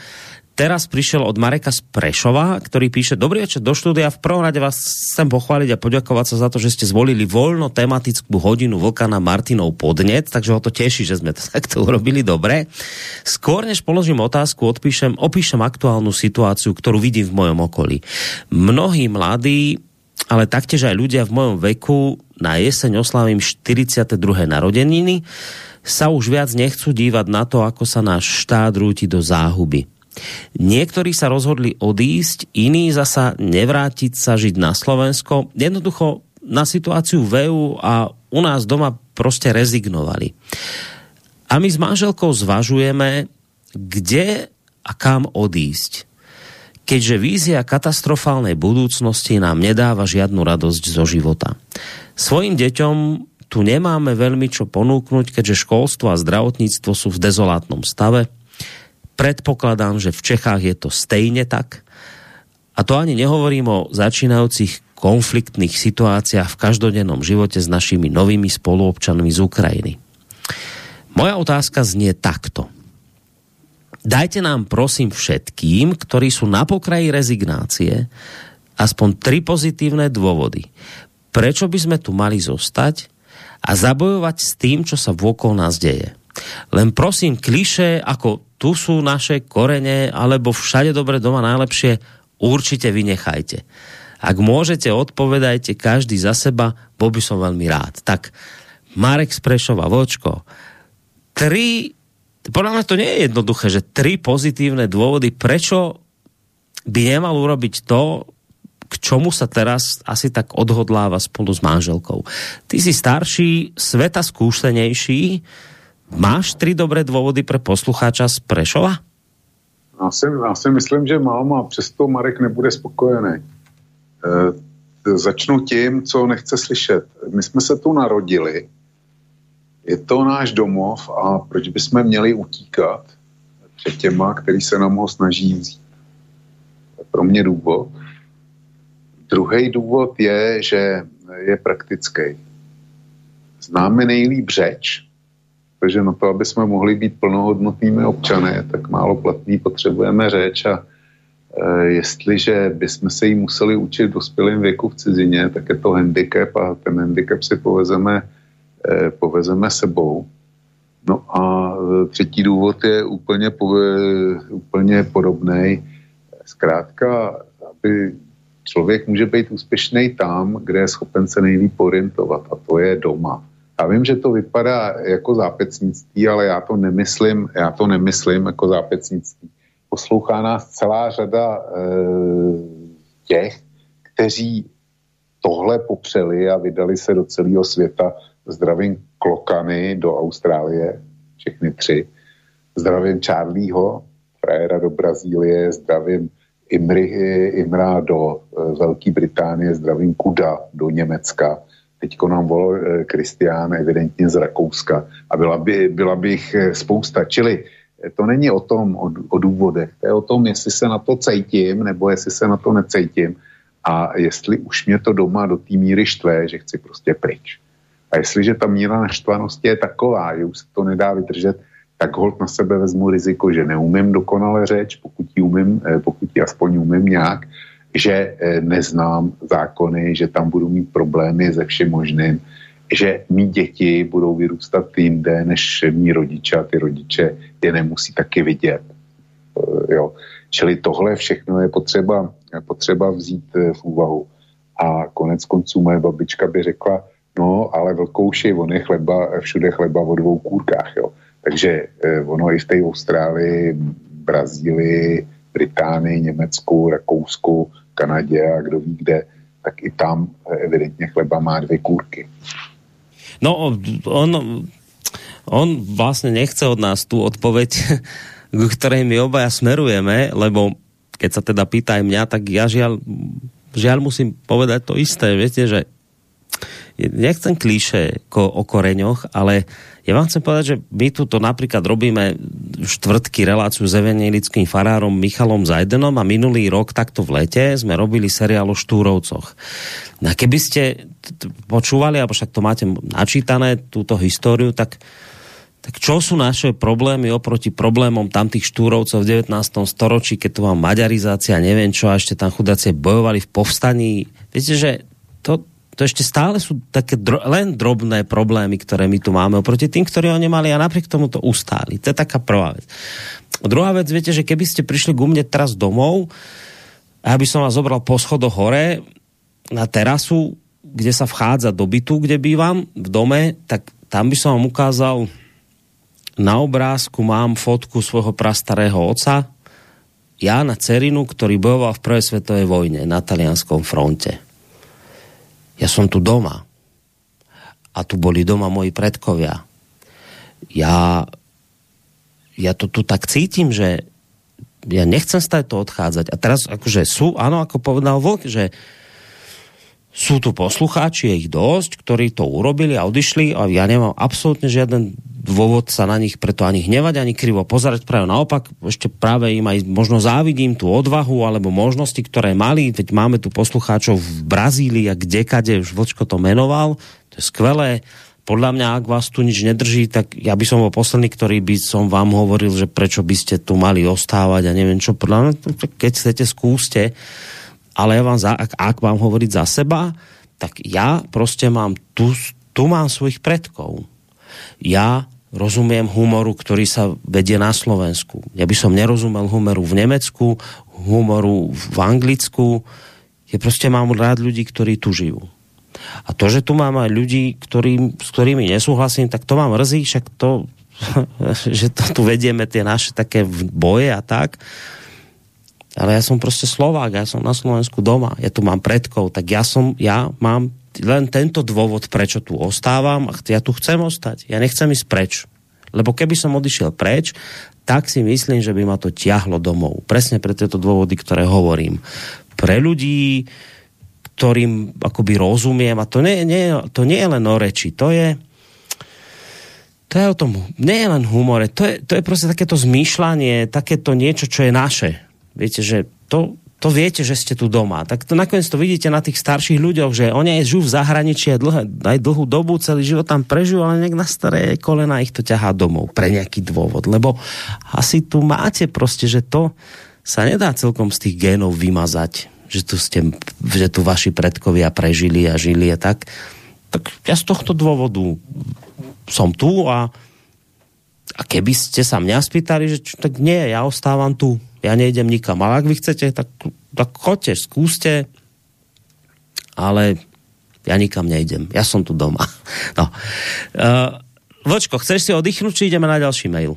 Teraz prišiel od Mareka z ktorý píše, dobrý večer do štúdia, v prvom rade vás chcem pochváliť a poďakovať sa za to, že ste zvolili voľno tematickú hodinu vlka Martinov podnet, takže ho to teší, že sme to takto urobili dobre. Skôr než položím otázku, odpíšem, opíšem aktuálnu situáciu, ktorú vidím v mojom okolí. Mnohí mladí, ale taktiež aj ľudia v mojom veku na jeseň oslavím 42. narodeniny, sa už viac nechcú dívať na to, ako sa náš štát rúti do záhuby. Niektorí sa rozhodli odísť, iní zasa nevrátiť sa žiť na Slovensko. Jednoducho na situáciu v EU a u nás doma proste rezignovali. A my s manželkou zvažujeme, kde a kam odísť. Keďže vízia katastrofálnej budúcnosti nám nedáva žiadnu radosť zo života. Svojim deťom tu nemáme veľmi čo ponúknuť, keďže školstvo a zdravotníctvo sú v dezolátnom stave. Predpokladám, že v Čechách je to stejne tak. A to ani nehovorím o začínajúcich konfliktných situáciách v každodennom živote s našimi novými spoluobčanmi z Ukrajiny. Moja otázka znie takto. Dajte nám prosím všetkým, ktorí sú na pokraji rezignácie, aspoň tri pozitívne dôvody. Prečo by sme tu mali zostať a zabojovať s tým, čo sa vôkol nás deje. Len prosím, kliše, ako tu sú naše korene, alebo všade dobre doma najlepšie, určite vynechajte. Ak môžete, odpovedajte každý za seba, bol by som veľmi rád. Tak, Marek Sprešova, Vočko, tri, podľa mňa to nie je jednoduché, že tri pozitívne dôvody, prečo by nemal urobiť to, k čomu sa teraz asi tak odhodláva spolu s manželkou. Ty si starší, sveta skúsenejší, máš tri dobré dôvody pre poslucháča z Prešova? Já si, já si myslím, že mám a přesto Marek nebude spokojený. E, začnu tím, co nechce slyšet. My jsme se tu narodili, je to náš domov a proč bychom měli utíkat před těma, který se nám ho snaží vzít. To je pro mě důvod. Druhý důvod je, že je praktický. Známe nejlíp řeč, protože na to, aby jsme mohli být plnohodnotnými občany, tak málo platný potřebujeme řeč a e, jestliže bychom se jí museli učit v dospělém věku v cizině, tak je to handicap a ten handicap si povezeme, e, povezeme sebou. No a e, třetí důvod je úplně, úplně podobný. Zkrátka, aby člověk může být úspěšný tam, kde je schopen se nejlíp orientovat a to je doma. Já vím, že to vypadá jako zápecnictví, ale já to nemyslím, já to nemyslím jako zápecnictví. Poslouchá nás celá řada e, těch, kteří tohle popřeli a vydali se do celého světa. Zdravím Klokany do Austrálie, všechny tři. Zdravím Charlieho, frajera do Brazílie, zdravím Imry, Imra do e, Velké Británie, zdravím Kuda do Německa Teďko nám volal Kristián eh, evidentně z Rakouska a byla, by, byla bych eh, spousta. Čili eh, to není o tom, o, o důvodech, to je o tom, jestli se na to cítím, nebo jestli se na to necítím a jestli už mě to doma do té míry štve, že chci prostě pryč. A jestliže ta míra naštvanosti je taková, že už se to nedá vydržet, tak hold na sebe vezmu riziko, že neumím dokonale řeč, pokud ji, umím, pokud ji aspoň umím nějak, že eh, neznám zákony, že tam budu mít problémy se vším možným, že mý děti budou vyrůstat jinde než mý rodiče a ty rodiče je nemusí taky vidět. Eh, jo. Čili tohle všechno je potřeba, potřeba vzít eh, v úvahu. A konec konců moje babička by řekla, no ale vlkouši, on je chleba, všude chleba o dvou kůrkách. Jo. Takže ono i v té Austrálii, Brazílii, Británii, Německu, Rakousku, Kanadě a kdo ví kde, tak i tam evidentně chleba má dvě kůrky. No, on, on vlastne nechce od nás tú odpoveď, k ktorej my obaja smerujeme, lebo keď sa teda pýta aj mňa, tak ja žiaľ, žiaľ musím povedať to isté. Viete, že nechcem klíše o koreňoch, ale ja vám chcem povedať, že my tu to napríklad robíme štvrtky reláciu s evangelickým farárom Michalom Zajdenom a minulý rok takto v lete sme robili seriál o Štúrovcoch. A keby ste počúvali, alebo však to máte načítané, túto históriu, tak tak čo sú naše problémy oproti problémom tamtých štúrovcov v 19. storočí, keď tu mám maďarizácia, neviem čo, a ešte tam chudácie bojovali v povstaní. Viete, že to, to ešte stále sú také dro, len drobné problémy, ktoré my tu máme oproti tým, ktorí ho nemali a napriek tomu to ustáli. To je taká prvá vec. Druhá vec, viete, že keby ste prišli ku mne teraz domov, a aby som vás zobral po schodo hore na terasu, kde sa vchádza do bytu, kde bývam, v dome, tak tam by som vám ukázal na obrázku mám fotku svojho prastarého oca, Jána Cerinu, ktorý bojoval v prvej svetovej vojne na talianskom fronte ja som tu doma. A tu boli doma moji predkovia. Ja, ja to tu tak cítim, že ja nechcem stať to odchádzať. A teraz akože sú, áno, ako povedal Vlk, že sú tu poslucháči, je ich dosť, ktorí to urobili a odišli a ja nemám absolútne žiaden dôvod sa na nich preto ani hnevať, ani krivo pozerať. Práve naopak, ešte práve im aj možno závidím tú odvahu alebo možnosti, ktoré mali. Veď máme tu poslucháčov v Brazílii a kdekade, už Vlčko to menoval. To je skvelé. Podľa mňa, ak vás tu nič nedrží, tak ja by som bol posledný, ktorý by som vám hovoril, že prečo by ste tu mali ostávať a neviem čo. Podľa mňa, keď chcete, skúste. Ale ja vám, za, ak, ak vám hovoriť za seba, tak ja proste mám tu, tu mám svojich predkov ja rozumiem humoru, ktorý sa vedie na Slovensku. Ja by som nerozumel humoru v Nemecku, humoru v Anglicku. Ja proste mám rád ľudí, ktorí tu žijú. A to, že tu mám aj ľudí, ktorý, s ktorými nesúhlasím, tak to mám mrzí, však to, že to tu vedieme tie naše také boje a tak. Ale ja som proste Slovák, ja som na Slovensku doma, ja tu mám predkov, tak ja som, ja mám len tento dôvod, prečo tu ostávam a ja tu chcem ostať. Ja nechcem ísť preč. Lebo keby som odišiel preč, tak si myslím, že by ma to ťahlo domov. Presne pre tieto dôvody, ktoré hovorím. Pre ľudí, ktorým akoby rozumiem a to nie, nie, to nie je len o reči, to je to je o tom, nie je len humore, to je, to je proste takéto zmýšľanie, takéto niečo, čo je naše. Viete, že to, to viete, že ste tu doma. Tak to nakoniec to vidíte na tých starších ľuďoch, že oni aj žijú v zahraničí aj, dlhé, aj dlhú dobu, celý život tam prežijú, ale nejak na staré kolena ich to ťahá domov pre nejaký dôvod. Lebo asi tu máte proste, že to sa nedá celkom z tých génov vymazať, že tu, ste, že tu vaši predkovia prežili a žili a tak. Tak ja z tohto dôvodu som tu a, a keby ste sa mňa spýtali, že tak nie, ja ostávam tu, ja nejdem nikam. Ale ak vy chcete, tak, tak choďte, skúste, ale ja nikam nejdem. Ja som tu doma. No. Uh, Vočko, chceš si oddychnúť, či ideme na ďalší mail?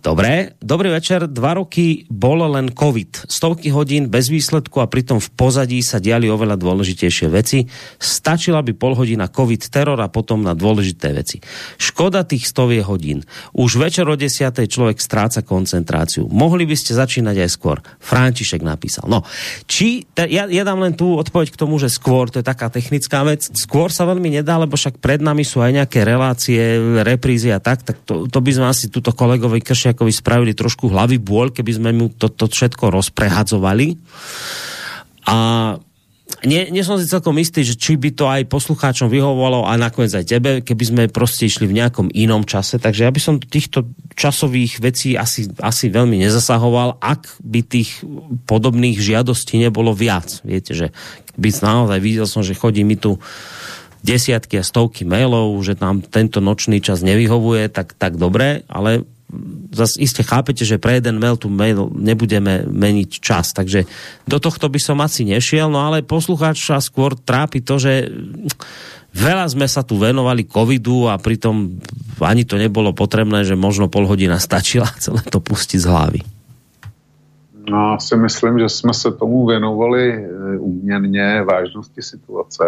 Dobre, dobrý večer. Dva roky bolo len COVID. Stovky hodín bez výsledku a pritom v pozadí sa diali oveľa dôležitejšie veci. Stačila by pol hodina COVID teror a potom na dôležité veci. Škoda tých stovie hodín. Už večer o desiatej človek stráca koncentráciu. Mohli by ste začínať aj skôr. František napísal. No, či, ja, ja dám len tú odpoveď k tomu, že skôr, to je taká technická vec. Skôr sa veľmi nedá, lebo však pred nami sú aj nejaké relácie, reprízy a tak, tak to, to by sme asi túto kolegovi Kršiakovi spravili trošku hlavy bôľ, keby sme mu toto to všetko rozprehadzovali. A nie, nie som si celkom istý, že či by to aj poslucháčom vyhovovalo a nakoniec aj tebe, keby sme proste išli v nejakom inom čase. Takže ja by som týchto časových vecí asi, asi veľmi nezasahoval, ak by tých podobných žiadostí nebolo viac. Viete, že by naozaj videl som, že chodí mi tu desiatky a stovky mailov, že nám tento nočný čas nevyhovuje, tak, tak dobre, ale zase iste chápete, že pre jeden mail tu mail nebudeme meniť čas, takže do tohto by som asi nešiel, no ale poslucháča skôr trápi to, že veľa sme sa tu venovali covidu a pritom ani to nebolo potrebné, že možno pol hodina stačila celé to pustiť z hlavy. No, si myslím, že jsme se tomu věnovali e, úměrně vážnosti situace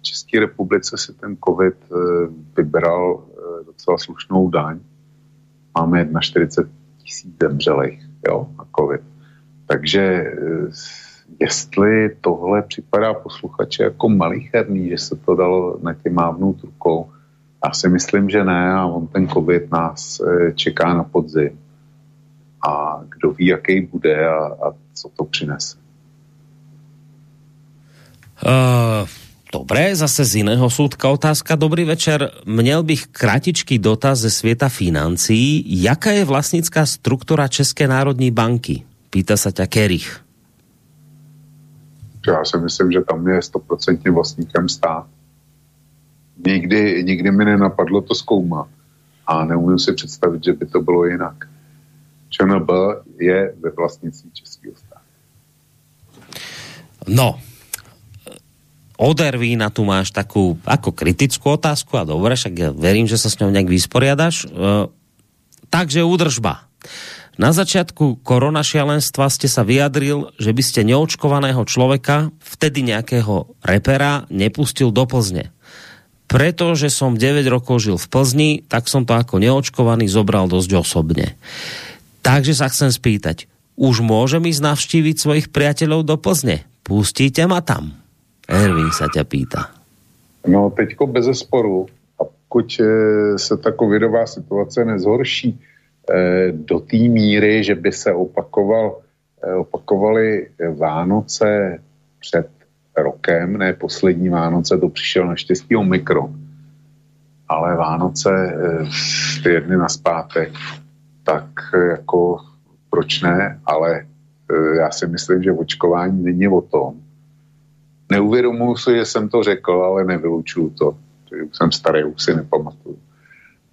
v České republice si ten covid eh, vybral eh, docela slušnou daň. Máme 41 tisíc zemřelých jo, na covid. Takže eh, jestli tohle připadá posluchače jako malicherný, že se to dalo na tě mávnout rukou, já si myslím, že ne a on ten covid nás čeká na podzim. A kdo ví, jaký bude a, a co to přinese. Uh, Dobre, zase z iného súdka otázka. Dobrý večer. Měl bych kratičký dotaz ze svieta financií. Jaká je vlastnická struktura České národní banky? Pýta sa ťa Kerich. Já si myslím, že tam je stoprocentně vlastníkem stát. Nikdy, nikdy mi nenapadlo to zkoumat. A neumím si představit, že by to bylo jinak. ČNB je ve vlastnictví Českého státu. No, od Ervína tu máš takú ako kritickú otázku a dobre, však ja verím, že sa s ňou nejak vysporiadaš. E, takže údržba. Na začiatku korona šialenstva ste sa vyjadril, že by ste neočkovaného človeka, vtedy nejakého repera, nepustil do Plzne. Pretože som 9 rokov žil v Plzni, tak som to ako neočkovaný zobral dosť osobne. Takže sa chcem spýtať, už môžem ísť navštíviť svojich priateľov do Plzne? Pustíte ma tam? Erwin sa ťa pýta. No teďko bez zesporu, a pokud eh, se ta covidová situace nezhorší eh, do té míry, že by se opakoval, eh, opakovaly Vánoce před rokem, ne poslední Vánoce, to přišel naštěstí Omikron, ale Vánoce ty dny na zpátek, tak jako proč ne, ale já si myslím, že očkování není o tom, Neuvědomuji si, že jsem to řekl, ale nevylučuju to. Už jsem starý, už si nepamatuju.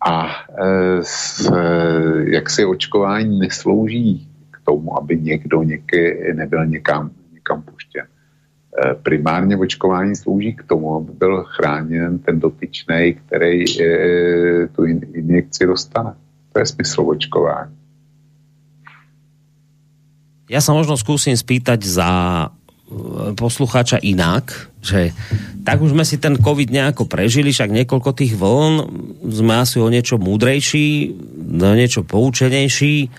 A e, s, e, jak si očkování neslouží k tomu, aby někdo něky nebyl někam, někam puštěn. E, primárně očkování slouží k tomu, aby byl chráněn ten dotyčný, který e, tu injekci dostane. To je smysl očkování. Ja sa možno skúsim spýtať za poslucháča inak, že tak už sme si ten COVID nejako prežili, však niekoľko tých vln, sme asi o niečo múdrejší, o niečo poučenejší.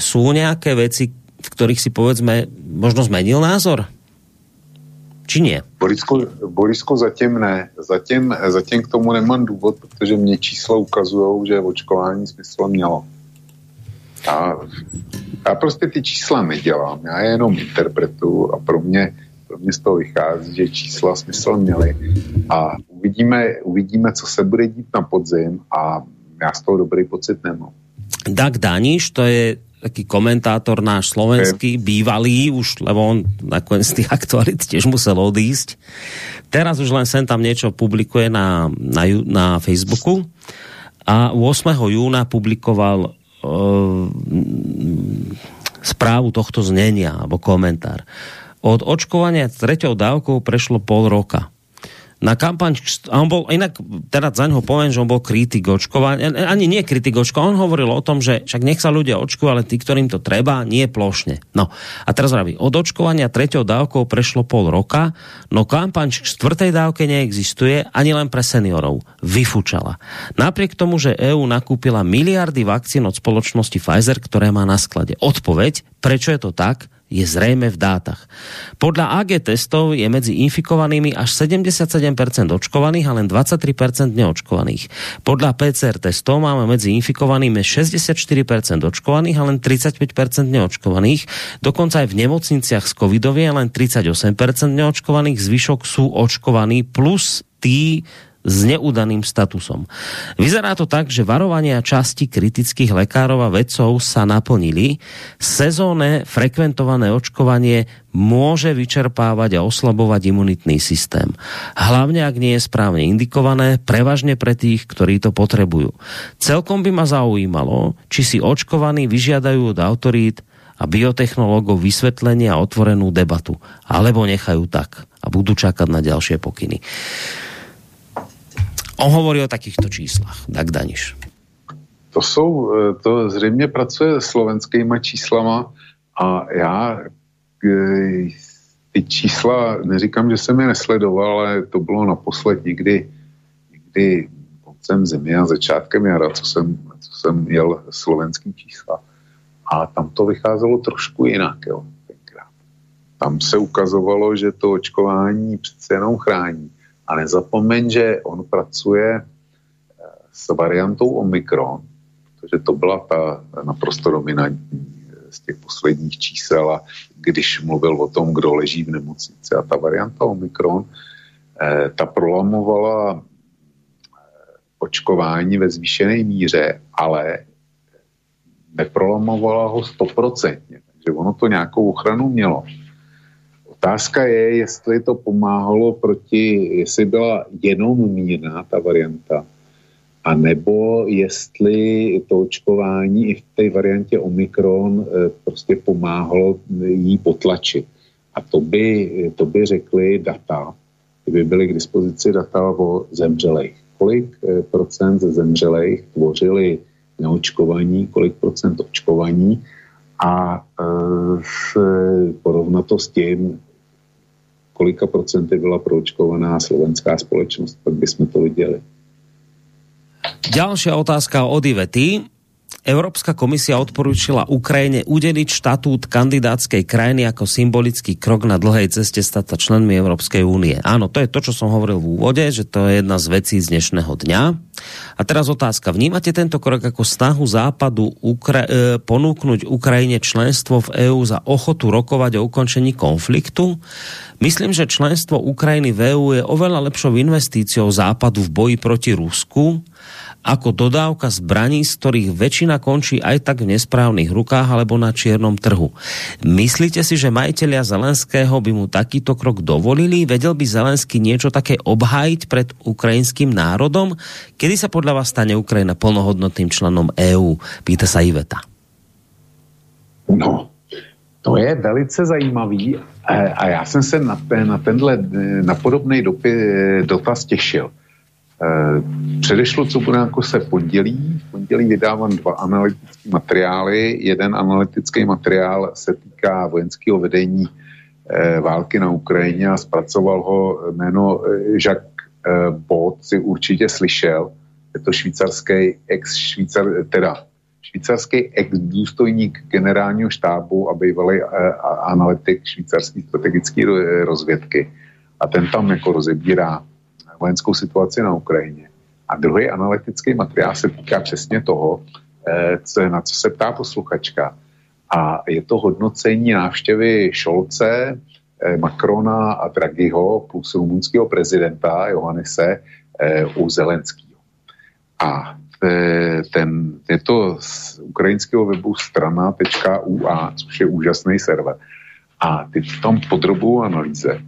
Sú nejaké veci, v ktorých si povedzme možno zmenil názor? či nie? Borisku, Borisku zatím ne. Zatím, zatím k tomu nemám důvod, protože mě čísla ukazují, že očkování smysl mělo. Já, já prostě ty čísla nedělám, já je jenom interpretuju a pro mě, pro mě z toho vychází, že čísla smysl měly a uvidíme, uvidíme, co se bude dít na podzim a já z toho dobrý pocit nemám. Dag Daniš, to je taký komentátor náš slovenský, bývalý už, lebo on nakoniec z tých aktualit tiež musel odísť. Teraz už len sem tam niečo publikuje na, na, na Facebooku a 8. júna publikoval správu tohto znenia alebo komentár. Od očkovania treťou dávkou prešlo pol roka na kampaň, a on bol, inak teda za ňoho poviem, že on bol kritik očkovania, ani nie kritik očkovania, on hovoril o tom, že však nech sa ľudia očkujú, ale tí, ktorým to treba, nie plošne. No a teraz vraví, od očkovania treťou dávkou prešlo pol roka, no kampaň k štvrtej dávke neexistuje ani len pre seniorov. Vyfúčala. Napriek tomu, že EÚ nakúpila miliardy vakcín od spoločnosti Pfizer, ktoré má na sklade. Odpoveď, prečo je to tak, je zrejme v dátach. Podľa AG testov je medzi infikovanými až 77% očkovaných a len 23% neočkovaných. Podľa PCR testov máme medzi infikovanými 64% očkovaných a len 35% neočkovaných. Dokonca aj v nemocniciach s covidovie len 38% neočkovaných, zvyšok sú očkovaní plus tí s neudaným statusom. Vyzerá to tak, že varovania časti kritických lekárov a vedcov sa naplnili. Sezónne frekventované očkovanie môže vyčerpávať a oslabovať imunitný systém. Hlavne, ak nie je správne indikované, prevažne pre tých, ktorí to potrebujú. Celkom by ma zaujímalo, či si očkovaní vyžiadajú od autorít a biotechnológov vysvetlenie a otvorenú debatu, alebo nechajú tak a budú čakať na ďalšie pokyny. On hovorí o takýchto číslach. Tak Daniš. To jsou, eh, to zřejmě pracuje s slovenskýma číslama a já eh, ty čísla, neříkám, že jsem je nesledoval, ale to bylo naposled někdy, někdy koncem zimy a začátkem jara, co jsem, co jsem jel slovenský čísla. A tam to vycházelo trošku jinak, jo, tenkrát. Tam se ukazovalo, že to očkování přece jenom chrání a nezapomeň, že on pracuje eh, s variantou Omikron, protože to byla ta naprosto dominantní eh, z těch posledních čísel a když mluvil o tom, kdo leží v nemocnici. A ta varianta Omikron, eh, ta prolamovala očkování ve zvýšené míře, ale neprolamovala ho stoprocentně. Takže ono to nějakou ochranu mělo. Otázka je, jestli to pomáhalo proti, jestli byla jenom mírná ta varianta, a nebo jestli to očkování i v té variantě Omikron eh, prostě pomáhalo jí potlačit. A to by, to by řekli data, kdyby byly k dispozici data o zemřelých. Kolik eh, procent zemřelých tvořili neočkovaní, kolik procent očkovaní a e, porovnat to s tím, kolika procenty byla proočkovaná slovenská společnost, tak bychom to viděli. Ďalšia otázka od Ivety. Európska komisia odporúčila Ukrajine udeliť štatút kandidátskej krajiny ako symbolický krok na dlhej ceste stať sa členmi Európskej únie. Áno, to je to, čo som hovoril v úvode, že to je jedna z vecí z dnešného dňa. A teraz otázka. Vnímate tento krok ako snahu Západu Ukra- e, ponúknuť Ukrajine členstvo v EÚ za ochotu rokovať o ukončení konfliktu? Myslím, že členstvo Ukrajiny v EÚ je oveľa lepšou investíciou Západu v boji proti Rusku ako dodávka zbraní, z ktorých väčšina končí aj tak v nesprávnych rukách alebo na čiernom trhu. Myslíte si, že majiteľia Zelenského by mu takýto krok dovolili? Vedel by Zelenský niečo také obhájiť pred ukrajinským národom? Kedy sa podľa vás stane Ukrajina plnohodnotným členom EÚ? Pýta sa Iveta. No, to je velice zajímavý a já jsem se na, ten, na tenhle, na podobný dopy, dotaz těšil. Eh, bude jako se pondělí. V pondělí vydávám dva analytické materiály. Jeden analytický materiál se týká vojenského vedení eh, války na Ukrajině a zpracoval ho jméno eh, Jacques Bot, si určitě slyšel. Je to švýcarský ex-švýcar, teda švýcarský ex-důstojník generálního štábu a bývalý analytik švýcarské strategické rozvědky a ten tam jako rozebírá vojenskou situaci na Ukrajině. A druhý analytický materiál se týká přesně toho, eh, co, na co se ptá posluchačka. A je to hodnocení návštěvy Šolce, eh, Macrona a Draghiho plus rumunského prezidenta Johannese eh, u Zelenského. A ten, je to z ukrajinského webu strana.ua, což je úžasný server. A ty tam podrobují analýze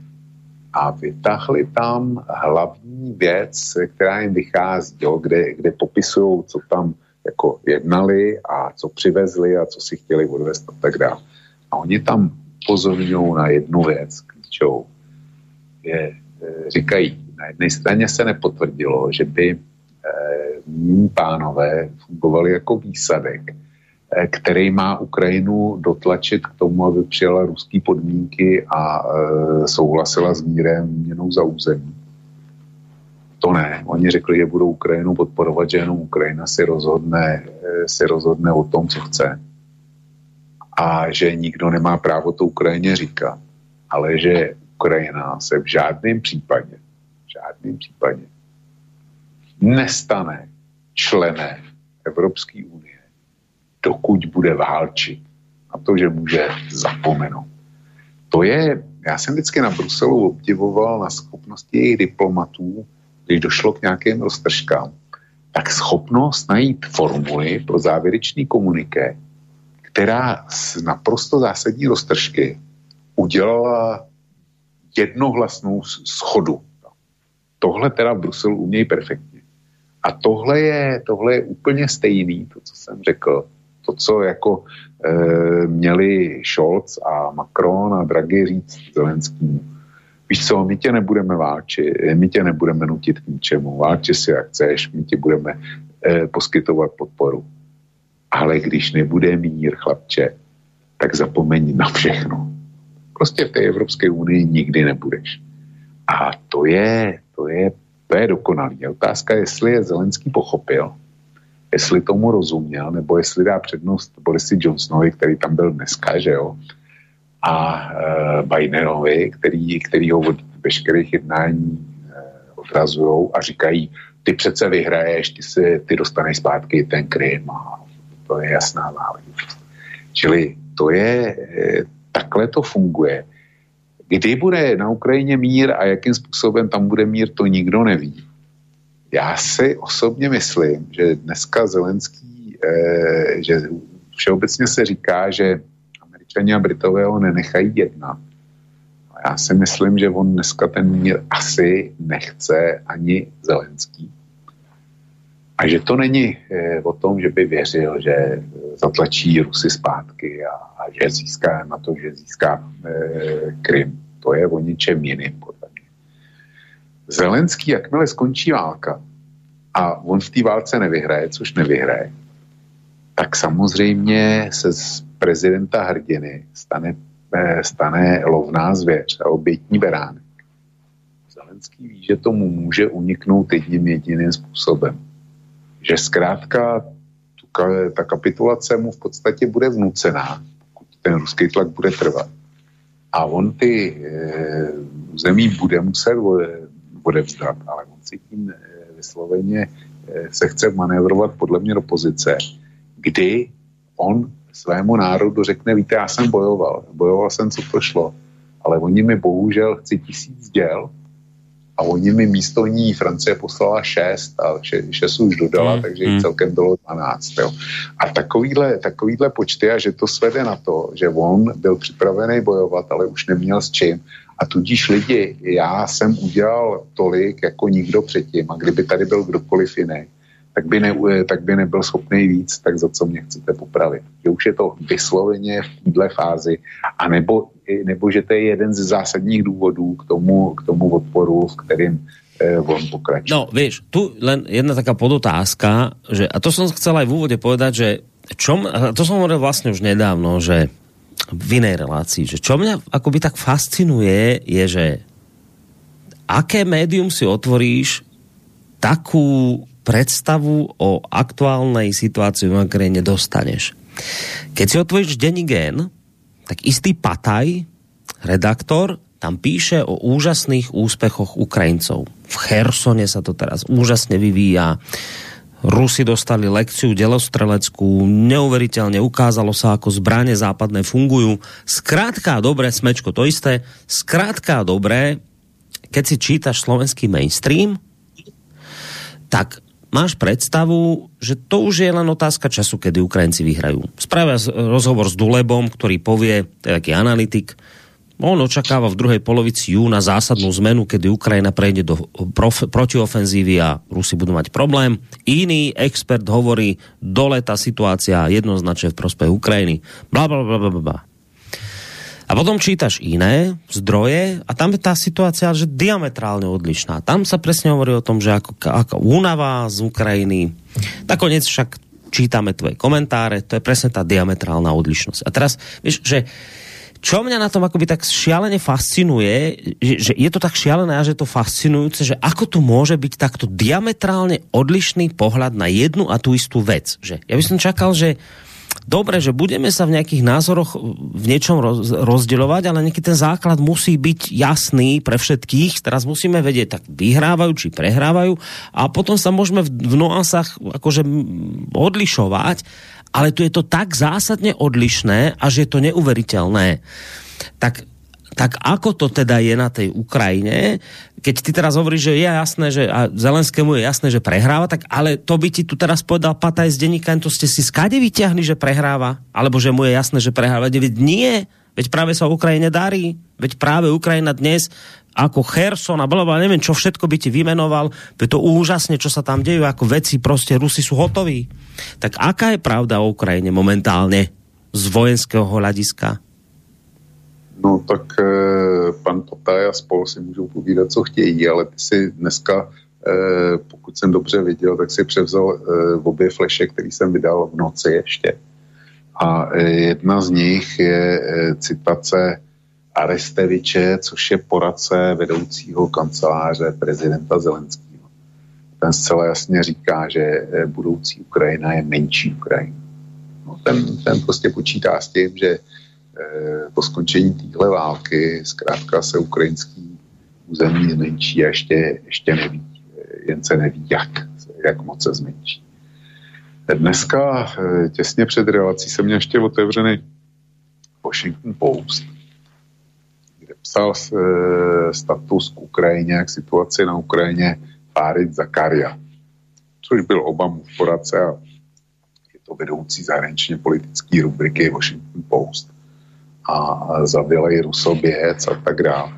a vytáhli tam hlavní věc, která jim vychází, jo, kde, kde popisují, co tam jako jednali a co přivezli a co si chtěli odvést a tak dále. A oni tam pozorňují na jednu věc klíčovou. Je, e, říkají, na jedné straně se nepotvrdilo, že by e, pánové fungovali jako výsadek, který má Ukrajinu dotlačit k tomu, aby přijala ruský podmínky a e, souhlasila s mírem měnou za území. To ne. Oni řekli, že budou Ukrajinu podporovat, že jenom Ukrajina si rozhodne, e, si rozhodne o tom, co chce. A že nikdo nemá právo to Ukrajině říkat. Ale že Ukrajina se v žádném případě, v žádném případě nestane členem Evropské unie dokud bude válčit. A to, že může zapomenout. To je, já jsem vždycky na Bruselu obdivoval na schopnosti jejich diplomatů, když došlo k nějakým roztržkám, tak schopnost najít formuly pro závěrečný komuniké, která z naprosto zásadní roztržky udělala jednohlasnou schodu. Tohle teda v Bruselu umějí perfektně. A tohle je, tohle je úplně stejný, to, co jsem řekl, to, co jako e, měli Scholz a Macron a Draghi říct Zelenským. Víš co, my tě nebudeme válčit, my tě nebudeme nutit k ničemu, válči si jak chceš, my ti budeme e, poskytovat podporu. Ale když nebude mír, chlapče, tak zapomeň na všechno. Prostě v té Evropské unii nikdy nebudeš. A to je, to je, to je dokonalý. Otázka, jestli je Zelenský pochopil, jestli tomu rozuměl, nebo jestli dá přednost Borisi Johnsonovi, který tam byl dneska, že jo, a e, Bidenovi, který, který ho od veškerých jednání e, odrazují a říkají, ty přece vyhraješ, ty, si, ty dostaneš zpátky ten Krym a to je jasná záležitost. Čili to je, e, takhle to funguje. Kdy bude na Ukrajině mír a jakým způsobem tam bude mír, to nikdo neví. Já si osobně myslím, že dneska Zelenský, eh, že všeobecně se říká, že američani a Britové ho nenechají jednat. Já si myslím, že on dneska ten mír asi nechce ani Zelenský. A že to není eh, o tom, že by věřil, že zatlačí Rusy zpátky a, a že získá na to, že získá eh, Krym. To je o ničem jiným, podle Zelenský, jakmile skončí válka a on v té válce nevyhraje, což nevyhraje, tak samozřejmě se z prezidenta hrdiny stane, eh, stane lovná zvěř a obětní beránek. Zelenský ví, že tomu může uniknout jedním jediným způsobem. Že zkrátka ta kapitulace mu v podstatě bude vnucená, pokud ten ruský tlak bude trvat. A on ty e, zemí bude muset odevzdat, ale on si tím e, vysloveně e, se chce manévrovat podle mě do pozice, kdy on svému národu řekne, víte, já jsem bojoval, bojoval jsem, co to šlo, ale oni mi bohužel chci tisíc děl a oni mi místo ní Francie poslala šest a še, šest už dodala, mm, takže jich mm. celkem bylo dvanáct. Jo. A takovýhle, takovýhle počty a že to svede na to, že on byl připravený bojovat, ale už neměl s čím a tudíž lidi, já jsem udělal tolik jako nikdo předtím a kdyby tady byl kdokoliv jiný, tak by, ne, tak by nebyl schopný víc, tak za co mě chcete popravit. Že už je to vysloveně v této fázi, a nebo, že to je jeden z zásadních důvodů k tomu, k tomu odporu, v kterým eh, on pokračuje. No, vieš, tu len jedna taká podotázka, že, a to som chcel aj v úvode povedať, že čom, to som hovoril vlastne už nedávno, že v inej relácii, že čo mňa akoby tak fascinuje, je, že aké médium si otvoríš, takú predstavu o aktuálnej situácii v Ukrajine dostaneš. Keď si otvoríš denní gen, tak istý Pataj, redaktor, tam píše o úžasných úspechoch Ukrajincov. V Chersone sa to teraz úžasne vyvíja. Rusi dostali lekciu delostreleckú, neuveriteľne ukázalo sa, ako zbranie západné fungujú. Skrátka dobré, smečko to isté, skrátka dobré, keď si čítaš slovenský mainstream, tak máš predstavu, že to už je len otázka času, kedy Ukrajinci vyhrajú. Spravia rozhovor s Dulebom, ktorý povie, to je taký analytik, on očakáva v druhej polovici júna zásadnú zmenu, kedy Ukrajina prejde do prof- protiofenzívy a Rusi budú mať problém. Iný expert hovorí, dole tá situácia jednoznačne v prospech Ukrajiny. Bla, bla, bla, bla, bla. A potom čítaš iné zdroje a tam je tá situácia že diametrálne odlišná. Tam sa presne hovorí o tom, že ako, ako únava z Ukrajiny. Nakoniec však čítame tvoje komentáre, to je presne tá diametrálna odlišnosť. A teraz, vieš, že čo mňa na tom akoby tak šialene fascinuje, že, že je to tak šialené a že to fascinujúce, že ako tu môže byť takto diametrálne odlišný pohľad na jednu a tú istú vec. Že ja by som čakal, že dobre, že budeme sa v nejakých názoroch v niečom roz, rozdeľovať, ale nejaký ten základ musí byť jasný pre všetkých. Teraz musíme vedieť, tak vyhrávajú či prehrávajú a potom sa môžeme v, v nuansách akože odlišovať ale tu je to tak zásadne odlišné, až je to neuveriteľné. Tak, tak ako to teda je na tej Ukrajine, keď ty teraz hovoríš, že je jasné, že a Zelenskému je jasné, že prehráva, tak ale to by ti tu teraz povedal Pataj z denníka, to ste si skade vyťahli, že prehráva? Alebo že mu je jasné, že prehráva? Veď nie, veď práve sa Ukrajine darí. Veď práve Ukrajina dnes ako Kherson a blablabla, neviem, čo všetko by ti vymenoval, je to úžasne, čo sa tam dejú, ako veci, proste Rusi sú hotoví. Tak aká je pravda o Ukrajine momentálne z vojenského hľadiska? No tak e, pan Potaj spolu si můžou povídat, co chtějí, ale ty si dneska, e, pokud jsem dobře viděl, tak si převzal e, obě fleše, který jsem vydal v noci ještě. A e, jedna z nich je e, citace Aresteviče, což je poradce vedoucího kanceláře prezidenta Zelenského. Ten zcela jasně říká, že eh, budoucí Ukrajina je menší Ukrajina. No, ten, ten prostě počítá s tím, že eh, po skončení téhle války zkrátka se ukrajinský území zmenší a ještě, ještě neví, jen se neví, jak, jak moc se zmenší. Dneska eh, těsně před relací jsem měl ještě otevřený Washington Post psal e, status k Ukrajině, k situaci na Ukrajině Farid Zakaria, což byl Obamův poradce a je to vedoucí zahraničně politické rubriky Washington Post a zavilej Rusoběc a tak dále.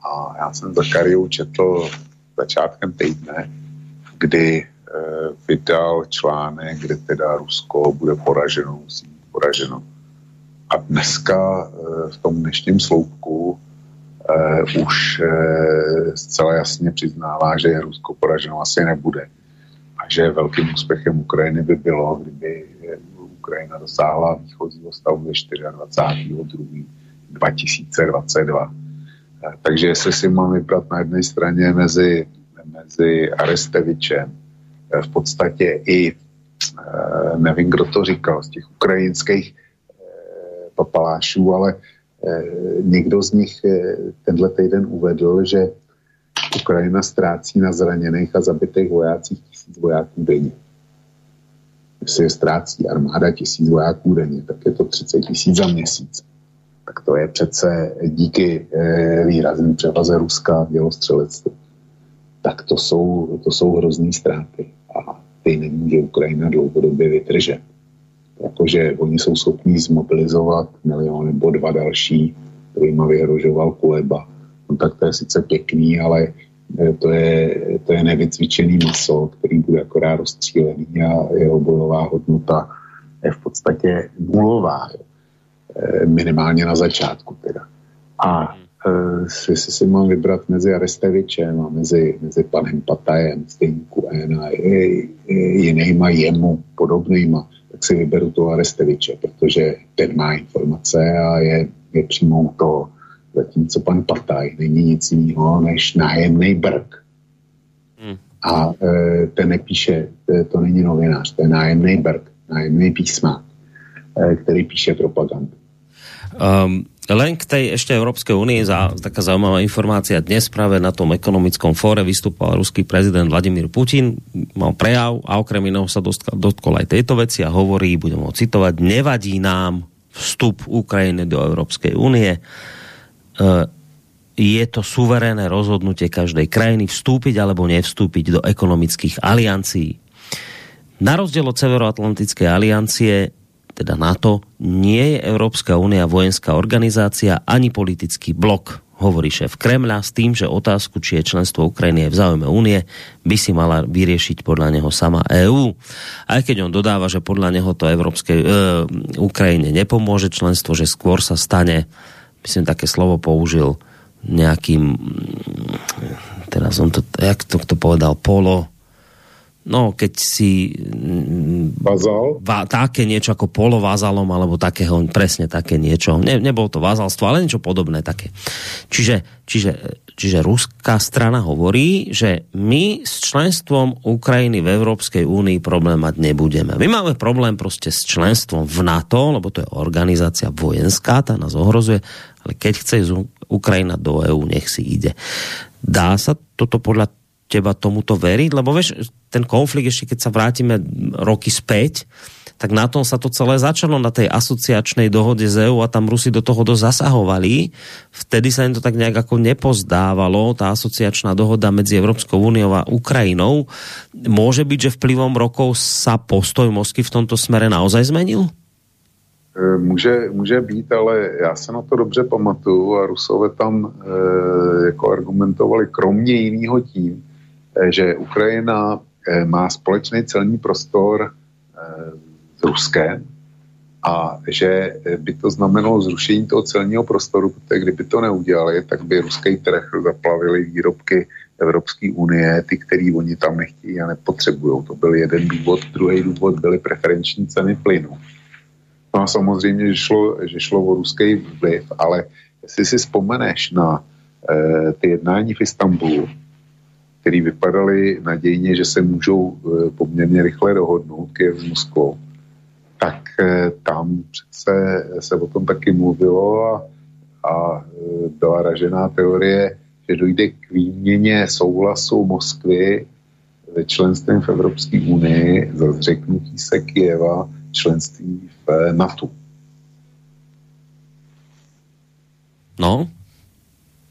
A já jsem Zakariu četl začátkem týdne, kdy e, vydal článek, kde teda Rusko bude poraženo, musí být poraženo. A dneska e, v tom dnešním sloupku uh, už uh, zcela jasně přiznává, že Rusko poraženo asi nebude. A že velkým úspěchem Ukrajiny by bylo, kdyby Ukrajina dosáhla výchozího stavu ve 24. 2022. Uh, takže jestli si mám vybrat na jedné straně mezi, mezi Arestevičem, uh, v podstatě i uh, nevím, kdo to říkal, z těch ukrajinských papalášů, ale Eh, někdo z nich eh, tenhle týden uvedl, že Ukrajina ztrácí na zraněných a zabitých vojácích tisíc vojáků denně. Jestli je ztrácí armáda tisíc vojáků denně, tak je to 30 tisíc za měsíc. Tak to je přece díky e, výrazný převaze Ruska v dělostřelectví. Tak to jsou, to jsou hrozný ztráty a ty nemůže Ukrajina dlouhodobě vydržet jakože oni jsou schopní zmobilizovat milion nebo dva další, kterýma vyhrožoval Kuleba. No tak to je sice pěkný, ale e, to je, to je nevycvičený maso, který bude akorát rozstřílený a jeho bojová hodnota je v podstatě nulová. E, minimálně na začátku teda. A e, jestli si mám vybrat mezi Arestevičem a mezi, mezi panem Patajem, stejníku N a jinýma jemu podobnýma, tak si vyberu toho Aresteviče, protože ten má informace a je, je přímo to. Zatímco pan Pataj není nic jiného než nájemný brk. Hmm. A e, ten nepíše, e, to není novinář, to je nájemný brk, nájemný písma, e, který píše propagandu. Um, len k tej ešte Európskej únie za taká zaujímavá informácia. Dnes práve na tom ekonomickom fóre vystupoval ruský prezident Vladimír Putin, mal prejav a okrem iného sa dotkol aj tejto veci a hovorí, budem ho citovať, nevadí nám vstup Ukrajiny do Európskej únie. E, je to suverénne rozhodnutie každej krajiny vstúpiť alebo nevstúpiť do ekonomických aliancií. Na rozdiel od Severoatlantickej aliancie teda NATO, nie je Európska únia vojenská organizácia ani politický blok, hovorí šéf Kremľa s tým, že otázku, či je členstvo Ukrajiny je v záujme únie, by si mala vyriešiť podľa neho sama EÚ. Aj keď on dodáva, že podľa neho to Európskej e, Ukrajine nepomôže členstvo, že skôr sa stane, myslím, také slovo použil nejakým teraz on to, jak to, to povedal, polo no keď si Vazal? Va, také niečo ako polovázalom alebo takého, presne také niečo. Ne, nebolo to vázalstvo, ale niečo podobné také. Čiže, čiže, čiže ruská strana hovorí, že my s členstvom Ukrajiny v Európskej únii problém mať nebudeme. My máme problém proste s členstvom v NATO, lebo to je organizácia vojenská, tá nás ohrozuje, ale keď chce Ukrajina do EÚ, nech si ide. Dá sa toto podľa teba tomuto veriť? Lebo vieš, ten konflikt, ešte keď sa vrátime roky späť, tak na tom sa to celé začalo, na tej asociačnej dohode z EU a tam Rusi do toho dosť zasahovali. Vtedy sa im to tak nejak ako nepozdávalo, tá asociačná dohoda medzi Európskou úniou a Ukrajinou. Môže byť, že vplyvom rokov sa postoj Moskvy v tomto smere naozaj zmenil? E, může, může být, ale já se na to dobře pamatuju a Rusové tam e, jako argumentovali kromě jiného tím, že Ukrajina eh, má společný celní prostor eh, s Ruskem a že by to znamenalo zrušení toho celního prostoru, protože kdyby to neudělali, tak by ruský trh zaplavili výrobky Evropské unie, ty, který oni tam nechtějí a nepotřebují. To byl jeden důvod. Druhý důvod byly preferenční ceny plynu. No a samozřejmě, že šlo, že šlo o ruský vliv, ale jestli si vzpomeneš na e, ty jednání v Istanbulu, který vypadaly nadějně, že se můžou eh, poměrně rychle dohodnout Kiev s Moskvou, tak eh, tam přece se o tom taky mluvilo a, a eh, byla ražená teorie, že dojde k výměně souhlasu Moskvy ve členstvím v Evropské unii za zřeknutí se Kieva členství v NATO. No.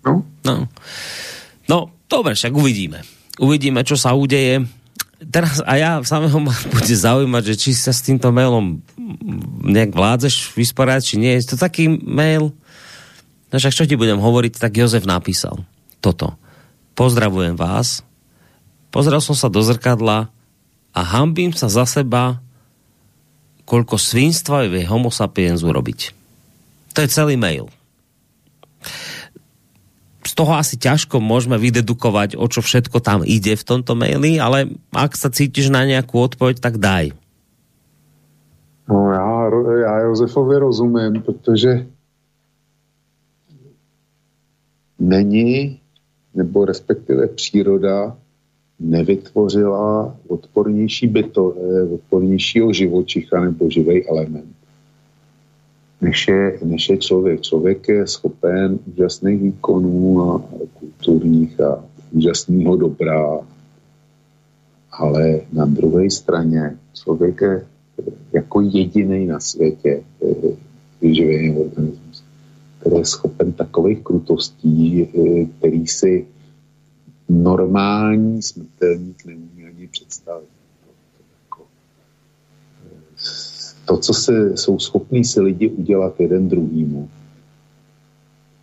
No. No. No, Dobre, však uvidíme. Uvidíme, čo sa udeje. Teraz a ja samého ma bude zaujímať, že či sa s týmto mailom nejak vládzeš vysporiadať, či nie. Je to taký mail, no však čo ti budem hovoriť, tak Jozef napísal toto. Pozdravujem vás. Pozrel som sa do zrkadla a hambím sa za seba, koľko svinstva vie homo sapiens urobiť. To je celý mail toho asi ťažko môžeme vydedukovať, o čo všetko tam ide v tomto maili, ale ak sa cítiš na nejakú odpoveď, tak daj. No já, já Josefovi rozumím, protože není, nebo respektive příroda nevytvořila odpornější byto, eh, odpornějšího živočicha nebo živý element než je, než je člověk. Člověk je schopen úžasných výkonů a kulturních a úžasného dobrá, ale na druhé straně člověk je jako jediný na světě živý organismus, který je schopen takových krutostí, který si normální smrtelník nemůže ani představit. To, co se, jsou schopní si lidi udělat jeden druhýmu,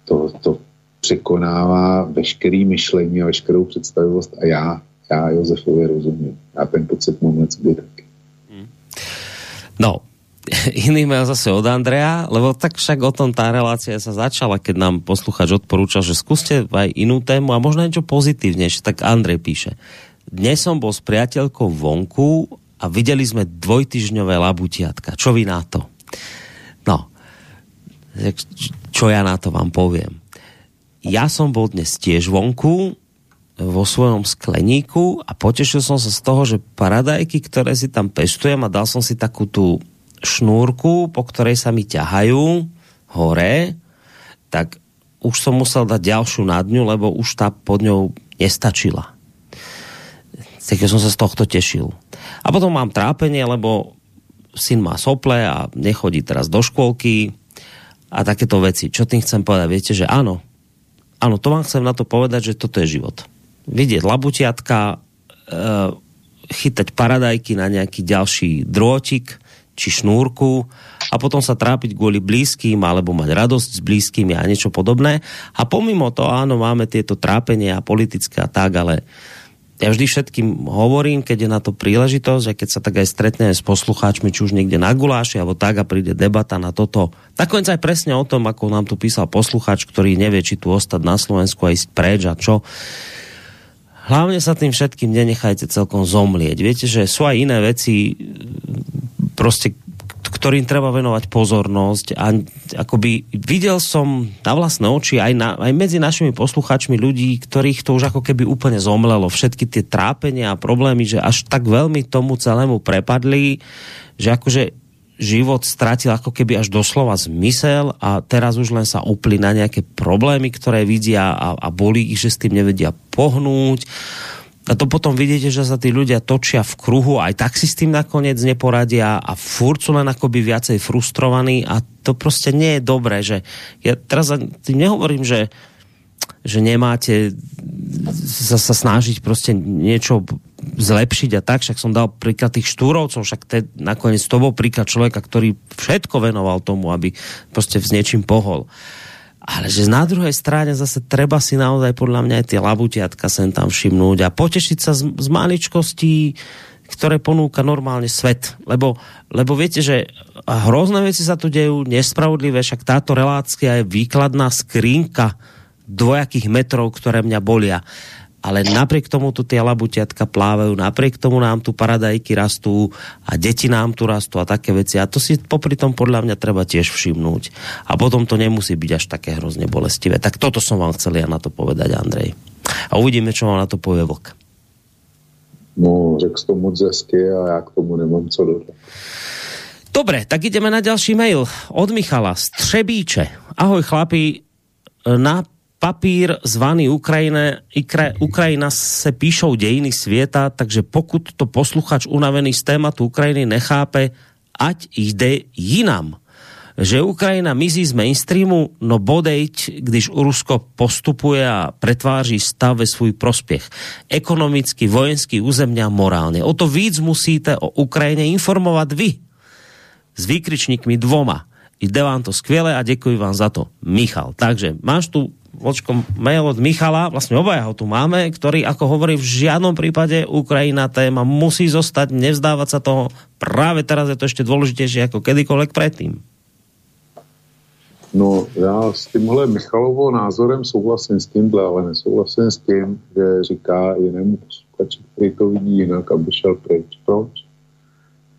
to, to překonává veškerý myšlení a veškerou představivost a já, já Josefovi rozumím. Já ten pocit mám na sobě taky. No, iný mail zase od Andrea, lebo tak však o tom tá relácia sa začala, keď nám posluchač odporúčal, že skúste aj inú tému a možno niečo pozitívnejšie. Tak Andrej píše. Dnes som bol s priateľkou vonku a videli sme dvojtyžňové labutiatka. Čo vy na to? No, čo ja na to vám poviem. Ja som bol dnes tiež vonku vo svojom skleníku a potešil som sa z toho, že paradajky, ktoré si tam pestujem a dal som si takú tú šnúrku, po ktorej sa mi ťahajú hore tak už som musel dať ďalšiu na dňu, lebo už tá pod ňou nestačila. Tak som sa z tohto tešil. A potom mám trápenie, lebo syn má sople a nechodí teraz do škôlky a takéto veci. Čo tým chcem povedať? Viete, že áno, áno, to vám chcem na to povedať, že toto je život. Vidieť labutiatka, e, chytať paradajky na nejaký ďalší drôtik či šnúrku a potom sa trápiť kvôli blízkym alebo mať radosť s blízkymi a niečo podobné. A pomimo to, áno, máme tieto trápenia politické a tak, ale ja vždy všetkým hovorím, keď je na to príležitosť, a keď sa tak aj stretne s poslucháčmi, či už niekde na guláši, alebo tak a príde debata na toto. Nakoniec aj presne o tom, ako nám tu písal poslucháč, ktorý nevie, či tu ostať na Slovensku a ísť preč a čo. Hlavne sa tým všetkým nenechajte celkom zomlieť. Viete, že sú aj iné veci, proste ktorým treba venovať pozornosť a akoby videl som na vlastné oči aj, na, aj medzi našimi posluchačmi ľudí, ktorých to už ako keby úplne zomlelo. Všetky tie trápenia a problémy, že až tak veľmi tomu celému prepadli, že akože život stratil ako keby až doslova zmysel a teraz už len sa upli na nejaké problémy, ktoré vidia a, a bolí ich, že s tým nevedia pohnúť a to potom vidíte, že sa tí ľudia točia v kruhu, aj tak si s tým nakoniec neporadia a furt sú len akoby viacej frustrovaní a to proste nie je dobré, že ja teraz tým nehovorím, že, že nemáte sa, sa snažiť proste niečo zlepšiť a tak, však som dal príklad tých štúrovcov, však te, nakoniec to bol príklad človeka, ktorý všetko venoval tomu, aby proste s niečím pohol. Uh, ale že na druhej strane zase treba si naozaj podľa mňa aj tie labutiatka sem tam všimnúť a potešiť sa z, z maličkostí, ktoré ponúka normálne svet. Lebo, lebo viete, že hrozné veci sa tu dejú, nespravodlivé, však táto relácia je výkladná skrinka dvojakých metrov, ktoré mňa bolia ale napriek tomu tu tie labutiatka plávajú, napriek tomu nám tu paradajky rastú a deti nám tu rastú a také veci. A to si popri tom podľa mňa treba tiež všimnúť. A potom to nemusí byť až také hrozne bolestivé. Tak toto som vám chcel ja na to povedať, Andrej. A uvidíme, čo vám na to povie vlk. No, řekl to moc hezky a ja k tomu nemám co dodať. Dobre, tak ideme na ďalší mail od Michala Střebíče. Ahoj chlapi, na papír zvaný Ukrajine, Ukrajina se píšou dejiny světa, takže pokud to posluchač unavený z tématu Ukrajiny nechápe, ať jde jinam. Že Ukrajina mizí z mainstreamu, no bodejť, když Rusko postupuje a pretváří stav ve svůj prospěch. Ekonomicky, vojensky, územně a morálně. O to víc musíte o Ukrajine informovat vy. S výkričníkmi dvoma. Jde vám to skvěle a děkuji vám za to. Michal. Takže máš tu vočkom mail od Michala, vlastne obaja ho tu máme, ktorý, ako hovorí, v žiadnom prípade Ukrajina téma musí zostať, nevzdávať sa toho. Práve teraz je to ešte dôležitejšie ako kedykoľvek predtým. No, já s tímhle Michalovo názorem souhlasím s tímhle, ale nesouhlasím s tím, že říká jinému posluchači, který to vidí jinak, aby šel pryč. Proč?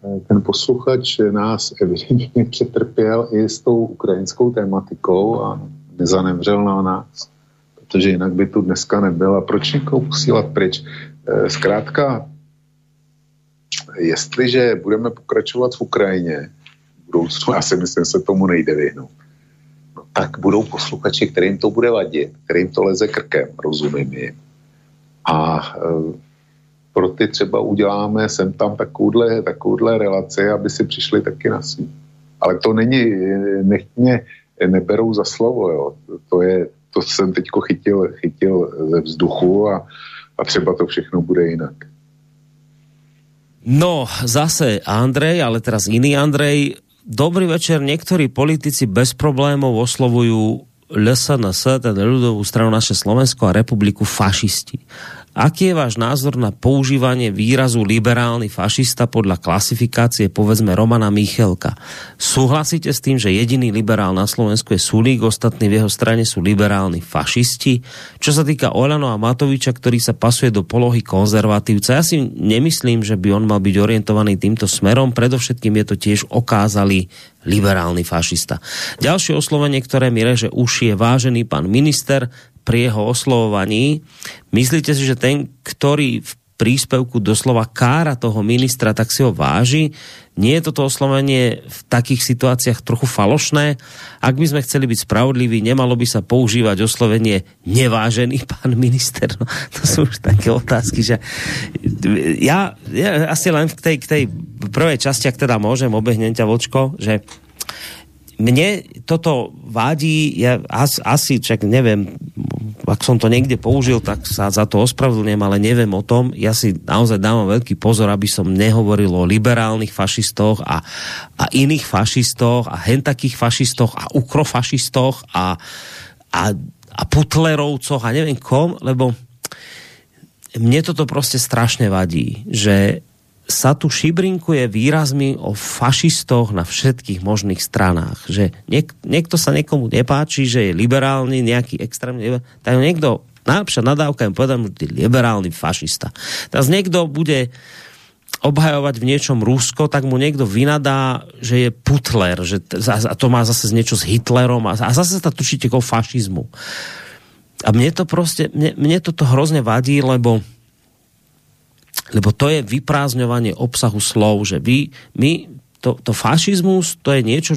Eh, ten posluchač nás evidentně přetrpěl i s tou ukrajinskou tématikou a nezanemřel na nás, protože jinak by tu dneska nebyl. A proč někoho posílat pryč? Eh, zkrátka, jestliže budeme pokračovat v Ukrajině, v budoucnu, já si myslím, se tomu nejde vyhnout, no, tak budou posluchači, kterým to bude vadit, kterým to leze krkem, rozumím jim. A e, pro ty třeba uděláme sem tam takovouhle, takovouhle relaci, aby si přišli taky na svý. Ale to není, nechně neberou za slovo. Jo. To, je, to jsem teď chytil, chytil ze vzduchu a, a třeba to všechno bude jinak. No, zase Andrej, ale teraz iný Andrej. Dobrý večer, niektorí politici bez problémov oslovujú LSNS, teda ľudovú stranu naše Slovensko a republiku fašisti. Aký je váš názor na používanie výrazu liberálny fašista podľa klasifikácie povedzme Romana Michelka? Súhlasíte s tým, že jediný liberál na Slovensku je Sulík, ostatní v jeho strane sú liberálni fašisti? Čo sa týka Olano a Matoviča, ktorý sa pasuje do polohy konzervatívca, ja si nemyslím, že by on mal byť orientovaný týmto smerom, predovšetkým je to tiež okázalý liberálny fašista. Ďalšie oslovenie, ktoré mi reže uši je vážený pán minister, pri jeho oslovovaní. Myslíte si, že ten, ktorý v príspevku doslova kára toho ministra, tak si ho váži. Nie je toto oslovenie v takých situáciách trochu falošné? Ak by sme chceli byť spravodliví, nemalo by sa používať oslovenie nevážený pán minister? No, to sú už také otázky, že ja, ja asi len v tej, k tej prvej časti, ak teda môžem, obehnem ťa, Vočko, že mne toto vádí, ja as, asi, čak neviem, ak som to niekde použil, tak sa za to ospravedlňujem, ale neviem o tom. Ja si naozaj dávam veľký pozor, aby som nehovoril o liberálnych fašistoch a, a iných fašistoch a hentakých fašistoch a ukrofašistoch a, a, a putlerovcoch a neviem kom, lebo mne toto proste strašne vadí, že sa tu šibrinkuje výrazmi o fašistoch na všetkých možných stranách. Že niek- niekto sa niekomu nepáči, že je liberálny, nejaký extrémny, tak niekto, najlepšia nadávka im povedal, že je liberálny fašista. Teraz niekto bude obhajovať v niečom Rusko, tak mu niekto vynadá, že je putler, že a to má zase niečo s Hitlerom a, a zase sa tučíte ako fašizmu. A mne to proste, mne, mne toto hrozne vadí, lebo lebo to je vyprázdňovanie obsahu slov, že vy, my, to, to fašizmus, to je niečo,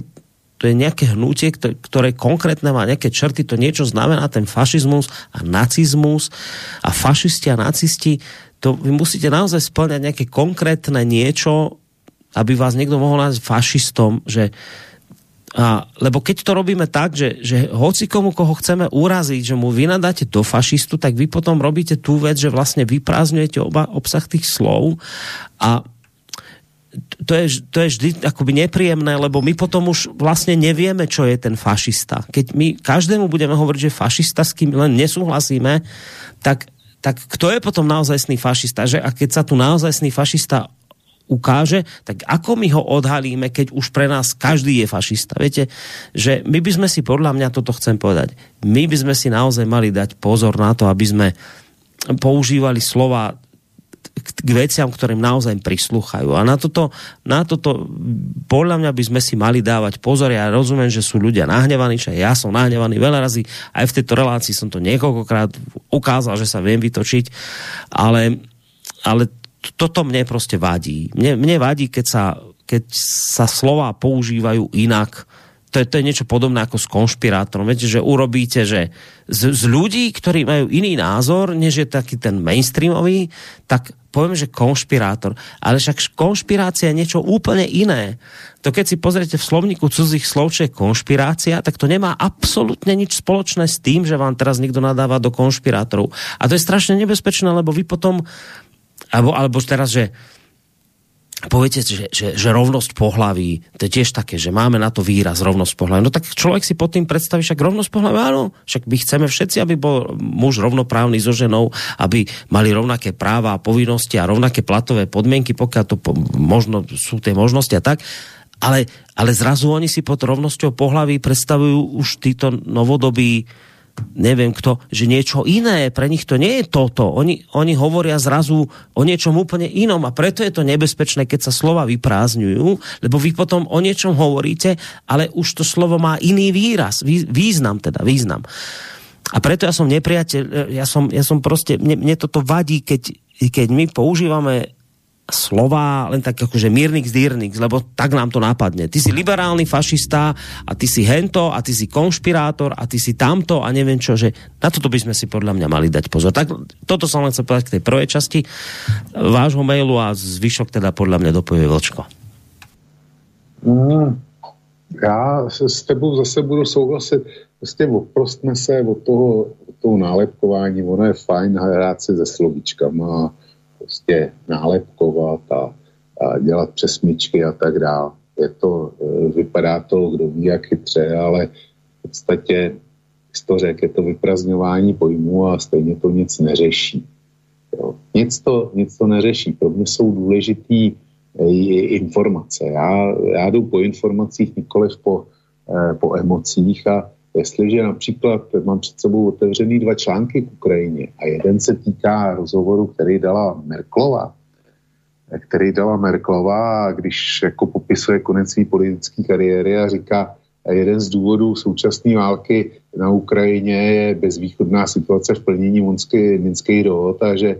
to je nejaké hnutie, ktoré konkrétne má nejaké črty, to niečo znamená ten fašizmus a nacizmus. A fašisti a nacisti, to vy musíte naozaj splňať nejaké konkrétne niečo, aby vás niekto mohol nazvať fašistom, že a, lebo keď to robíme tak, že, že hoci komu, koho chceme uraziť, že mu vy nadáte do fašistu, tak vy potom robíte tú vec, že vlastne vyprázdňujete oba, obsah tých slov a to je, to je vždy akoby nepríjemné, lebo my potom už vlastne nevieme, čo je ten fašista. Keď my každému budeme hovoriť, že fašista, s kým len nesúhlasíme, tak, tak kto je potom naozajstný fašista? Že? A keď sa tu naozajstný fašista ukáže, tak ako my ho odhalíme, keď už pre nás každý je fašista. Viete, že my by sme si, podľa mňa toto chcem povedať, my by sme si naozaj mali dať pozor na to, aby sme používali slova k veciam, ktorým naozaj prislúchajú. A na toto, na toto podľa mňa by sme si mali dávať pozor. Ja rozumiem, že sú ľudia nahnevaní, že ja som nahnevaný veľa razy. Aj v tejto relácii som to niekoľkokrát ukázal, že sa viem vytočiť. Ale, ale toto mne proste vadí. Mne, mne vadí, keď sa, keď sa slova používajú inak. To je, to je niečo podobné ako s konšpirátorom. Viete, že urobíte, že z, z ľudí, ktorí majú iný názor, než je taký ten mainstreamový, tak poviem, že konšpirátor. Ale však konšpirácia je niečo úplne iné. To keď si pozriete v slovníku cudzích slov, čo je konšpirácia, tak to nemá absolútne nič spoločné s tým, že vám teraz niekto nadáva do konšpirátorov. A to je strašne nebezpečné, lebo vy potom alebo, alebo teraz, že poviete, že, že, že rovnosť pohlaví, to je tiež také, že máme na to výraz rovnosť pohlaví. No tak človek si pod tým predstaví, však rovnosť pohlaví, áno, však my chceme všetci, aby bol muž rovnoprávny so ženou, aby mali rovnaké práva a povinnosti a rovnaké platové podmienky, pokiaľ to po, možno sú tie možnosti a tak. Ale, ale zrazu oni si pod rovnosťou pohlaví predstavujú už títo novodobí neviem kto, že niečo iné, pre nich to nie je toto. Oni, oni hovoria zrazu o niečom úplne inom a preto je to nebezpečné, keď sa slova vyprázdňujú, lebo vy potom o niečom hovoríte, ale už to slovo má iný výraz, význam teda, význam. A preto ja som nepriateľ, ja som, ja som proste, mne, mne toto vadí, keď, keď my používame slova len tak akože mírnix dýrnix, lebo tak nám to napadne. Ty si liberálny fašista a ty si hento a ty si konšpirátor a ty si tamto a neviem čo, že na toto by sme si podľa mňa mali dať pozor. Tak toto som len chcel povedať k tej prvej časti vášho mailu a zvyšok teda podľa mňa dopovie Vlčko. Mm, já s tebou zase budu souhlasit. Prostě oprostme se od toho, toho nálepkování. Ono je fajn hrát si se slovíčkama prostě nálepkovat a, a dělat přesmičky a tak dále. Je to, e, vypadá to, kdo ví, jak chytře, ale v podstatě to řek, je to vyprazňování pojmů a stejně to nic neřeší. Jo. Nic, to, nic to neřeší. Pro mě jsou důležitý e, informace. Já, já jdu po informacích, nikoliv po, eh, po emocích a Jestliže například mám před sebou otevřený dva články k Ukrajině a jeden se týká rozhovoru, který dala Merklova, který dala Merklova, když jako popisuje konec své politické kariéry a říká, jeden z důvodů současné války na Ukrajině je bezvýchodná situace v plnění minských dohod a že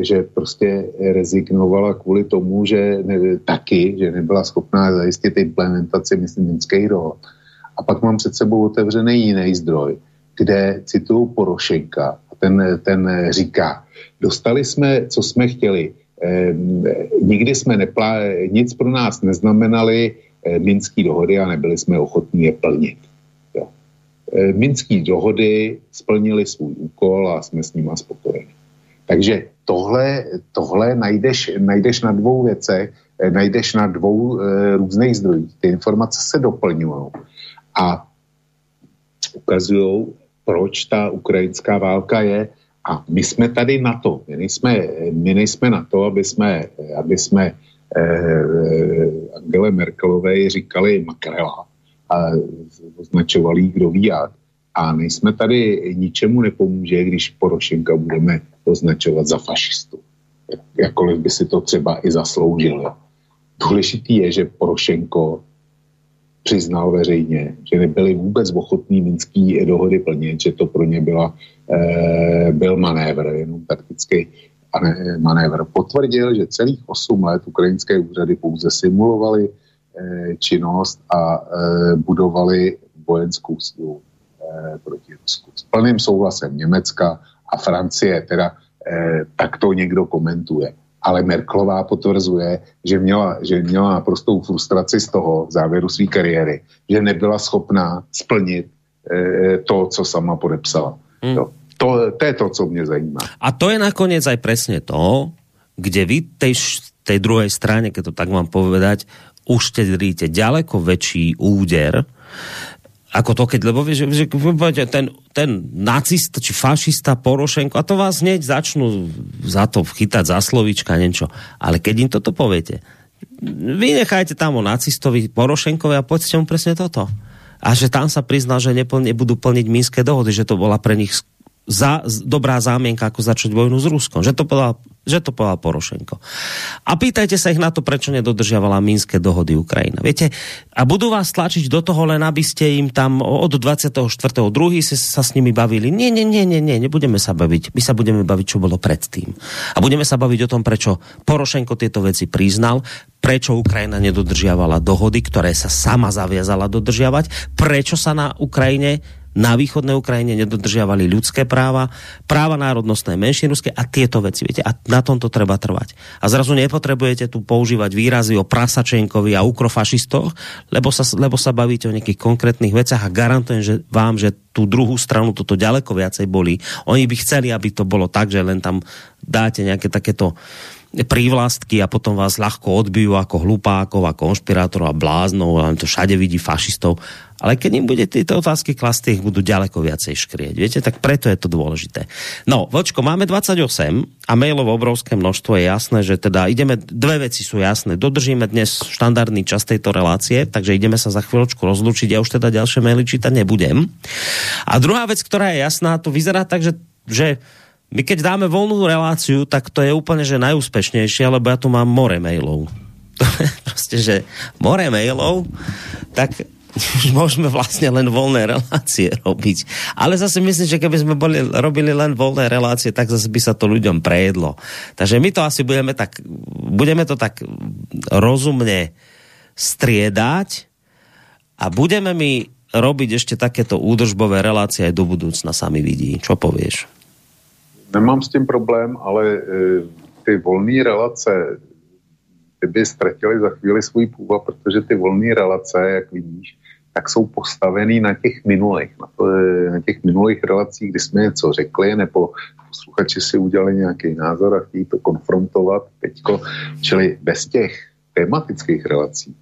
že prostě rezignovala kvůli tomu, že ne, taky, že nebyla schopná zajistit implementaci, myslím, minských dohod. A pak mám před sebou otevřený jiný zdroj, kde cituju Porošenka. Ten, ten říká, dostali jsme, co jsme chtěli. Eh, nikdy jsme neplá, nic pro nás neznamenali eh, minský dohody a nebyli jsme ochotní je plnit. Jo. Eh, minský dohody splnili svůj úkol a jsme s nima spokojeni. Takže tohle, tohle najdeš, najdeš na dvou věcech, eh, najdeš na dvou e, různých zdrojích. Ty informace se doplňují a ukazují, proč ta ukrajinská válka je. A my jsme tady na to. My nejsme, my nejsme na to, aby jsme, aby jsme eh, Angele Merkelové říkali makrela a označovali kdo ví jak. A nejsme tady, ničemu nepomůže, když Porošenka budeme označovat za fašistu. Jakkoliv by si to třeba i zasloužil. Důležitý je, že Porošenko přiznal veřejně, že nebyli vůbec ochotní minský dohody plnit, že to pro ně byla, e, byl manévr, jenom taktický manévr. Potvrdil, že celých 8 let ukrajinské úřady pouze simulovali e, činnost a e, budovali vojenskou sílu e, proti Rusku. S plným souhlasem Německa a Francie, teda e, tak to někdo komentuje ale Merklová potvrzuje, že měla, že měla naprostou frustraci z toho závěru své kariéry, že nebyla schopná splnit e, to, co sama podepsala. Hmm. To, to, to je to, co mě zajímá. A to je nakonec aj presne to, kde vy tej, tej druhej strane, keď to tak mám povedať, uštedríte ďaleko väčší úder, ako to, keď, lebo vieš, že, ten, ten nacista či fašista Porošenko, a to vás hneď začnú za to chytať za slovíčka, niečo. Ale keď im toto poviete, vy nechajte tam o nacistovi Porošenkovi a povedzte mu presne toto. A že tam sa priznal, že nebudú plniť Minské dohody, že to bola pre nich za, dobrá zámienka, ako začať vojnu s Ruskom. Že to povedal, že to povedal Porošenko. A pýtajte sa ich na to, prečo nedodržiavala Minské dohody Ukrajina. Viete, a budú vás tlačiť do toho len, aby ste im tam od 24.2. sa, sa s nimi bavili. Nie, nie, nie, nie, nie, nebudeme sa baviť. My sa budeme baviť, čo bolo predtým. A budeme sa baviť o tom, prečo Porošenko tieto veci priznal, prečo Ukrajina nedodržiavala dohody, ktoré sa sama zaviazala dodržiavať, prečo sa na Ukrajine na východnej Ukrajine nedodržiavali ľudské práva, práva národnostné menšiny ruské a tieto veci. Viete, a na tomto treba trvať. A zrazu nepotrebujete tu používať výrazy o prasačenkovi a ukrofašistoch, lebo sa, lebo sa bavíte o nejakých konkrétnych veciach a garantujem že vám, že tú druhú stranu toto ďaleko viacej boli. Oni by chceli, aby to bolo tak, že len tam dáte nejaké takéto prívlastky a potom vás ľahko odbijú ako hlupákov a konšpirátorov a bláznov a to všade vidí fašistov. Ale keď im bude tieto otázky klasť, ich budú ďaleko viacej škrieť. Viete, tak preto je to dôležité. No, Vočko, máme 28 a mailov obrovské množstvo je jasné, že teda ideme, dve veci sú jasné. Dodržíme dnes štandardný čas tejto relácie, takže ideme sa za chvíľočku rozlúčiť. Ja už teda ďalšie maily čítať nebudem. A druhá vec, ktorá je jasná, to vyzerá tak, že, že my keď dáme voľnú reláciu, tak to je úplne že najúspešnejšie, lebo ja tu mám more mailov. Proste, že more mailov, tak môžeme vlastne len voľné relácie robiť. Ale zase myslím, že keby sme boli, robili len voľné relácie, tak zase by sa to ľuďom prejedlo. Takže my to asi budeme tak, budeme to tak rozumne striedať a budeme mi robiť ešte takéto údržbové relácie aj do budúcna sami vidí. Čo povieš? Nemám s tím problém, ale e, ty volné relace, ty by ztratili za chvíli svůj původ, protože ty volné relace, jak vidíš, tak jsou postavený na těch minulých, na, to, e, na těch minulých relacích, kdy jsme něco řekli, nebo posluchači si udělali nějaký názor a chtějí to konfrontovat teďko, čili bez těch tematických relací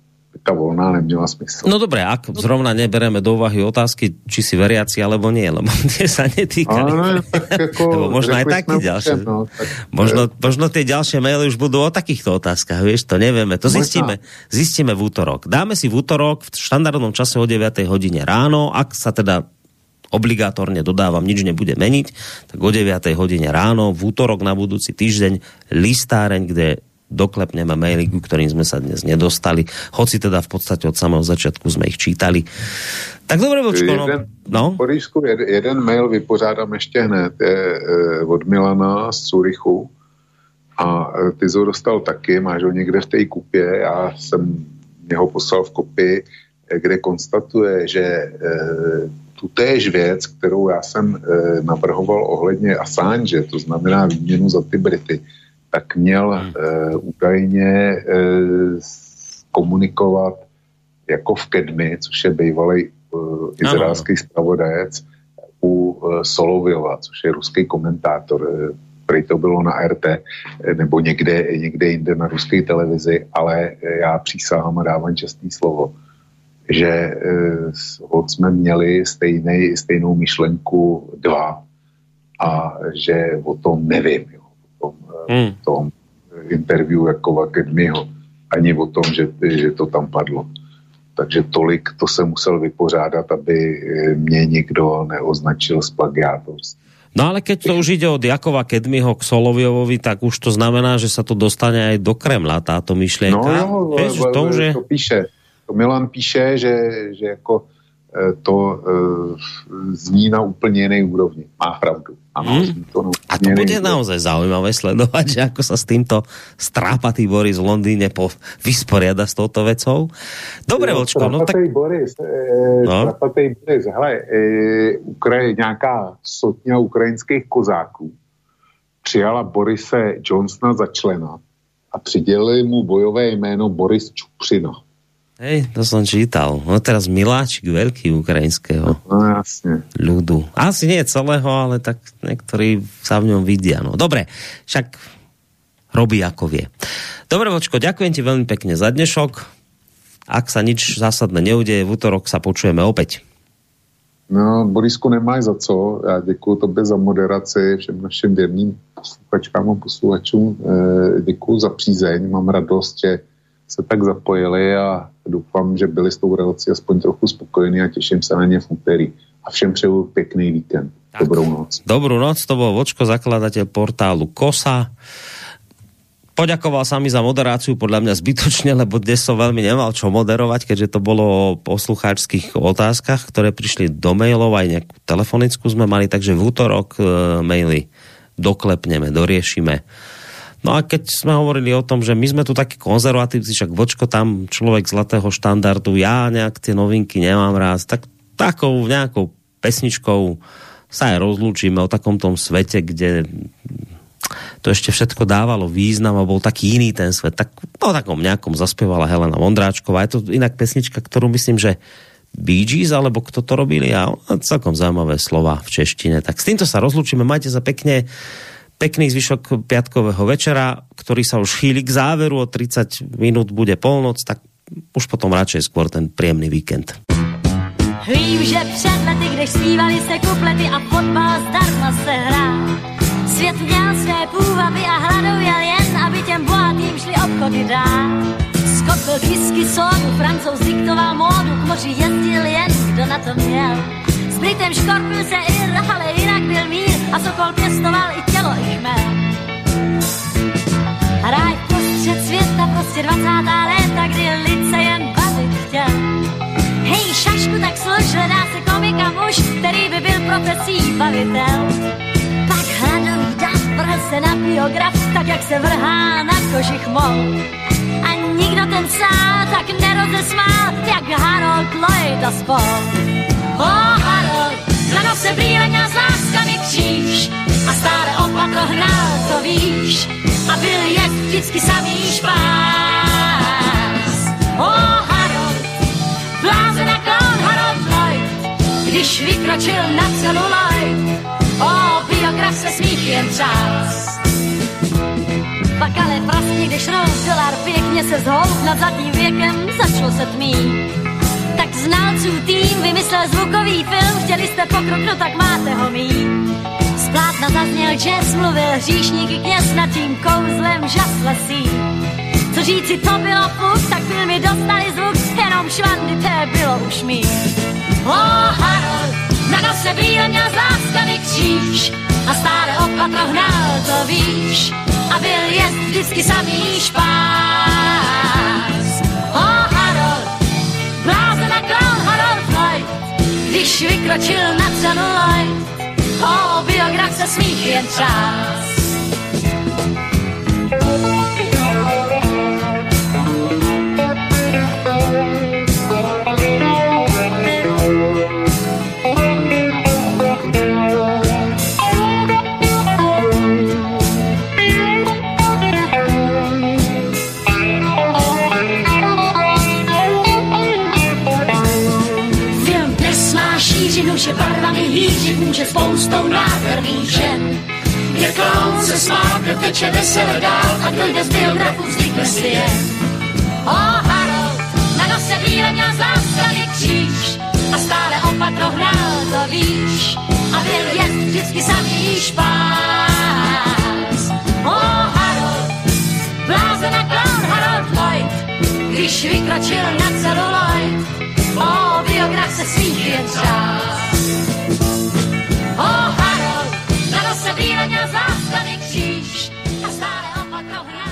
tá voľná neměla smysl. No dobre, ak zrovna nebereme do úvahy otázky, či si veriaci alebo nie, lebo tie sa netýkali. Ale, tak ako, lebo možno aj také ďalšie. No, tak, možno, možno tie ďalšie maily už budú o takýchto otázkach, vieš, to nevieme. To zistíme, zistíme v útorok. Dáme si v útorok v štandardnom čase o 9 hodine ráno, ak sa teda obligátorne dodávam, nič nebude meniť, tak o 9 hodine ráno, v útorok na budúci týždeň, listáreň, kde doklepneme maily, ku ktorým sme sa dnes nedostali, hoci teda v podstate od samého začiatku sme ich čítali. Tak dobre, Vočko, no. no. Porížku, jeden, mail vypořádám ještě hned, je e, od Milana z Curychu A ty ho dostal taky, máš ho někde v té kupě, já jsem mě ho poslal v kopii, kde konstatuje, že e, tu též věc, kterou já jsem e, navrhoval ohledně Assange, to znamená výměnu za ty Brity, tak měl e, údajně e, komunikovat jako v Kedmi, což je bývalý e, izraelský spravodajec, u e, Soloviova, což je ruský komentátor. E, prý to bylo na RT e, nebo někde, někde jinde na ruské televizi, ale e, já přísahám a dávám čestný slovo, že e, jsme měli stejnej, stejnou myšlenku dva a že o tom nevím, o tom, tom interview jako Vakedmiho, ani o tom, že, že to tam padlo. Takže tolik to se musel vypořádat, aby mě nikdo neoznačil z plagiátorství. No ale keď to už ide od Jakova Kedmiho k Soloviovovi, tak už to znamená, že sa to dostane aj do Kremla, táto myšlienka. No jo, Vieš, to, že... to píše to Milan píše, že, že jako e, to uh, zní na úplně jinej úrovni. Má pravdu. Hmm. a to bude naozaj zaujímavé sledovať, že ako sa s týmto strápatý Boris v Londýne po, vysporiada s touto vecou. Dobre, no, Vočko. No, tak... Boris, e, no? strápatý Boris, hele, e, Ukraj, nějaká sotňa ukrajinských kozáků přijala Borise Johnsona za člena a přidělili mu bojové jméno Boris Čupřina. Hej, to som čítal. No teraz miláčik veľký ukrajinského no, jasne. ľudu. Asi nie celého, ale tak niektorí sa v ňom vidia. No dobre, však robí ako vie. Dobre, Vočko, ďakujem ti veľmi pekne za dnešok. Ak sa nič zásadné neudeje, v útorok sa počujeme opäť. No, Borisku, nemáš za co. Já děkuji tobě za moderaci, všem našim věrným posluchačkám a posluchačům. E, děkuji za přízeň, mám radost, že se tak zapojili a doufám, že byli s tou relací aspoň trochu spokojení a těším se na ně v úterý. A všem přeju pěkný víkend. Tak. Dobrou noc. Dobrú noc, to bol Vočko, zakladateľ portálu KOSA. Poďakoval sa mi za moderáciu, podľa mňa zbytočne, lebo dnes som veľmi nemal čo moderovať, keďže to bolo o poslucháčských otázkach, ktoré prišli do mailov, aj nejakú telefonickú sme mali, takže v útorok e, maily doklepneme, doriešime No a keď sme hovorili o tom, že my sme tu takí konzervatívci, však vočko tam človek zlatého štandardu, ja nejak tie novinky nemám rád, tak takou nejakou pesničkou sa aj rozlúčime o takom tom svete, kde to ešte všetko dávalo význam a bol taký iný ten svet. Tak o takom nejakom zaspievala Helena Vondráčková. Je to inak pesnička, ktorú myslím, že Bee Gees, alebo kto to robili a celkom zaujímavé slova v češtine. Tak s týmto sa rozlúčime, majte sa pekne pekný zvyšok piatkového večera, ktorý sa už chýli k záveru, o 30 minút bude polnoc, tak už potom radšej skôr ten príjemný víkend. Vím, že před lety, když zpívali se kuplety a fotbal zdarma se hrá. Svět měl své půvavy a hladověl jen, aby těm bohatým šli obchody dát. Skot byl whisky, sodu, francouz diktoval módu, k moři jezdil jen, kdo na to měl. S Britem škorpil se Ir, ale jinak byl mír a Sokol pěstoval i tělo, i chmel. Ráj prostřed světa, prostě 20. léta, kdy lid se jen bavit chtěl. Hej, šašku, tak služ, hledá se komika muž, který by byl profesí bavitel. Pak hladový dav, vrhl se na biograf, tak jak se vrhá na kožich mol. A nikdo ten sál tak nerozesmál, jak Harold Lloyd a spol. Oh, Na nose brýle s láskami kříž a stále opatro hnal, to víš, a byl je vždycky samý špás. Oh, Harold, blázen a klon Harold Lloyd, když vykročil na celuloid, oh, biograf se smích jen třás. Pak ale prasně, když dolar pěkně se zhoub nad zlatým věkem, začalo se tmít tak znalců tým vymyslel zvukový film, chtěli jste pokrok, no tak máte ho mít. Z plátna zazněl jazz, mluvil hříšník kněz nad tím kouzlem žas lesí. Co říci, to bylo fuk, tak filmy dostali zvuk, jenom švandy, to bylo už mít. Oh, Harold, na nose brýle měl z láskany kříž a stále opatro hnal, to víš, a byl jest vždycky samý špás. Vykročil na celluloid, o biograf se smích jen čas. Že spoustou nádherných žen. Kde klaun se smál, kdo teče vesele dál a kdo jde z biografu vznikne si jen. O Harold, na nose bíle měl zástavy kříž a stále opatro hrál, to víš. A byl jen vždycky samý špás. O Harold, blázen a klaun Harold Lloyd, když vykročil na celuloid, o biograf se svých je Oh, Harold, na se výraňa zástavy kříž a stále opak.